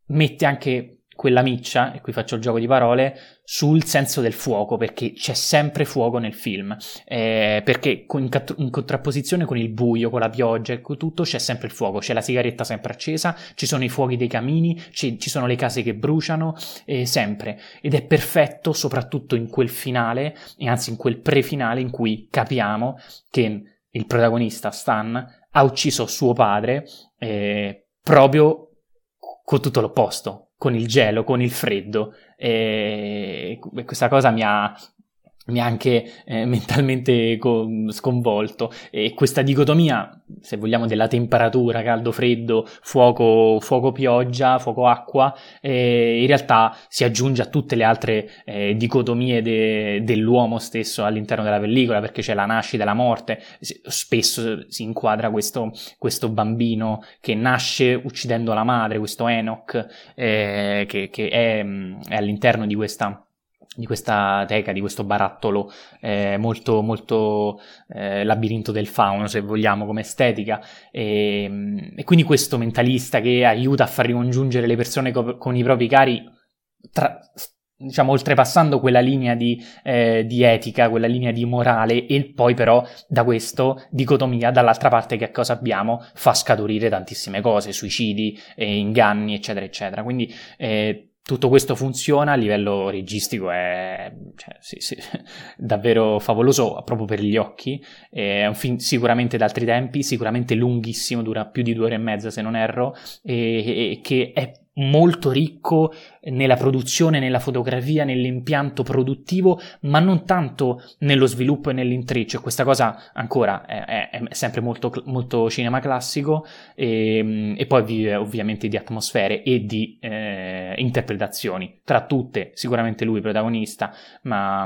mette anche quella miccia, e qui faccio il gioco di parole, sul senso del fuoco, perché c'è sempre fuoco nel film, eh, perché in, in, contrapposizione con il buio, con la pioggia e con tutto, c'è sempre il fuoco, c'è la sigaretta sempre accesa, ci sono i fuochi dei camini, ci, ci sono le case che bruciano, eh, sempre, ed è perfetto soprattutto in quel finale, e anzi in quel pre-finale in cui capiamo che il protagonista Stan ha ucciso suo padre eh, proprio con tutto l'opposto, con il gelo, con il freddo. E questa cosa mi ha, anche eh, mentalmente co- sconvolto. E questa dicotomia, se vogliamo, della temperatura, caldo, freddo, fuoco, fuoco pioggia, fuoco acqua, eh, in realtà si aggiunge a tutte le altre eh, dicotomie de- dell'uomo stesso all'interno della pellicola, perché c'è la nascita e la morte, spesso si inquadra questo, questo bambino che nasce uccidendo la madre, questo Enoch, eh, che, che è, è all'interno di questa di questa teca, di questo barattolo eh, molto, molto eh, labirinto del fauno, se vogliamo, come estetica. E, ehm, e, quindi questo mentalista che aiuta a far ricongiungere le persone co- con i propri cari, tra, diciamo, oltrepassando quella linea di, eh, di, etica, quella linea di morale, e poi però da questo dicotomia, dall'altra parte che cosa abbiamo? Fa scaturire tantissime cose, suicidi, inganni, eccetera, eccetera. Quindi eh, tutto questo funziona a livello registico, è cioè, sì, sì, davvero favoloso proprio per gli occhi. È un film sicuramente d'altri tempi, sicuramente lunghissimo, dura più di due ore e mezza se non erro, e, e che è molto ricco nella produzione, nella fotografia, nell'impianto produttivo, ma non tanto nello sviluppo e nell'intreccio. Questa cosa ancora è, è, è sempre molto, molto, cinema classico e, e, poi vive ovviamente di atmosfere e di eh, interpretazioni. Tra tutte, sicuramente lui protagonista, ma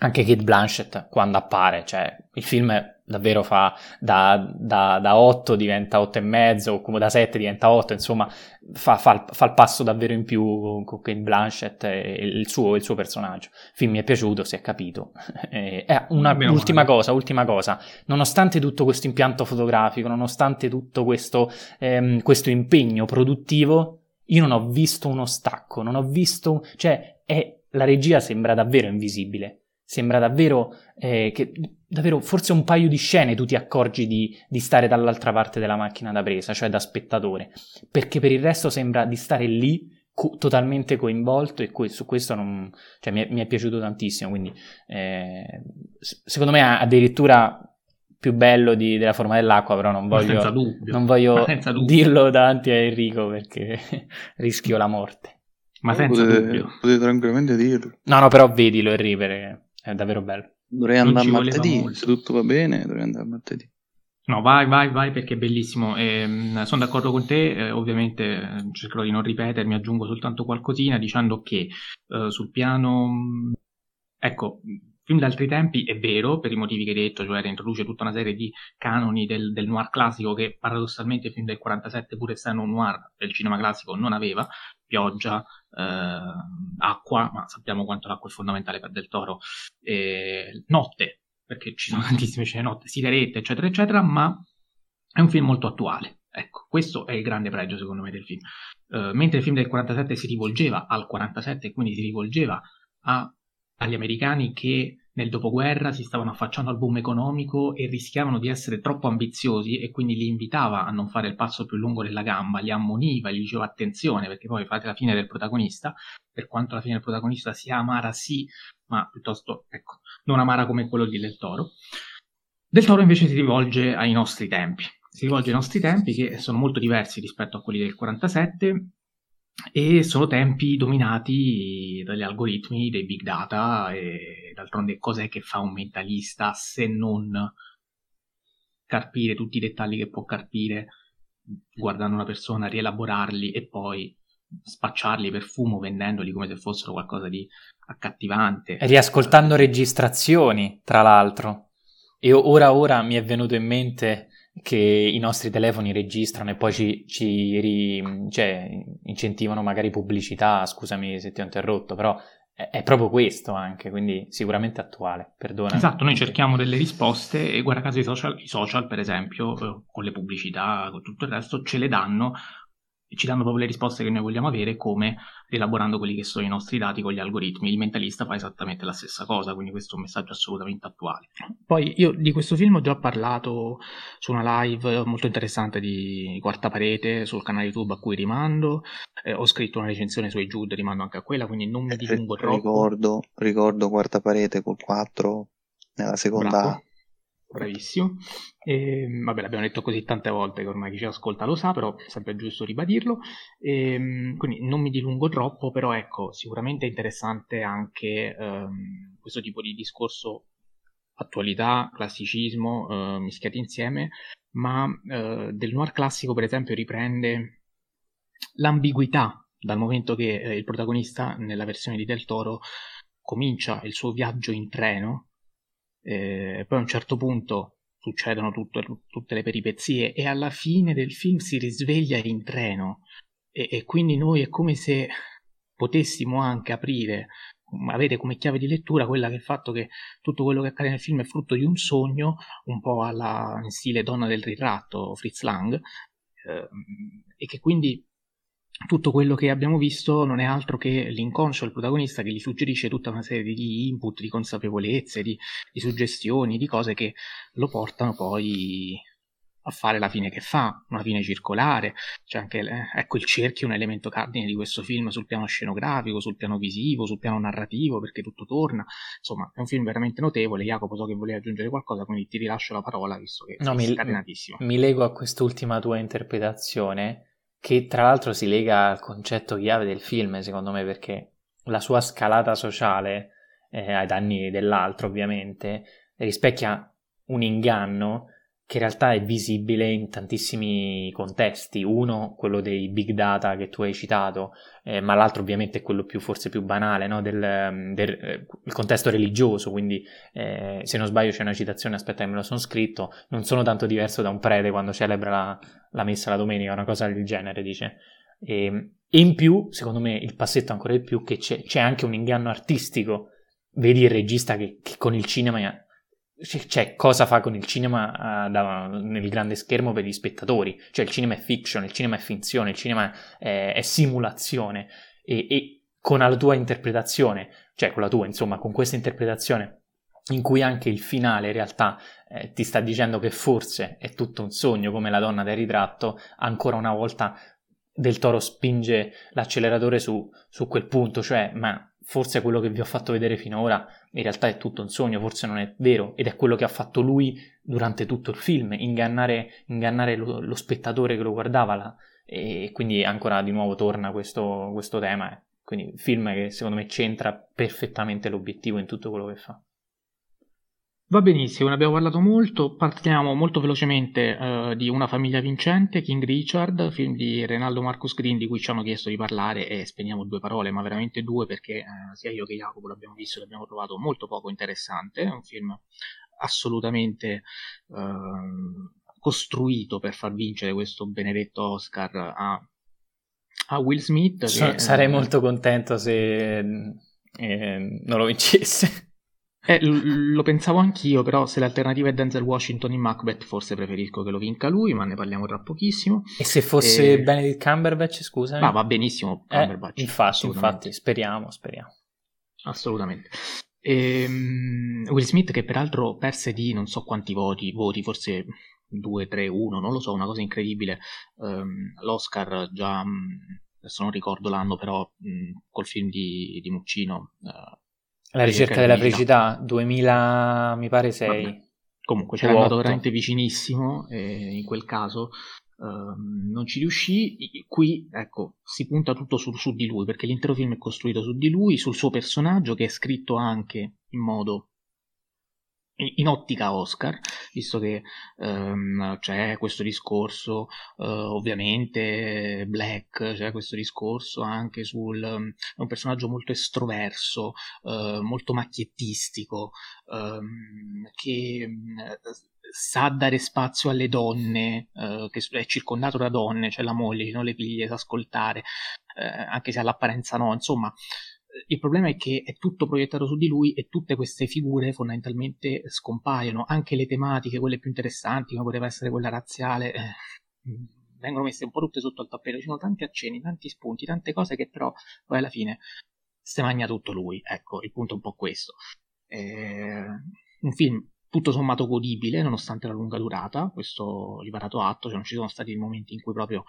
anche Kate Blanchett quando appare, cioè il film davvero fa da, da, da 8 diventa 8 e mezzo, o come da 7 diventa 8, insomma fa, fa, fa, il passo davvero in più con Kate Blanchett e il suo, il suo personaggio. Il film mi è piaciuto, si è capito. eh, una, ultima cosa, ultima cosa, nonostante tutto questo impianto fotografico, nonostante tutto questo, ehm, questo impegno produttivo, io non ho visto uno stacco, non ho visto, cioè è, la regia sembra davvero invisibile sembra davvero eh, che davvero forse un paio di scene tu ti accorgi di, di, stare dall'altra parte della macchina da presa, cioè da spettatore, perché per il resto sembra di stare lì co- totalmente coinvolto e que- su questo non, cioè, mi, è, mi, è, piaciuto tantissimo, quindi eh, secondo me addirittura più bello di, della forma dell'acqua, però non voglio, non voglio dirlo davanti a Enrico perché rischio la morte. Ma senza potete, dubbio. Potete tranquillamente dirlo. No, no, però vedilo e rivere, è davvero bello. Dovrei andare martedì, se tutto va bene, dovrei andare martedì. No, vai, vai, vai perché è bellissimo. Eh, sono d'accordo con te, eh, ovviamente eh, cercherò di non ripetermi, aggiungo soltanto qualcosina dicendo che eh, sul piano... Ecco, film d'altri tempi è vero, per i motivi che hai detto, cioè introduce tutta una serie di canoni del, del noir classico che paradossalmente il film del 47, pur essendo un noir del cinema classico, non aveva, pioggia, acqua, ma sappiamo quanto l'acqua è fondamentale per Del Toro, eh, notte, perché ci sono tantissime scene notte, sigarette, eccetera, eccetera, ma è un film molto attuale. Ecco, questo è il grande pregio secondo me del film. Uh, mentre il film del 47 si rivolgeva al 47 e quindi si rivolgeva a, agli americani che nel dopoguerra si stavano affacciando al boom economico e rischiavano di essere troppo ambiziosi e quindi li invitava a non fare il passo più lungo della gamba, li ammoniva, gli diceva attenzione perché poi fate la fine del protagonista, per quanto la fine del protagonista sia amara sì, ma piuttosto ecco, non amara come quello di Del Toro. Del Toro invece si rivolge ai nostri tempi, si rivolge ai nostri tempi che sono molto diversi rispetto a quelli del 47 e sono tempi dominati dagli algoritmi, dei big data e d'altronde cos'è che fa un mentalista se non carpire tutti i dettagli che può carpire guardando una persona, rielaborarli e poi spacciarli per fumo vendendoli come se fossero qualcosa di accattivante. Riascoltando registrazioni, tra l'altro. E ora ora mi è venuto in mente che i nostri telefoni registrano e poi ci, ci ri, cioè, incentivano magari pubblicità, scusami se ti ho interrotto, però è, è, proprio questo anche, quindi sicuramente attuale, perdona. Esatto, noi cerchiamo delle risposte e guarda caso i social, i social per esempio, eh, con le pubblicità, con tutto il resto, ce le danno ci danno proprio le risposte che noi vogliamo avere come rielaborando quelli che sono i nostri dati con gli algoritmi. Il mentalista fa esattamente la stessa cosa, quindi questo è un messaggio assolutamente attuale. Poi io di questo film ho già parlato su una live molto interessante di Quarta Parete sul canale YouTube a cui rimando, eh, ho scritto una recensione su Jude, rimando anche a quella, quindi non mi dilungo troppo. Ricordo, ricordo Quarta Parete col 4 nella seconda Bravo bravissimo. E, vabbè, l'abbiamo detto così tante volte che ormai chi ci ascolta lo sa, però è sempre giusto ribadirlo. E, quindi non mi dilungo troppo, però ecco, sicuramente è interessante anche ehm, questo tipo di discorso attualità, classicismo eh, mischiati insieme, ma eh, del noir classico, per esempio, riprende l'ambiguità dal momento che eh, il protagonista nella versione di Del Toro comincia il suo viaggio in treno eh, poi a un certo punto succedono tutto, tutte le peripezie e alla fine del film si risveglia in treno. E, e quindi noi è come se potessimo anche aprire avere come chiave di lettura quella che il fatto che tutto quello che accade nel film è frutto di un sogno, un po' alla, in stile Donna del ritratto, Fritz Lang, eh, e che quindi tutto quello che abbiamo visto non è altro che l'inconscio del protagonista che gli suggerisce tutta una serie di input, di consapevolezze, di, di suggestioni, di cose che lo portano poi a fare la fine che fa, una fine circolare. C'è anche ecco il cerchio, un elemento cardine di questo film sul piano scenografico, sul piano visivo, sul piano narrativo, perché tutto torna. Insomma, è un film veramente notevole. Jacopo, so che volevi aggiungere qualcosa, quindi ti rilascio la parola, visto che no, sei scatenatissimo. Mi lego a quest'ultima tua interpretazione che tra l'altro si lega al concetto chiave del film, secondo me, perché la sua scalata sociale, eh, ai danni dell'altro ovviamente, rispecchia un inganno che in realtà è visibile in tantissimi contesti. Uno, quello dei big data che tu hai citato, eh, ma l'altro ovviamente è quello più, forse più banale, no? del, mm, del eh, contesto religioso. Quindi, eh, se non sbaglio, c'è una citazione, aspetta che me lo sono scritto, non sono tanto diverso da un prete quando celebra la, la messa la domenica, una cosa del genere, dice. E, ehm, e, in più, secondo me, il passetto ancora di più, che c'è, c'è anche un inganno artistico. Vedi il regista che, che con il cinema cioè, cosa fa con il cinema uh, da, nel grande schermo per gli spettatori? Cioè, il cinema è fiction, il cinema è finzione, il cinema è, è simulazione. E, e, con la tua interpretazione cioè con la tua, insomma, con questa interpretazione in cui anche il finale in realtà eh, ti sta dicendo che forse è tutto un sogno come la donna del ritratto, ancora una volta Del Toro spinge l'acceleratore su, su quel punto, cioè ma forse quello che vi ho fatto vedere finora in realtà è tutto un sogno, forse non è vero, ed è quello che ha fatto lui durante tutto il film, ingannare, ingannare lo, lo, spettatore che lo guardava, là. e quindi ancora di nuovo torna questo, questo tema, eh. quindi film che secondo me c'entra perfettamente l'obiettivo in tutto quello che fa. Va benissimo, ne abbiamo parlato molto. Partiamo molto velocemente uh, di Una famiglia vincente, King Richard, film di Renaldo Marcus Green di cui ci hanno chiesto di parlare e spegniamo due parole, ma veramente due perché uh, sia io che Jacopo l'abbiamo visto e l'abbiamo trovato molto poco interessante. È un film assolutamente uh, costruito per far vincere questo benedetto Oscar a, a Will Smith. Che, sarei molto contento se eh, non lo vincesse. Eh, lo pensavo anch'io, però se l'alternativa è Denzel Washington in Macbeth, forse preferisco che lo vinca lui, ma ne parliamo tra pochissimo. E se fosse e... Benedict Cumberbatch, scusa? Ma va benissimo eh, Cumberbatch. Eh, infatti, infatti, speriamo, speriamo. Assolutamente. E, um, Will Smith che peraltro perse di non so quanti voti, voti forse 2, 3, 1, non lo so, una cosa incredibile. Um, L'Oscar già, um, adesso non ricordo l'anno, però col film di, di Muccino... Uh, la ricerca della felicità 2000 mi pare 6. Comunque c'era andato veramente vicinissimo e in quel caso uh, non ci riuscì. Qui, ecco, si punta tutto su, su di lui perché l'intero film è costruito su di lui, sul suo personaggio che è scritto anche in modo in ottica Oscar, visto che um, c'è questo discorso, uh, ovviamente Black, c'è questo discorso anche sul um, un personaggio molto estroverso, uh, molto macchiettistico, um, che sa dare spazio alle donne, uh, che è circondato da donne, cioè la moglie non le piglia, sa ascoltare, anche se all'apparenza no, insomma il problema è che è tutto proiettato su di lui e tutte queste figure fondamentalmente scompaiono, anche le tematiche, quelle più interessanti, come poteva essere quella razziale, eh, vengono messe un po' tutte sotto al tappeto, ci sono tanti accenni, tanti spunti, tante cose che però poi alla fine si magna tutto lui, ecco, il punto è un po' questo. Eh, un film tutto sommato godibile nonostante la lunga durata, questo dato atto, cioè non ci sono stati momenti in cui proprio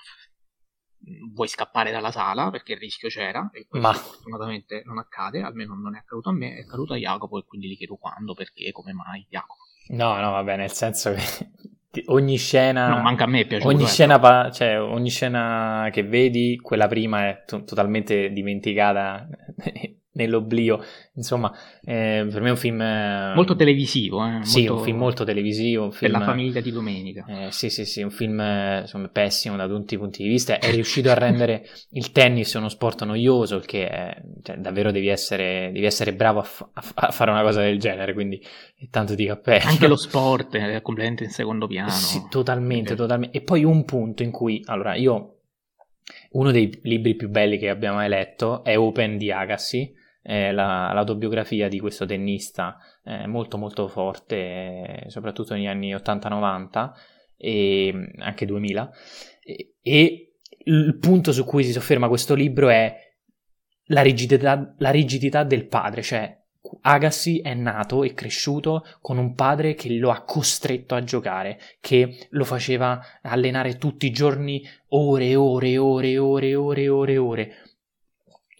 vuoi scappare dalla sala perché il rischio c'era e questo Ma... fortunatamente non accade, almeno non è accaduto a me, è accaduto a Jacopo e quindi gli chiedo quando, perché, come mai, Jacopo. No, no, vabbè, nel senso che ogni scena... No, manca a me, è piaciuto. Ogni, scena, pa- cioè, ogni scena che vedi, quella prima è to- totalmente dimenticata nell'oblio. Insomma, eh, per me è un film... Eh, molto televisivo. Eh? Sì, molto... un film molto televisivo. Film, per la famiglia di domenica. Eh, sì, sì, sì, un film insomma, pessimo da tutti i punti di vista. È riuscito a rendere il tennis uno sport noioso, il che è, cioè, davvero devi essere, devi essere bravo a, fa- a, fare una cosa del genere, quindi tanto di cappello. Anche lo sport è completamente in secondo piano. Sì, totalmente, totalmente. E poi un punto in cui, allora, io... Uno dei libri più belli che abbiamo mai letto è Open di Agassi, eh, la, l'autobiografia di questo tennista eh, molto molto forte, eh, soprattutto negli anni 80-90 e anche 2000. E, e, il punto su cui si sofferma questo libro è la rigidità, la rigidità del padre, cioè Agassi è nato e cresciuto con un padre che lo ha costretto a giocare, che lo faceva allenare tutti i giorni ore e ore e ore e ore e ore e ore ore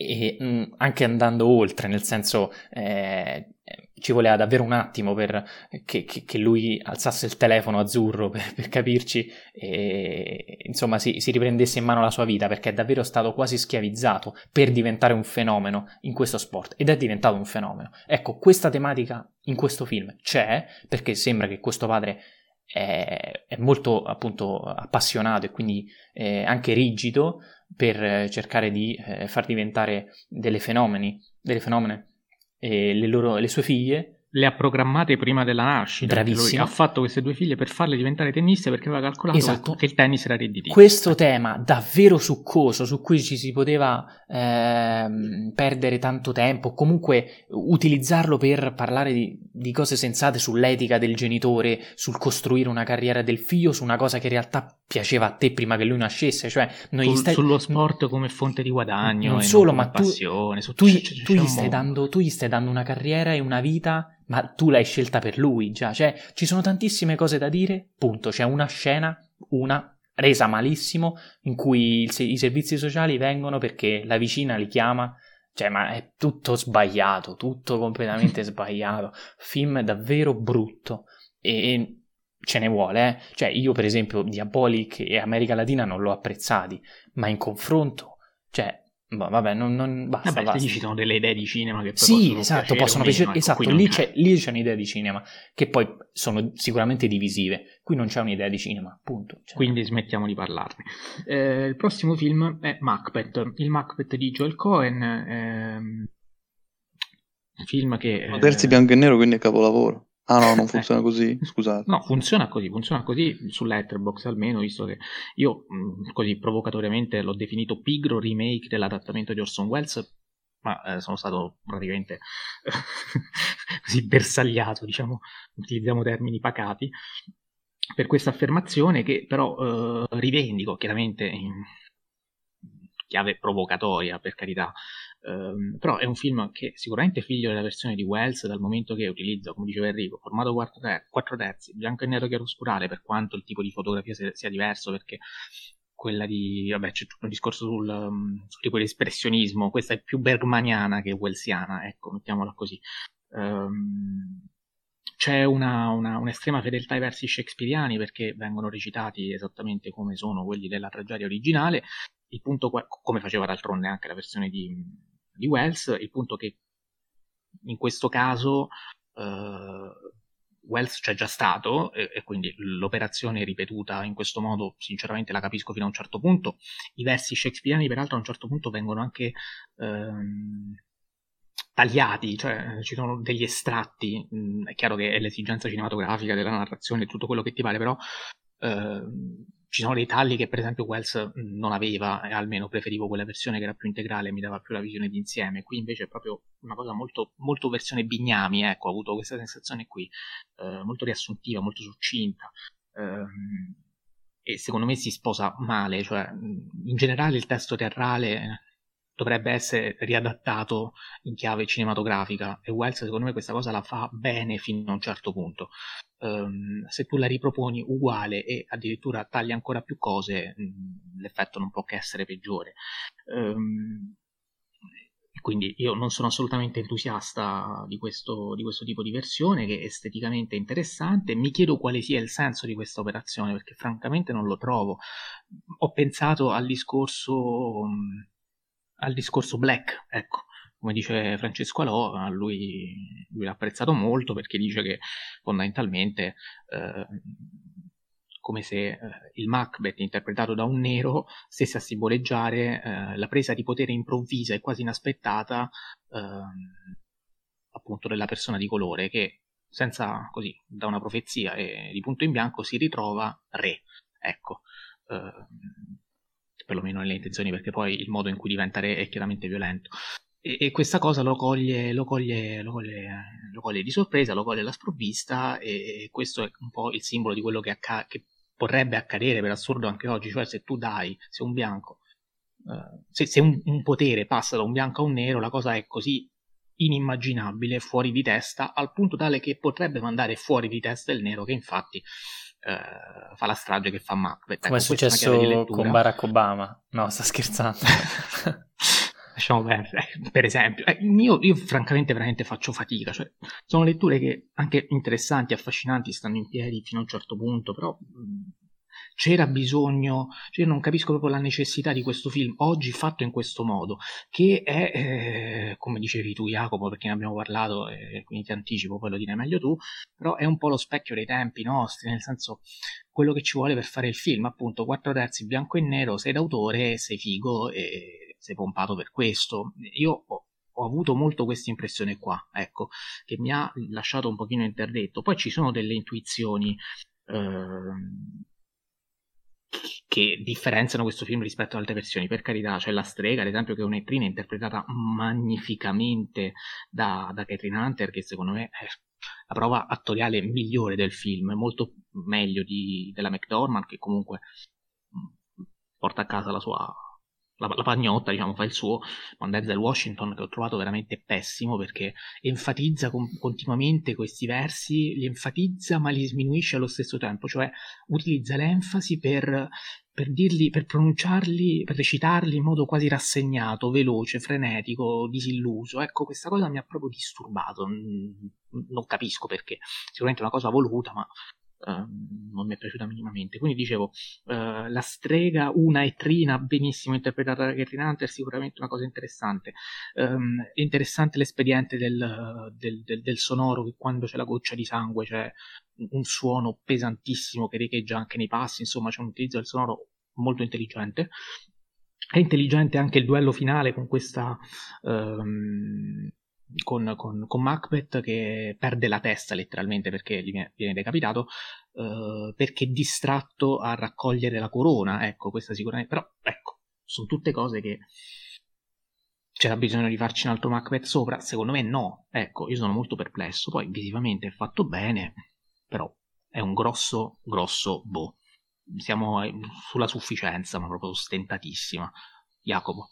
e mh, mm, anche andando oltre, nel senso eh, ci voleva davvero un attimo per che, che, che lui alzasse il telefono azzurro per, per capirci e insomma si, si, riprendesse in mano la sua vita perché è davvero stato quasi schiavizzato per diventare un fenomeno in questo sport ed è diventato un fenomeno. Ecco, questa tematica in questo film c'è perché sembra che questo padre è, è molto appunto appassionato e quindi eh, anche rigido per cercare di eh, far diventare delle fenomeni, delle fenomene. Le, loro, le sue figlie le ha programmate prima della nascita. Bravissimo. Lui ha fatto queste due figlie per farle diventare tenniste perché aveva calcolato esatto. che il tennis era redditizio. Questo tema davvero succoso, su cui ci si poteva eh, perdere tanto tempo, comunque utilizzarlo per parlare di, di, cose sensate sull'etica del genitore, sul costruire una carriera del figlio, su una cosa che in realtà piaceva a te prima che lui nascesse, cioè Sul, stai... sullo sport come fonte di guadagno, non solo, ma tu, passione, tu, tu, tu, gli stai dando, tu gli stai dando una carriera e una vita, ma tu l'hai scelta per lui già, cioè ci sono tantissime cose da dire, punto, c'è una scena, una resa malissimo, in cui il, i servizi sociali vengono perché la vicina li chiama cioè, ma è tutto sbagliato, tutto completamente sbagliato. Film davvero brutto. E, ce ne vuole, eh. Cioè, io per esempio Diabolic e America Latina non l'ho apprezzati, ma in confronto, cioè, boh, vabbè, non, non basta, vabbè, basta. ci sono delle idee di cinema che poi sì, possono esatto, piacere possono piacere, ecco, esatto, lì c'è, lì c'è un'idea di cinema che poi sono sicuramente divisive. Qui non c'è un'idea di cinema, punto. Cioè. Quindi smettiamo di parlarne. Eh, il prossimo film è Macbeth, il Macbeth di Joel Cohen, ehm, film che... Ma terzi eh, bianco e nero, quindi è capolavoro. Ah no, non funziona così, scusate. No, funziona così, funziona così su Letterboxd almeno, visto che io mh, così provocatoriamente l'ho definito pigro remake dell'adattamento di Orson Welles, ma eh, sono stato praticamente così bersagliato, diciamo, utilizziamo termini pacati, per questa affermazione che però eh, rivendico chiaramente in chiave provocatoria, per carità, Um, però è un film che sicuramente è figlio della versione di Wells dal momento che utilizza, come diceva Enrico, formato 4, ter- 4 terzi, bianco e nero chiaroscurale, per quanto il tipo di fotografia sia, sia diverso, perché quella di, vabbè c'è tutto un discorso sul, um, sul, tipo di espressionismo, questa è più bergmaniana che wellsiana, ecco, mettiamola così. Um, c'è una, una, un'estrema fedeltà ai versi shakespeariani perché vengono recitati esattamente come sono quelli della tragedia originale. Il punto, come faceva d'altronde anche la versione di, di Wells, il punto che in questo caso uh, Wells c'è già stato e, e, quindi l'operazione ripetuta in questo modo sinceramente la capisco fino a un certo punto. I versi shakespeariani peraltro a un certo punto vengono anche um, tagliati, cioè ci sono degli estratti, è chiaro che è l'esigenza cinematografica della narrazione tutto quello che ti pare, però uh, ci sono dei tagli che per esempio Wells non aveva e almeno preferivo quella versione che era più integrale e mi dava più la visione d'insieme. Qui invece è proprio una cosa molto, molto versione Bignami ecco ho avuto questa sensazione qui eh, molto riassuntiva molto succinta eh, e secondo me si sposa male cioè in generale il testo teatrale dovrebbe essere riadattato in chiave cinematografica e Wells secondo me questa cosa la fa bene fino a un certo punto um, se tu la riproponi uguale e addirittura tagli ancora più cose, mh, mm, l'effetto non può che essere peggiore. Um, quindi io non sono assolutamente entusiasta di questo, di questo, tipo di versione che è esteticamente interessante. Mi chiedo quale sia il senso di questa operazione perché francamente non lo trovo. Ho pensato al discorso, um, al discorso Black, ecco, come dice Francesco Alò, lui, lui l'ha apprezzato molto perché dice che fondamentalmente eh, come se eh, il Macbeth interpretato da un nero stesse a simboleggiare eh, la presa di potere improvvisa e quasi inaspettata ehm, appunto della persona di colore che senza così da una profezia e di punto in bianco si ritrova re ecco. Ehm, perlomeno nelle intenzioni perché poi il modo in cui diventa re è chiaramente violento. E, e questa cosa lo coglie, lo, coglie, lo, coglie, lo coglie, di sorpresa, lo coglie alla sprovvista e, e questo è un po' il simbolo di quello che, acca- che, potrebbe accadere per assurdo anche oggi, cioè se tu dai, se un bianco, uh, se, se un, un potere passa da un bianco a un nero, la cosa è così inimmaginabile, fuori di testa, al punto tale che potrebbe mandare fuori di testa il nero che infatti uh, fa la strage che fa Macbeth. Come ecco, è successo con Barack Obama? No, sta scherzando. lasciamo perdere, per esempio. Eh, io, io, francamente veramente faccio fatica, cioè, sono letture che anche interessanti, affascinanti, stanno in piedi fino a un certo punto, però mh, c'era bisogno, cioè non capisco proprio la necessità di questo film oggi fatto in questo modo, che è, eh, come dicevi tu Jacopo, perché ne abbiamo parlato e quindi ti anticipo, poi lo direi meglio tu, però è un po' lo specchio dei tempi nostri, nel senso quello che ci vuole per fare il film, appunto, quattro terzi bianco e nero, sei d'autore, sei figo e sei pompato per questo. Io ho, ho avuto molto questa impressione qua, ecco, che mi ha lasciato un pochino interdetto. Poi ci sono delle intuizioni eh, che differenziano questo film rispetto ad altre versioni. Per carità, c'è la strega, ad esempio, che è un'ettrina interpretata magnificamente da, da Catherine Hunter, che secondo me è la prova attoriale migliore del film, molto meglio di, della McDormand, che comunque porta a casa la sua la, la, pagnotta, diciamo, fa il suo, ma Denzel Washington che ho trovato veramente pessimo perché enfatizza con, continuamente questi versi, li enfatizza ma li sminuisce allo stesso tempo, cioè utilizza l'enfasi per, per dirli, per pronunciarli, per recitarli in modo quasi rassegnato, veloce, frenetico, disilluso. Ecco, questa cosa mi ha proprio disturbato, non capisco perché, sicuramente è una cosa voluta, ma Ehm, non mi è piaciuta minimamente. Quindi dicevo, uh, la strega una e trina, benissimo interpretata da Catherine Hunter, sicuramente una cosa interessante. Um, è interessante l'espediente del, del, del, del, sonoro, che quando c'è la goccia di sangue c'è un suono pesantissimo che riecheggia anche nei passi, insomma c'è un utilizzo del sonoro molto intelligente. È intelligente anche il duello finale con questa um, con, con, con, Macbeth che perde la testa letteralmente perché gli viene, decapitato, uh, perché distratto a raccogliere la corona. Ecco, questa sicuramente. Però, ecco, sono tutte cose che c'era bisogno di farci un altro Macbeth sopra. Secondo me no. Ecco, io sono molto perplesso. Poi visivamente è fatto bene, però è un grosso, grosso boh. Siamo sulla sufficienza, ma proprio stentatissima. Jacopo.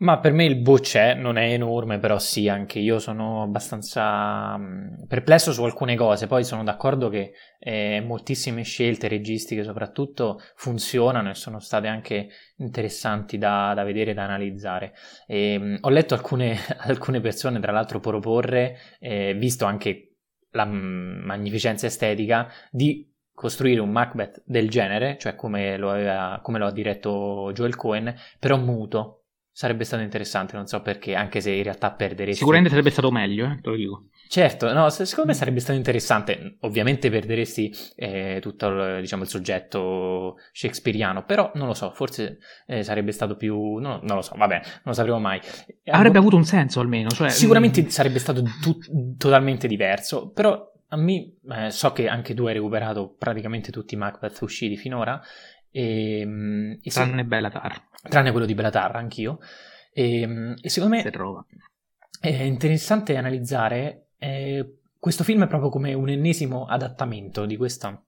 Ma per me il c'è, non è enorme, però sì, anche io sono abbastanza mm, perplesso su alcune cose, poi sono d'accordo che eh, moltissime scelte registiche soprattutto funzionano e sono state anche interessanti da, da vedere e da analizzare. E, mh, ho letto alcune, alcune, persone, tra l'altro, proporre, eh, visto anche la mh, magnificenza estetica, di costruire un Macbeth del genere, cioè come lo, aveva, come lo ha diretto Joel Cohen, però muto, Sarebbe stato interessante, non so perché, anche se in realtà perderesti... Sicuramente sarebbe stato meglio, eh, te lo dico. Certo, no, secondo me sarebbe stato interessante. Ovviamente perderesti eh, tutto il, diciamo, il, soggetto shakespeariano, però non lo so, forse eh, sarebbe stato più... No, non lo so, vabbè, non lo sapremo mai. Avrebbe avuto un senso almeno. Cioè... Sicuramente mm. sarebbe stato tu- totalmente diverso, però a me eh, so che anche tu hai recuperato praticamente tutti i Macbeth usciti finora e, ehm, e tranne se... Bellatar. Tranne quello di Bellatar, anch'io. E, ehm, e secondo me è interessante analizzare eh, questo film proprio come un ennesimo adattamento di questa,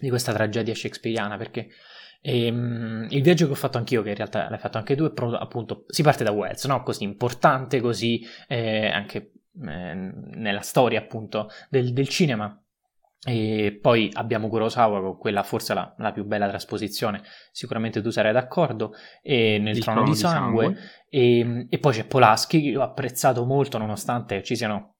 di questa tragedia shakespeariana, perché ehm, il viaggio che ho fatto anch'io, che in realtà l'hai fatto anche tu, è proprio appunto, si parte da Wells, no? così importante, così eh, anche eh, nella storia appunto del, del cinema e poi abbiamo Kurosawa con quella forse la, la, più bella trasposizione, sicuramente tu sarai d'accordo, e nel Il Trono di Sangue, sangue. E, e, poi c'è Polaschi che ho apprezzato molto nonostante ci siano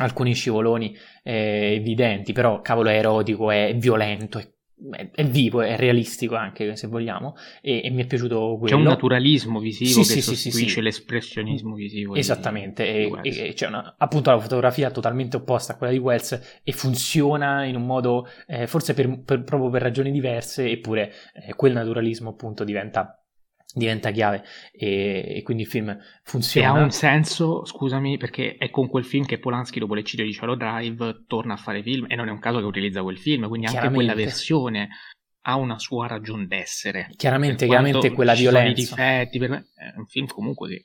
alcuni scivoloni eh, evidenti, però cavolo è erotico, è violento, è è, è, vivo, è realistico anche se vogliamo e, e mi è piaciuto quello. C'è un naturalismo visivo sì, che sì, sostituisce sì, l'espressionismo visivo. Esattamente, di, e, di e, c'è una, appunto la fotografia totalmente opposta a quella di Wells e funziona in un modo eh, forse per, per, proprio per ragioni diverse eppure eh, quel naturalismo appunto diventa diventa chiave e, e, quindi il film funziona. E ha un senso, scusami, perché è con quel film che Polanski dopo l'eccidio di Shallow Drive torna a fare film e non è un caso che utilizza quel film, quindi anche quella versione ha una sua ragione d'essere. Chiaramente, chiaramente quella violenza. Difetti, per me è un film comunque che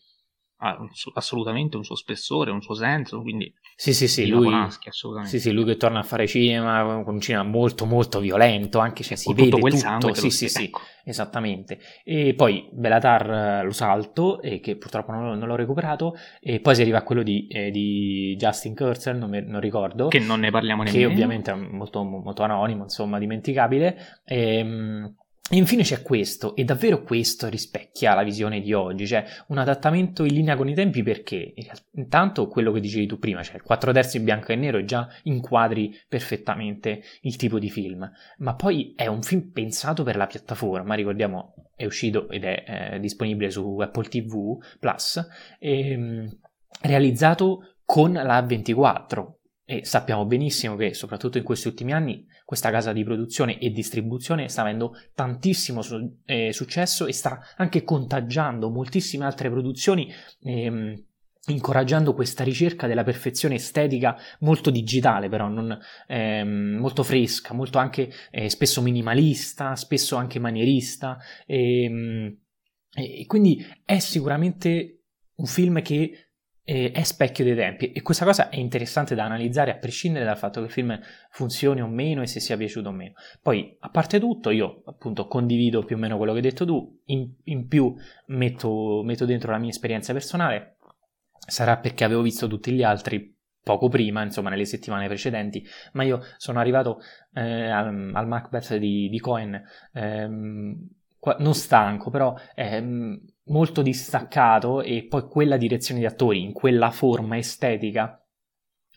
ha assolutamente un suo spessore, un suo senso, quindi sì, sì, sì, lui, Polanski, sì, sì, lui che torna a fare cinema, con un cinema molto molto violento, anche se si con vede tutto, quel tutto. sangue, sì, sì, sì, ecco. esattamente. E poi Belatar eh, lo salto, e che purtroppo non, non, l'ho recuperato, e poi si arriva a quello di, eh, di Justin Kurzel, non, non, ricordo. Che non ne parliamo nemmeno. Che ovviamente è molto, molto anonimo, insomma, dimenticabile. E, ehm, e infine c'è questo, e davvero questo rispecchia la visione di oggi, cioè un adattamento in linea con i tempi perché intanto quello che dicevi tu prima, cioè il 4 terzi bianco e nero già inquadri perfettamente il tipo di film, ma poi è un film pensato per la piattaforma, ricordiamo è uscito ed è eh, disponibile su Apple TV Plus, e, ehm, realizzato con la 24 e sappiamo benissimo che soprattutto in questi ultimi anni questa casa di produzione e distribuzione sta avendo tantissimo su- eh, successo e sta anche contagiando moltissime altre produzioni. Ehm, incoraggiando questa ricerca della perfezione estetica molto digitale però non, ehm, molto fresca molto anche eh, spesso minimalista spesso anche manierista ehm, e quindi è sicuramente un film che è specchio dei tempi. E questa cosa è interessante da analizzare a prescindere dal fatto che il film funzioni o meno e se sia piaciuto o meno. Poi, a parte tutto, io appunto condivido più o meno quello che hai detto tu, in, in più metto, metto dentro la mia esperienza personale, sarà perché avevo visto tutti gli altri poco prima, insomma nelle settimane precedenti, ma io sono arrivato eh, al, al, Macbeth di, di Cohen ehm, non stanco, però ehm, molto distaccato e poi quella direzione di attori in quella forma estetica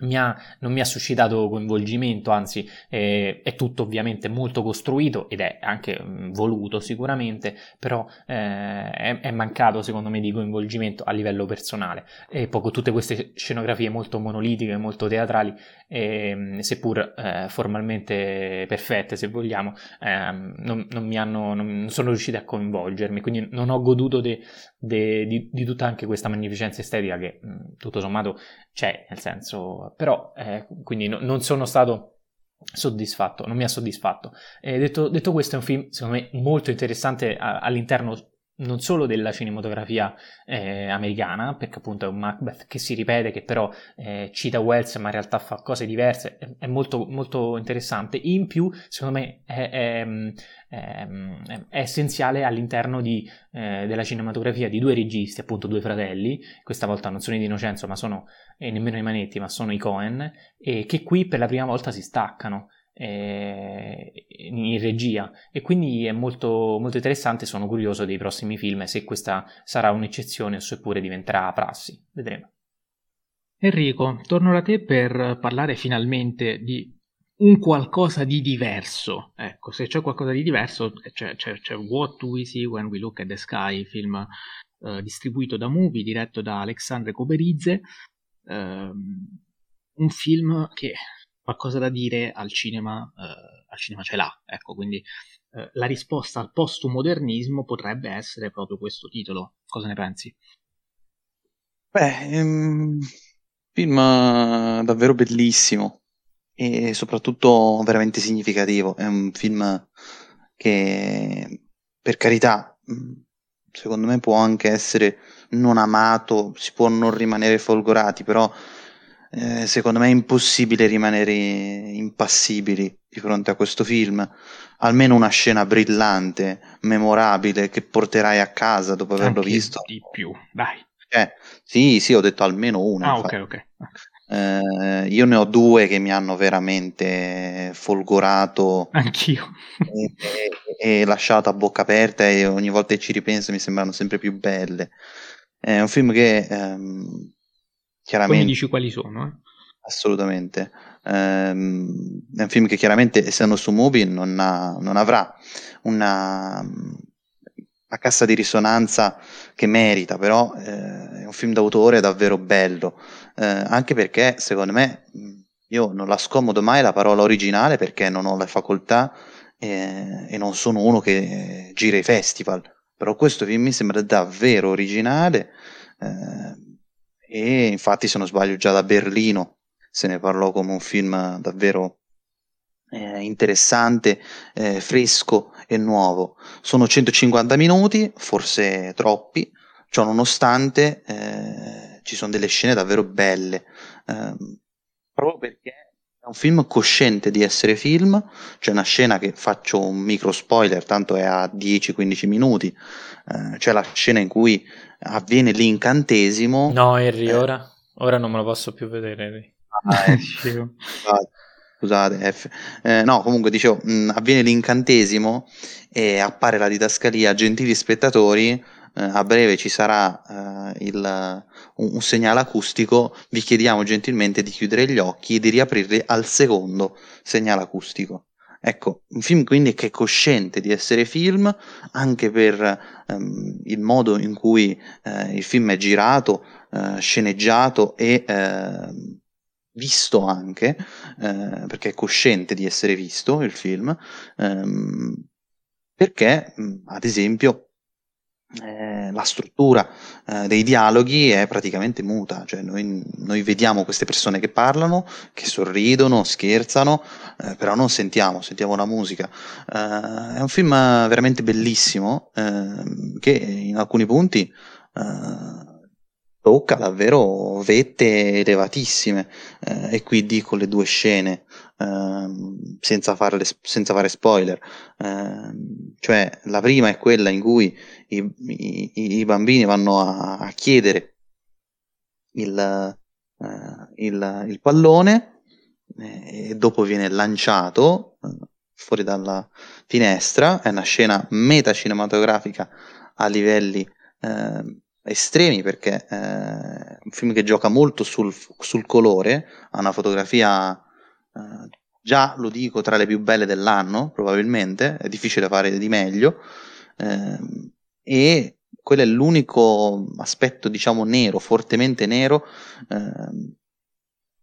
mi ha, non mi ha suscitato coinvolgimento, anzi eh, è tutto ovviamente molto costruito ed è anche mm, voluto sicuramente, però eh, è, è, mancato secondo me di coinvolgimento a livello personale. E poi con tutte queste scenografie molto monolitiche, molto teatrali, eh, seppur formalmente perfette se vogliamo, ehm, non, non, hanno, non sono riusciti a coinvolgermi, quindi non ho goduto de, de, di, di, tutta anche questa magnificenza estetica che mm, tutto sommato c'è, nel senso, però eh, quindi no, non sono stato soddisfatto, non mi ha soddisfatto. Eh, detto, detto, questo è un film secondo me molto interessante a, all'interno non solo della cinematografia eh, americana, perché appunto è un Macbeth che si ripete, che però eh, cita Wells ma in realtà fa cose diverse, è, è molto, molto, interessante. In più, secondo me, è, è, è essenziale all'interno di, eh, della cinematografia di due registi, appunto due fratelli, questa volta non sono i Di Innocenzo, ma sono, e nemmeno i Manetti, ma sono i Cohen, e che qui per la prima volta si staccano in regia. E quindi è molto, molto interessante sono curioso dei prossimi film se questa sarà un'eccezione o seppure diventerà prassi. Vedremo. Enrico torno da te per parlare finalmente di un qualcosa di diverso. Ecco se c'è qualcosa di diverso c'è, c'è, c'è What We See When We Look at the Sky film eh, distribuito da Movie diretto da Alexandre Coberizze ehm, un film che qualcosa da dire al cinema, eh, al cinema ce l'ha. Ecco, quindi eh, la risposta al postmodernismo potrebbe essere proprio questo titolo. Cosa ne pensi? Beh, un film davvero bellissimo e soprattutto veramente significativo. È un film che, per carità, secondo me può anche essere non amato, si può non rimanere folgorati, però eh, secondo me è impossibile rimanere impassibili di fronte a questo film. Almeno una scena brillante, memorabile, che porterai a casa dopo averlo Anche visto. Di più, dai. Eh, sì, sì, ho detto almeno una. Ah, ok, ok. Eh, io ne ho due che mi hanno veramente folgorato. Anch'io. e, e, e, lasciato a bocca aperta e ogni volta che ci ripenso mi sembrano sempre più belle. È un film che ehm, chiaramente... Poi mi dici quali sono, eh? Assolutamente. Ehm, è un film che chiaramente, essendo su Mubi, non, ha, non avrà una, una, cassa di risonanza che merita, però eh, è un film d'autore davvero bello, eh, anche perché, secondo me, io non la scomodo mai la parola originale perché non ho le facoltà eh, e non sono uno che gira i festival, però questo film mi sembra davvero originale. Eh, e infatti se non sbaglio già da Berlino se ne parlò come un film davvero eh, interessante, eh, fresco e nuovo. Sono 150 minuti, forse troppi, ciò nonostante eh, ci sono delle scene davvero belle, ehm, proprio perché è un film cosciente di essere film, c'è una scena che faccio un micro spoiler, tanto è a 10-15 minuti, eh, c'è la scena in cui avviene l'incantesimo. No, Harry, eh, ora, ora non me lo posso più vedere. Ah, eh, scusate, F. Eh, no, comunque dicevo, mh, avviene l'incantesimo e appare la didascalia, gentili spettatori, eh, a breve ci sarà eh, il, un, un, segnale acustico, vi chiediamo gentilmente di chiudere gli occhi e di riaprirli al secondo segnale acustico. Ecco, un film quindi che è cosciente di essere film anche per ehm, il modo in cui eh, il film è girato, eh, sceneggiato e eh, visto anche, eh, perché è cosciente di essere visto il film, ehm, perché ad esempio eh, la struttura eh, dei dialoghi è praticamente muta, cioè noi, noi, vediamo queste persone che parlano, che sorridono, scherzano, eh, però non sentiamo, sentiamo la musica. Eh, è un film veramente bellissimo ehm, che in alcuni punti eh, tocca davvero vette elevatissime eh, e qui dico le due scene eh, senza, farle, senza, fare spoiler eh, cioè la prima è quella in cui i, i, i bambini vanno a, a chiedere il, eh, il, il pallone eh, e dopo viene lanciato eh, fuori dalla finestra. È una scena metacinematografica a livelli eh, estremi perché è eh, un film che gioca molto sul, sul colore, ha una fotografia eh, già lo dico tra le più belle dell'anno probabilmente, è difficile fare di meglio eh, e quello è l'unico aspetto diciamo nero, fortemente nero eh,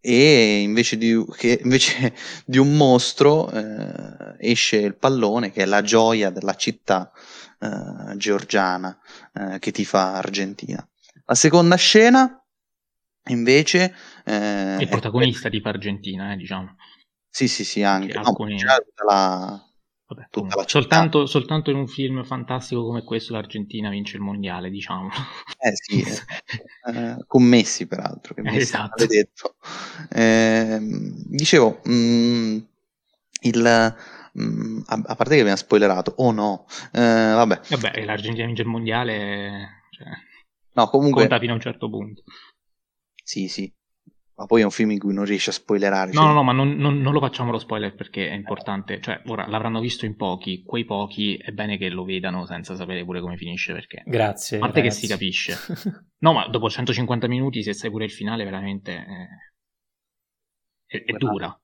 e invece di, che, invece di un mostro eh, esce il pallone che è la gioia della città eh, georgiana eh, che tifa Argentina. La seconda scena invece eh, il protagonista di Argentina, eh, diciamo. Sì, sì, sì, anche alcuni... no, la, Vabbè, comunque, soltanto, soltanto, in un film fantastico come questo l'Argentina vince il mondiale, diciamo. Eh sì, eh, eh, commessi peraltro, che mi esatto. detto. Eh, dicevo, mh, mm, il, mh, mm, a, parte che abbiamo spoilerato, o oh no, eh, vabbè. Vabbè, l'Argentina vince il mondiale, cioè, no, comunque... conta fino a un certo punto. Sì, sì, ma poi è un film in cui non riesci a spoilerare. No, cioè... no, no, ma non, non, non, lo facciamo lo spoiler perché è importante. Cioè, ora l'avranno visto in pochi, quei pochi è bene che lo vedano senza sapere pure come finisce perché... Grazie. A parte ragazzi. che si capisce. no, ma dopo 150 minuti, se sai pure il finale, veramente è, è, è dura.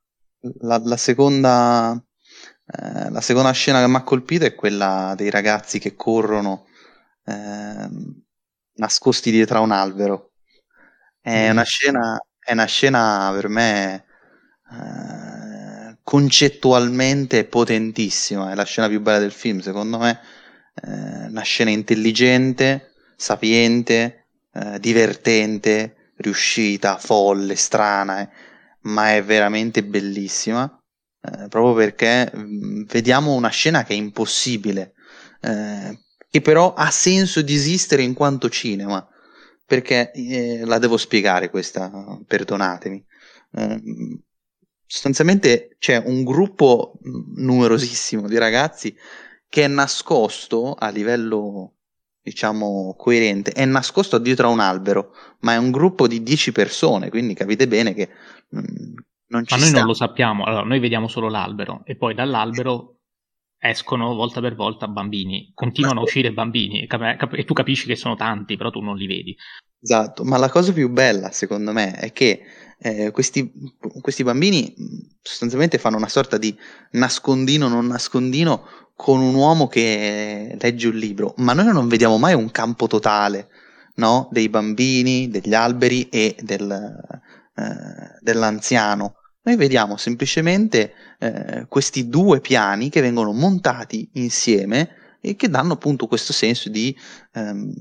La, la, seconda... Eh, la seconda scena che mi ha colpito è quella dei ragazzi che corrono eh, nascosti dietro a un albero. È una scena è una scena per me eh, concettualmente potentissima, è la scena più bella del film, secondo me, eh, una scena intelligente, sapiente, eh, divertente, riuscita, folle, strana, eh, ma è veramente bellissima, eh, proprio perché mm, vediamo una scena che è impossibile, eh, che però ha senso di esistere in quanto cinema perché eh, la devo spiegare questa, perdonatemi. Eh, sostanzialmente c'è un gruppo numerosissimo di ragazzi che è nascosto a livello diciamo coerente, è nascosto dietro a un albero, ma è un gruppo di 10 persone, quindi capite bene che mh, non ci Ma noi sta. non lo sappiamo, allora noi vediamo solo l'albero e poi dall'albero escono volta per volta bambini, continuano a uscire bambini e tu capisci che sono tanti, però tu non li vedi. Esatto, ma la cosa più bella secondo me è che eh, questi, questi, bambini sostanzialmente fanno una sorta di nascondino non nascondino con un uomo che legge un libro, ma noi non vediamo mai un campo totale no? dei bambini, degli alberi e del, eh, dell'anziano noi vediamo semplicemente eh, questi due piani che vengono montati insieme e che danno appunto questo senso di ehm,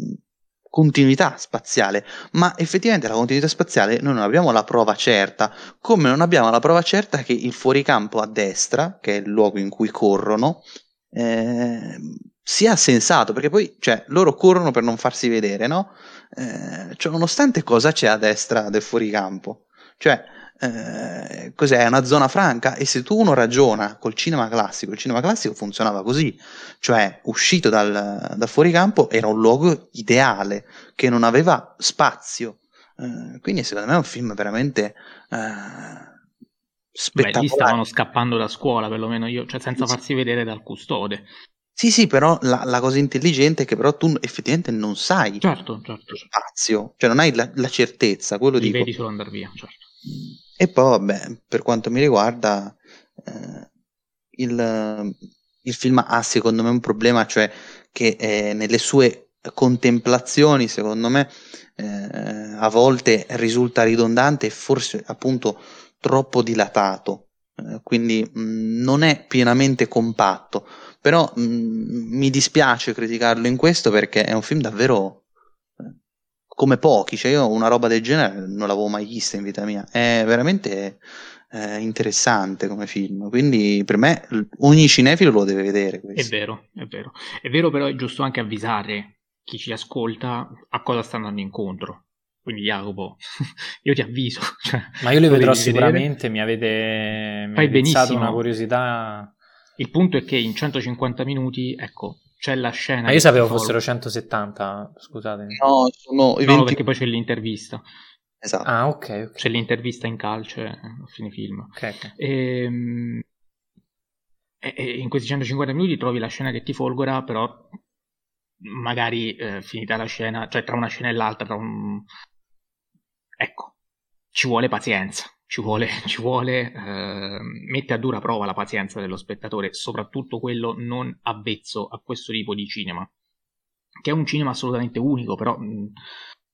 continuità spaziale, ma effettivamente la continuità spaziale noi non abbiamo la prova certa, come non abbiamo la prova certa che il fuoricampo a destra, che è il luogo in cui corrono, eh, sia sensato, perché poi cioè, loro corrono per non farsi vedere, no? Eh, cioè, nonostante cosa c'è a destra del fuoricampo? Cioè, eh, cos'è? Una zona franca e se tu uno ragiona col cinema classico, il cinema classico funzionava così, cioè uscito dal, dal fuoricampo era un luogo ideale che non aveva spazio. Eh, quindi secondo me è un film veramente eh, spettacolare. Beh, lì stavano scappando da scuola, perlomeno io, cioè senza farsi vedere dal custode. Sì, sì, però la, la, cosa intelligente è che però tu effettivamente non sai certo, certo. spazio, cioè non hai la, la certezza, quello dico. vedi solo andare via, certo. E poi, vabbè, per quanto mi riguarda, eh, il, il, film ha secondo me un problema, cioè che eh, nelle sue contemplazioni, secondo me, eh, a volte risulta ridondante e forse appunto troppo dilatato, eh, quindi mh, non è pienamente compatto, però mh, mi dispiace criticarlo in questo perché è un film davvero come pochi, cioè io una roba del genere non l'avevo mai vista in vita mia, è veramente eh, interessante come film, quindi per me ogni cinefilo lo deve vedere. Questo. È vero, è vero, è vero però è giusto anche avvisare chi ci ascolta a cosa sta andando incontro, Quindi Jacopo, io ti avviso. Cioè, Ma io li vedrò sicuramente, mi avete, mi Fai benissimo. una curiosità. Il punto è che in 150 minuti, ecco, c'è la scena. Ma io sapevo fossero 170, scusatemi. No, sono i 20... no, perché poi c'è l'intervista. Esatto. Ah, ok. okay. C'è l'intervista in calce a fine film. Okay, okay. Ehm, e, e, in questi 150 minuti trovi la scena che ti folgora, però magari eh, finita la scena, cioè tra una scena e l'altra, tra un... ecco, ci vuole pazienza ci vuole, ci vuole eh, mette a dura prova la pazienza dello spettatore, soprattutto quello non avvezzo a questo tipo di cinema, che è un cinema assolutamente unico, però un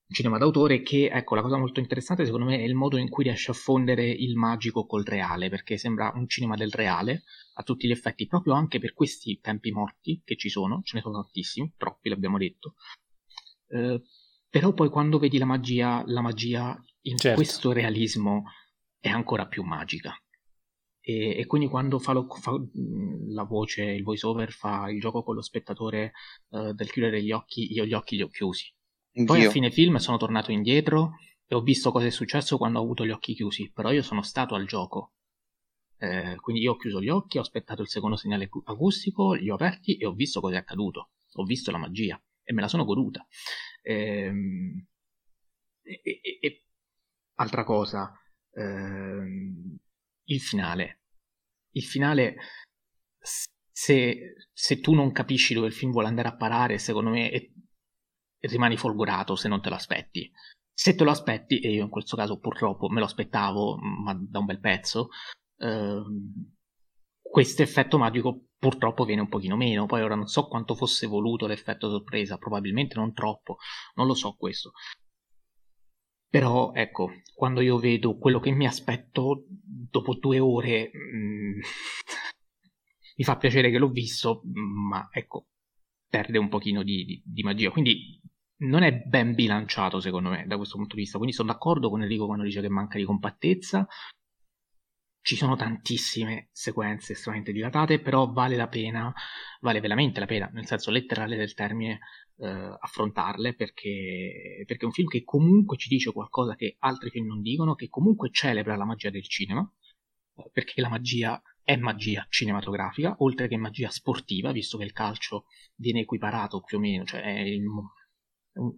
cinema d'autore che, ecco, la cosa molto interessante secondo me è il modo in cui riesce a fondere il magico col reale, perché sembra un cinema del reale a tutti gli effetti, proprio anche per questi tempi morti che ci sono, ce ne sono tantissimi, troppi l'abbiamo detto. Eh, però poi quando vedi la magia, la magia in certo. questo realismo è ancora più magica. E, e quindi quando fa, lo, fa, la voce, il voice over, fa il gioco con lo spettatore uh, del chiudere gli occhi, io gli occhi li ho chiusi. Anch'io. Poi a fine film sono tornato indietro e ho visto cosa è successo quando ho avuto gli occhi chiusi, però io sono stato al gioco. Eh, quindi io ho chiuso gli occhi, ho aspettato il secondo segnale acustico, li ho aperti e ho visto cosa è accaduto. Ho visto la magia e me la sono goduta. Ehm, e, e, e, altra cosa, ehm, il finale. Il finale, se, se, tu non capisci dove il film vuole andare a parare, secondo me è, rimani folgorato se non te lo aspetti. Se te lo aspetti, e io in questo caso purtroppo me lo aspettavo, ma da un bel pezzo, ehm, questo effetto magico purtroppo viene un pochino meno. Poi ora non so quanto fosse voluto l'effetto sorpresa, probabilmente non troppo, non lo so questo. Però ecco, quando io vedo quello che mi aspetto dopo due ore, mh, mm, mi fa piacere che l'ho visto, ma ecco, perde un pochino di, di, di, magia. Quindi non è ben bilanciato secondo me da questo punto di vista. Quindi sono d'accordo con Enrico quando dice che manca di compattezza. Ci sono tantissime sequenze estremamente dilatate, però vale la pena, vale veramente la pena, nel senso letterale del termine, eh, affrontarle perché, perché è un film che comunque ci dice qualcosa che altri film non dicono, che comunque celebra la magia del cinema, eh, perché la magia è magia cinematografica, oltre che magia sportiva, visto che il calcio viene equiparato più o meno, cioè è, il, è, un,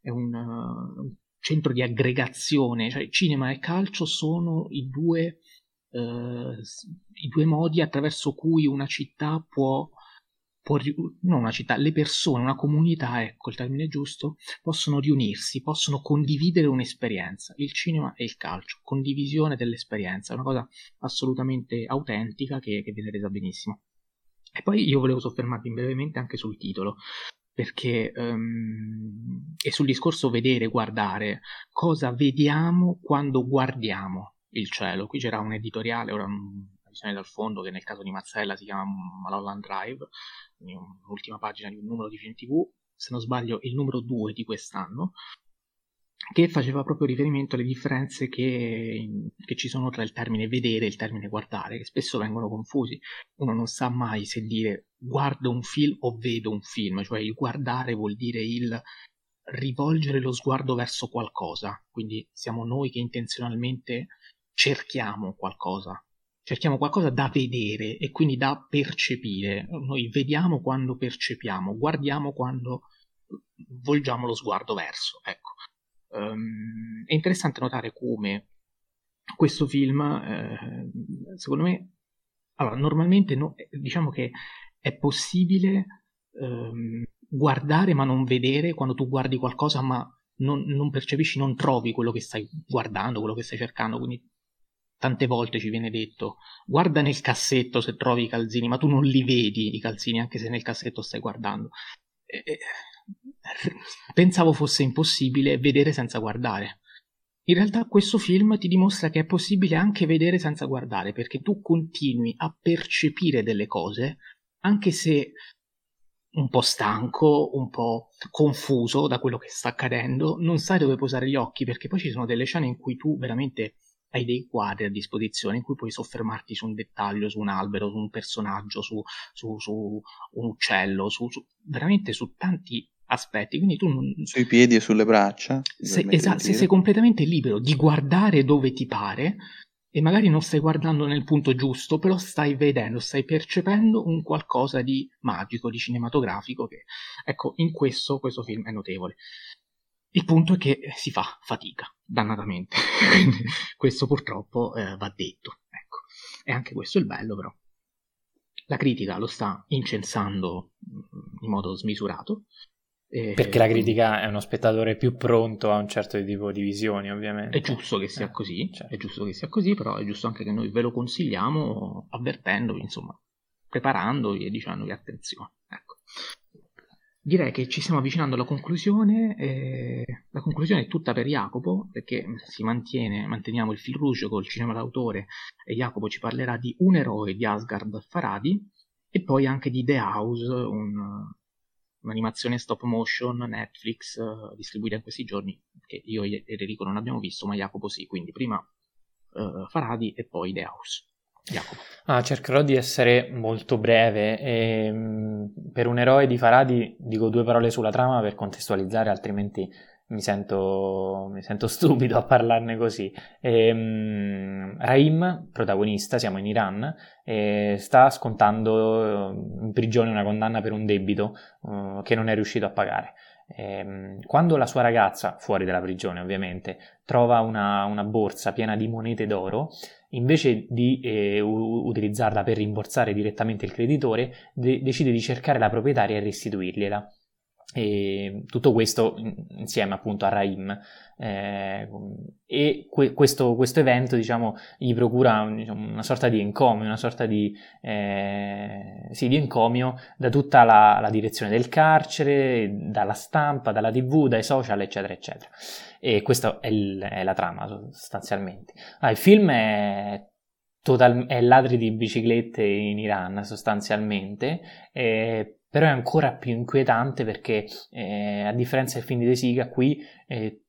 è un, un, centro di aggregazione, cioè cinema e calcio sono i due, eh, i due modi attraverso cui una città può può, non una città, le persone, una comunità, ecco il termine giusto, possono riunirsi, possono condividere un'esperienza. Il cinema e il calcio, condivisione dell'esperienza, è una cosa assolutamente autentica che, che viene resa benissimo. E poi io volevo soffermarmi brevemente anche sul titolo, perché um, e sul discorso vedere, guardare, cosa vediamo quando guardiamo il cielo. Qui c'era un editoriale, ora una visione dal fondo che nel caso di Mazzella si chiama Malholland Drive, un'ultima pagina di un numero di film TV, se non sbaglio il numero 2 di quest'anno, che faceva proprio riferimento alle differenze che, che, ci sono tra il termine vedere e il termine guardare, che spesso vengono confusi. Uno non sa mai se dire guardo un film o vedo un film, cioè il guardare vuol dire il rivolgere lo sguardo verso qualcosa, quindi siamo noi che intenzionalmente cerchiamo qualcosa, cerchiamo qualcosa da vedere e quindi da percepire. Noi vediamo quando percepiamo, guardiamo quando volgiamo lo sguardo verso. Ecco. Um, è interessante notare come questo film, eh, secondo me, allora, normalmente no, diciamo che è possibile um, guardare ma non vedere quando tu guardi qualcosa ma non, non, percepisci, non trovi quello che stai guardando, quello che stai cercando, quindi tante volte ci viene detto guarda nel cassetto se trovi i calzini, ma tu non li vedi i calzini anche se nel cassetto stai guardando. E, pensavo fosse impossibile vedere senza guardare. In realtà questo film ti dimostra che è possibile anche vedere senza guardare, perché tu continui a percepire delle cose, anche se un po' stanco, un po' confuso da quello che sta accadendo, non sai dove posare gli occhi, perché poi ci sono delle scene in cui tu veramente hai dei quadri a disposizione in cui puoi soffermarti su un dettaglio, su un albero, su un personaggio, su, su, su un uccello, su, veramente su tanti aspetti, quindi tu non... Sui piedi e sulle braccia. Esatto, se sei completamente libero di guardare dove ti pare e magari non stai guardando nel punto giusto, però stai vedendo, stai percependo un qualcosa di magico, di cinematografico che, ecco, in questo questo film è notevole. Il punto è che si fa fatica, dannatamente. questo purtroppo eh, va detto. Ecco. E anche questo è il bello, però. La critica lo sta incensando mm, in modo smisurato. Perché la critica è uno spettatore più pronto a un certo tipo di visioni, ovviamente. È giusto che sia eh, così, certo. è giusto che sia così, però è giusto anche che noi ve lo consigliamo avvertendovi, insomma, preparandovi e dicendovi attenzione. Ecco direi che ci stiamo avvicinando alla conclusione. Eh, la conclusione è tutta per Jacopo, perché si mantiene, manteniamo il fil rouge col cinema d'autore e Jacopo ci parlerà di un eroe di Asgard Faradi e poi anche di The House, un, un'animazione stop motion Netflix uh, distribuita in questi giorni, che io ed Enrico non abbiamo visto, ma Jacopo sì, quindi prima uh, Faradi e poi The House. Jacopo. Ah, cercherò di essere molto breve. E, ehm, per un eroe di Faradi dico due parole sulla trama per contestualizzare, altrimenti mi sento, mi sento stupido a parlarne così. E, um, Raim, protagonista, siamo in Iran, e sta scontando in prigione una condanna per un debito uh, che non è riuscito a pagare. E, quando la sua ragazza, fuori dalla prigione ovviamente, trova una, una borsa piena di monete d'oro, invece di eh, utilizzarla per rimborsare direttamente il creditore, de- decide di cercare la proprietaria e restituirgliela. E tutto questo insieme appunto a Raim. Eh, e que- questo, questo, evento diciamo gli procura diciamo, una sorta di encomio una sorta di, eh, sì, di encomio da tutta la, la, direzione del carcere dalla stampa, dalla tv, dai social eccetera eccetera. E questa è, il, è la trama sostanzialmente. Ah, il film è Total, è ladri di biciclette in Iran sostanzialmente, eh, però è ancora più inquietante perché eh, a differenza del film di De Siga qui eh,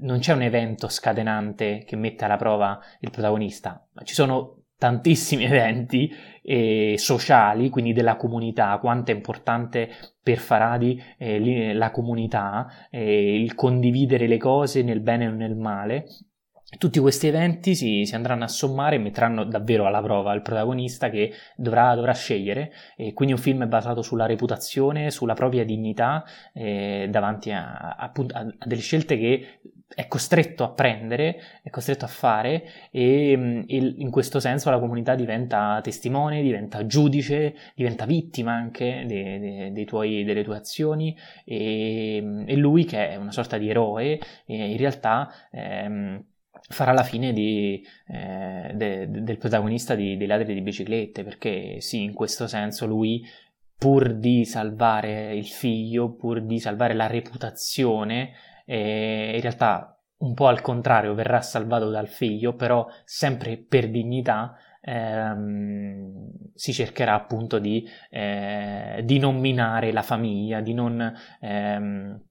non c'è un evento scatenante che mette alla prova il protagonista, ma ci sono tantissimi eventi eh, sociali, quindi della comunità, quanto è importante per Faradi eh, la comunità, eh, il condividere le cose nel bene o nel male tutti questi eventi si, si, andranno a sommare e metteranno davvero alla prova il protagonista che dovrà, dovrà scegliere. E quindi un film basato sulla reputazione, sulla propria dignità, eh, davanti a, a, a, delle scelte che è costretto a prendere, è costretto a fare e, e, in questo senso la comunità diventa testimone, diventa giudice, diventa vittima anche de, de, de tuoi, delle tue azioni e, e, lui che è una sorta di eroe in realtà... Ehm, farà la fine di, eh, de, de, del protagonista di, dei ladri di biciclette, perché sì, in questo senso lui, pur di salvare il figlio, pur di salvare la reputazione, eh, in realtà un po' al contrario verrà salvato dal figlio, però sempre per dignità ehm, si cercherà appunto di, eh, di, non minare la famiglia, di non... Ehm,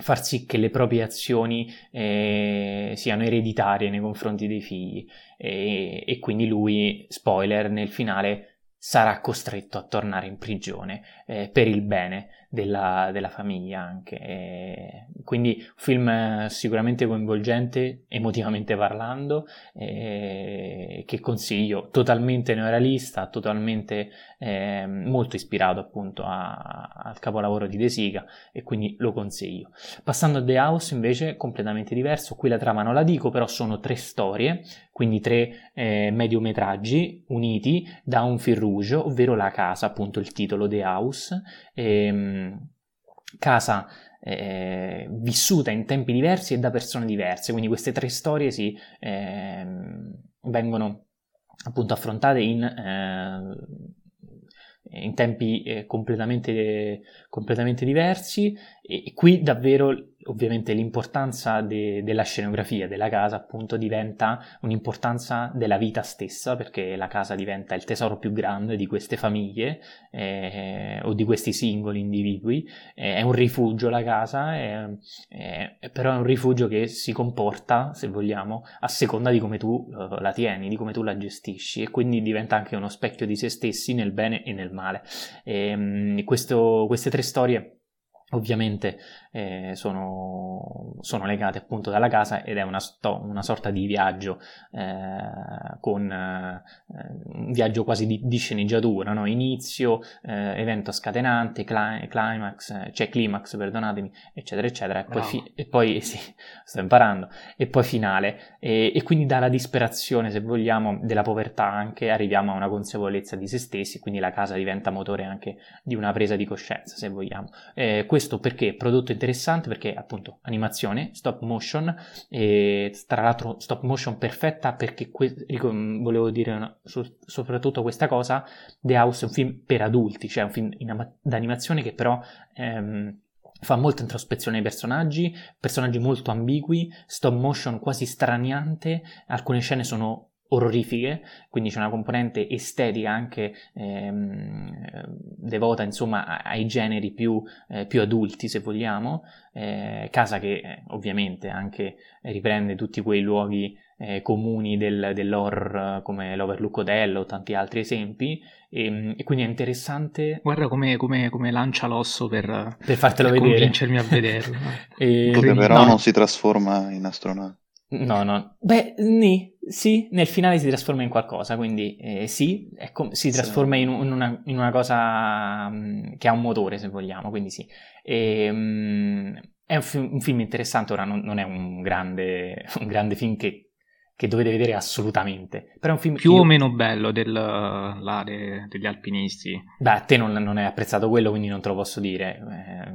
far sì che le proprie azioni eh, siano ereditarie nei confronti dei figli. E, e, quindi lui, spoiler, nel finale sarà costretto a tornare in prigione eh, per il bene della, della famiglia anche. E quindi un film sicuramente coinvolgente, emotivamente parlando, eh, che consiglio, totalmente neorealista, totalmente eh, molto ispirato appunto a, al capolavoro di De Sica e quindi lo consiglio. Passando a The House invece completamente diverso, qui la trama non la dico, però sono tre storie, quindi tre eh, mediometraggi uniti da un fil rouge, ovvero la casa, appunto il titolo The House. Ehm, casa eh, vissuta in tempi diversi e da persone diverse, quindi queste tre storie si eh, vengono appunto affrontate in, eh, in tempi eh, completamente, completamente diversi. E, e qui davvero ovviamente l'importanza de- della scenografia della casa appunto diventa un'importanza della vita stessa perché la casa diventa il tesoro più grande di queste famiglie eh, o di questi singoli individui. Eh, è un rifugio la casa è, è, però è un rifugio che si comporta se vogliamo a seconda di come tu uh, la tieni di come tu la gestisci e quindi diventa anche uno specchio di se stessi nel bene e nel male. E, um, questo, queste tre storie ovviamente eh, sono, sono, legate appunto dalla casa ed è una, sto- una sorta di viaggio eh, con eh, un viaggio quasi di, di sceneggiatura, no? inizio, eh, evento scatenante, cli- climax, cioè climax, perdonatemi, eccetera, eccetera, e poi, fi- e poi sì, sto imparando, e poi finale, e, e quindi dalla disperazione, se vogliamo, della povertà anche arriviamo a una consapevolezza di se stessi, quindi la casa diventa motore anche di una presa di coscienza, se vogliamo. Eh, questo perché? Prodotto interessante perché appunto animazione, stop motion e tra l'altro stop motion perfetta perché que- volevo dire una, so- soprattutto questa cosa, The House è un film per adulti, cioè un film ama- d'animazione che però ehm, fa molta introspezione ai personaggi, personaggi molto ambigui, stop motion quasi straniante, alcune scene sono orrorifiche, quindi c'è una componente estetica anche ehm, devota insomma ai generi più, eh, più adulti se vogliamo, eh, casa che eh, ovviamente anche riprende tutti quei luoghi eh, comuni del, dell'horror come l'Overlook Hotel o tanti altri esempi e, ehm, e quindi è interessante guarda come, come, come lancia l'osso per, per fartelo per vedere. convincermi a vederlo. E, dove però no. non si trasforma in astronauta No, no. Beh, ni, sì, nel finale si trasforma in qualcosa, quindi eh, sì, com- si trasforma in, in, una, in una, cosa um, che ha un motore, se vogliamo, quindi sì. E, um, è un, fi- un, film interessante, ora non, non è un grande, un grande film che che dovete vedere assolutamente. Però è un film più io... o meno bello del, là, de, degli alpinisti. Beh, a te non, non, hai apprezzato quello, quindi non te lo posso dire. Eh,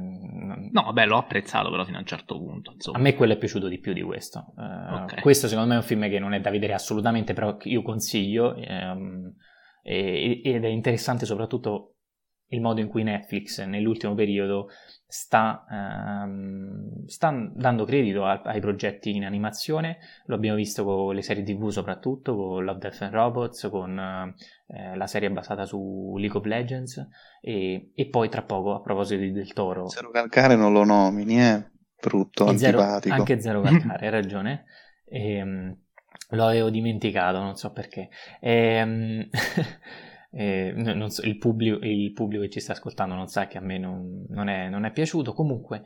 no, vabbè, l'ho apprezzato però fino a un certo punto. Insomma. A me quello è piaciuto di più di questo. Uh, okay. Questo secondo me è un film che non è da vedere assolutamente, però io consiglio. Ehm, ed è interessante soprattutto il modo in cui Netflix nell'ultimo periodo sta, ehm, sta dando credito a, ai progetti in animazione, lo abbiamo visto con le serie tv soprattutto, con Love, Death and Robots, con eh, la serie basata su League of Legends e, e, poi tra poco a proposito di Del Toro... Zero Calcare non lo nomini, è brutto, antipatico. Zero, anche Zero Calcare, hai ragione. E, ehm, lo avevo dimenticato, non so perché. E, ehm, eh, so, il, pubblico, il, pubblico, che ci sta ascoltando non sa che a me non, non, è, non è, piaciuto comunque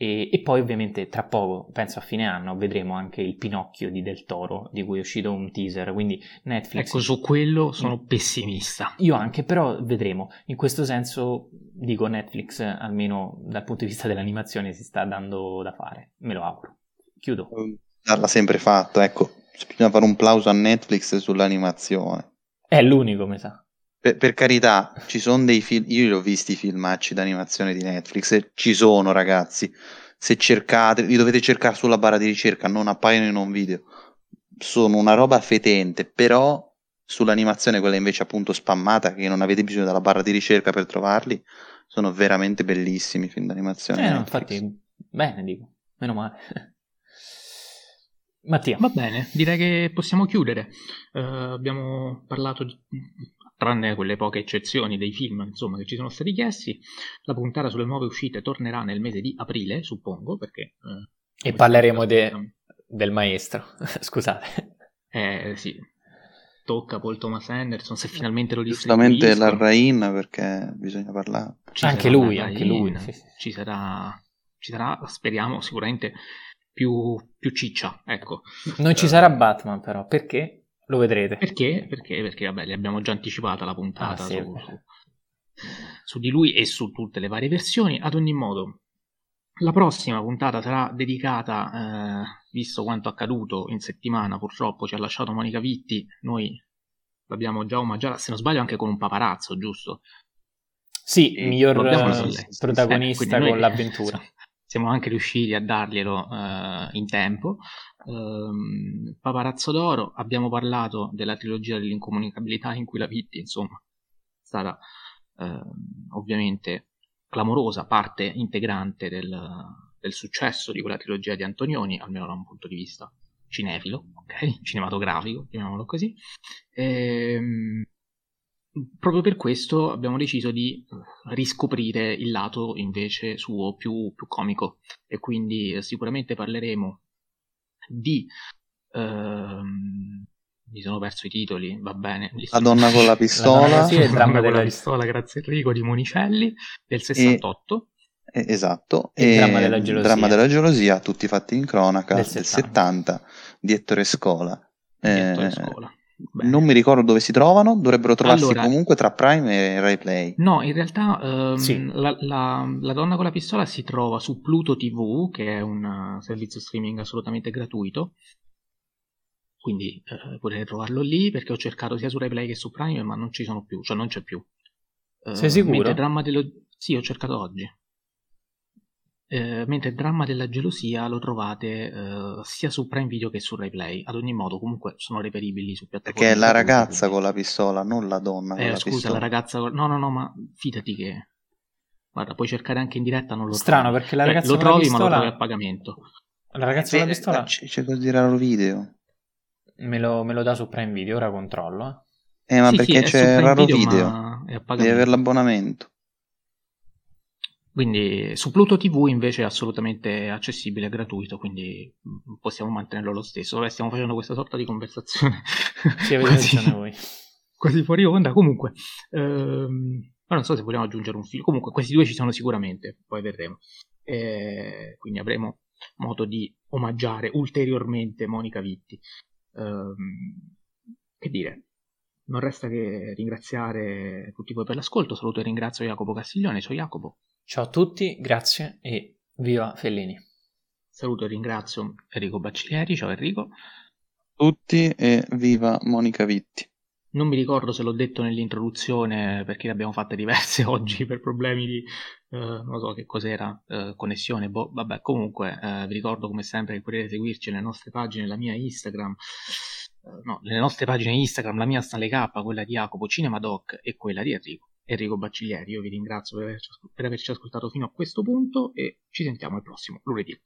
e, e, poi ovviamente tra poco, penso a fine anno, vedremo anche il Pinocchio di Del Toro di cui è uscito un teaser, quindi Netflix... Ecco, su quello sono pessimista. Io anche, però vedremo. In questo senso dico Netflix, almeno dal punto di vista dell'animazione, si sta dando da fare, me lo auguro. Chiudo. L'ha sempre fatto, ecco, bisogna fare un plauso a Netflix sull'animazione. È l'unico, mi sa. Per, per, carità, ci sono dei film, io li ho visti i filmacci d'animazione di Netflix, e ci sono ragazzi, se cercate, li dovete cercare sulla barra di ricerca, non appaiono in un video, sono una roba fetente, però sull'animazione, quella invece appunto spammata, che non avete bisogno della barra di ricerca per trovarli, sono veramente bellissimi i film d'animazione. Eh, no, infatti, bene dico, meno male. Mattia. Va bene, direi che possiamo chiudere. Uh, abbiamo parlato di, tranne quelle poche eccezioni dei film insomma, che ci sono stati chiesti. La puntata sulle nuove uscite tornerà nel mese di aprile, suppongo, perché... Eh, e parleremo de- del maestro, scusate. Eh sì, tocca Paul Thomas Anderson, se finalmente lo Giustamente la Rain perché bisogna parlare. Ci anche lui, anche lui. Sì, sì. Ci, sarà, ci sarà, speriamo, sicuramente più, più ciccia, ecco. Non ci sarà Batman però, perché? Lo vedrete. Perché? Perché, perché vabbè, le abbiamo già anticipata la puntata ah, sì, su, su, su, di lui e su tutte le varie versioni. Ad ogni modo, la prossima puntata sarà dedicata, eh, visto quanto accaduto in settimana, purtroppo ci ha lasciato Monica Vitti, noi l'abbiamo già omaggiata, se non sbaglio anche con un paparazzo, giusto? Sì, il miglior protagonista eh, con l'avventura. Siamo anche riusciti a darglielo eh, in tempo ehm, Paparazzo d'Oro, abbiamo parlato della trilogia dell'incomunicabilità in cui la Pitti, insomma, è stata ehm, ovviamente clamorosa parte integrante del, del, successo di quella trilogia di Antonioni, almeno da un punto di vista cinefilo, ok? Cinematografico, chiamiamolo così. Ehm, proprio per questo abbiamo deciso di riscoprire il lato invece suo più, più comico e quindi eh, sicuramente parleremo di... Ehm, mi sono perso i titoli, va bene. La donna con la pistola. La sì, il dramma della pistola, grazie Enrico, di Monicelli, del 68. Eh, esatto, Il e dramma della il gelosia. dramma della gelosia, tutti fatti in cronaca Del del 70. 70 di Ettore Scola. Diretto Eh, di scuola. Bene. non mi ricordo dove si trovano, dovrebbero trovarsi Allora- comunque tra Prime e Rai Play. No, in realtà ehm, Sì. la, la- la donna con la pistola si trova su Pluto TV, che è un eh, servizio streaming assolutamente gratuito. Quindi eh, potete trovarlo lì perché ho cercato sia su RaiPlay che su Prime, ma non ci sono più, cioè non c'è più. Eh, Sei sicuro? Dramma dello... Sì, ho cercato oggi. Eh, mentre il dramma della gelosia lo trovate eh, sia su Prime Video che su RaiPlay. Ad ogni modo, comunque sono reperibili su piattaforme. Perché è la ragazza quindi- con la pistola, non la donna con eh, la scusa, pistola. la ragazza. No, no, no, ma fidati che. Guarda, puoi cercare anche in diretta, non lo Strano, trovi. perché la Cioè, ragazza lo con la trovi, ma lo pistola- trovi a pagamento. La ragazza con la Eh, pistola c- C'è così raro video. me lo, me lo dà su Prime Video, ora controllo. eh. Eh, ma Sì, perché sì, c'è raro Video, video. ma Devi avere l'abbonamento. Quindi su Pluto TV invece è assolutamente accessibile, è gratuito, quindi mm, possiamo mantenerlo lo stesso. Vabbè, stiamo facendo questa sorta di conversazione. Sì, quasi- voi. quasi fuori onda. Comunque, ehm, non so se vogliamo aggiungere un film. Comunque, questi due ci sono sicuramente, poi vedremo. Eh, quindi avremo modo di omaggiare ulteriormente Monica Vitti. Ehm, che dire? Non resta che ringraziare tutti voi per l'ascolto. Saluto e ringrazio Jacopo Castiglione. Ciao Jacopo. Ciao a tutti, grazie e viva Fellini. Saluto e ringrazio Enrico Bacciglieri. Ciao Enrico. Tutti e viva Monica Vitti. Non mi ricordo se l'ho detto nell'introduzione perché ne abbiamo fatte diverse oggi per problemi di eh, non so che cos'era, eh, connessione. Boh, vabbè, comunque eh, vi ricordo come sempre che potete seguirci nelle nostre pagine, la mia Instagram, eh, no, nelle nostre pagine Instagram, la mia Stanley K, quella di Jacopo Cinemadoc e quella di Enrico, Enrico Bacciglieri. Io vi ringrazio per averci, per averci ascoltato fino a questo punto e ci sentiamo il prossimo lunedì.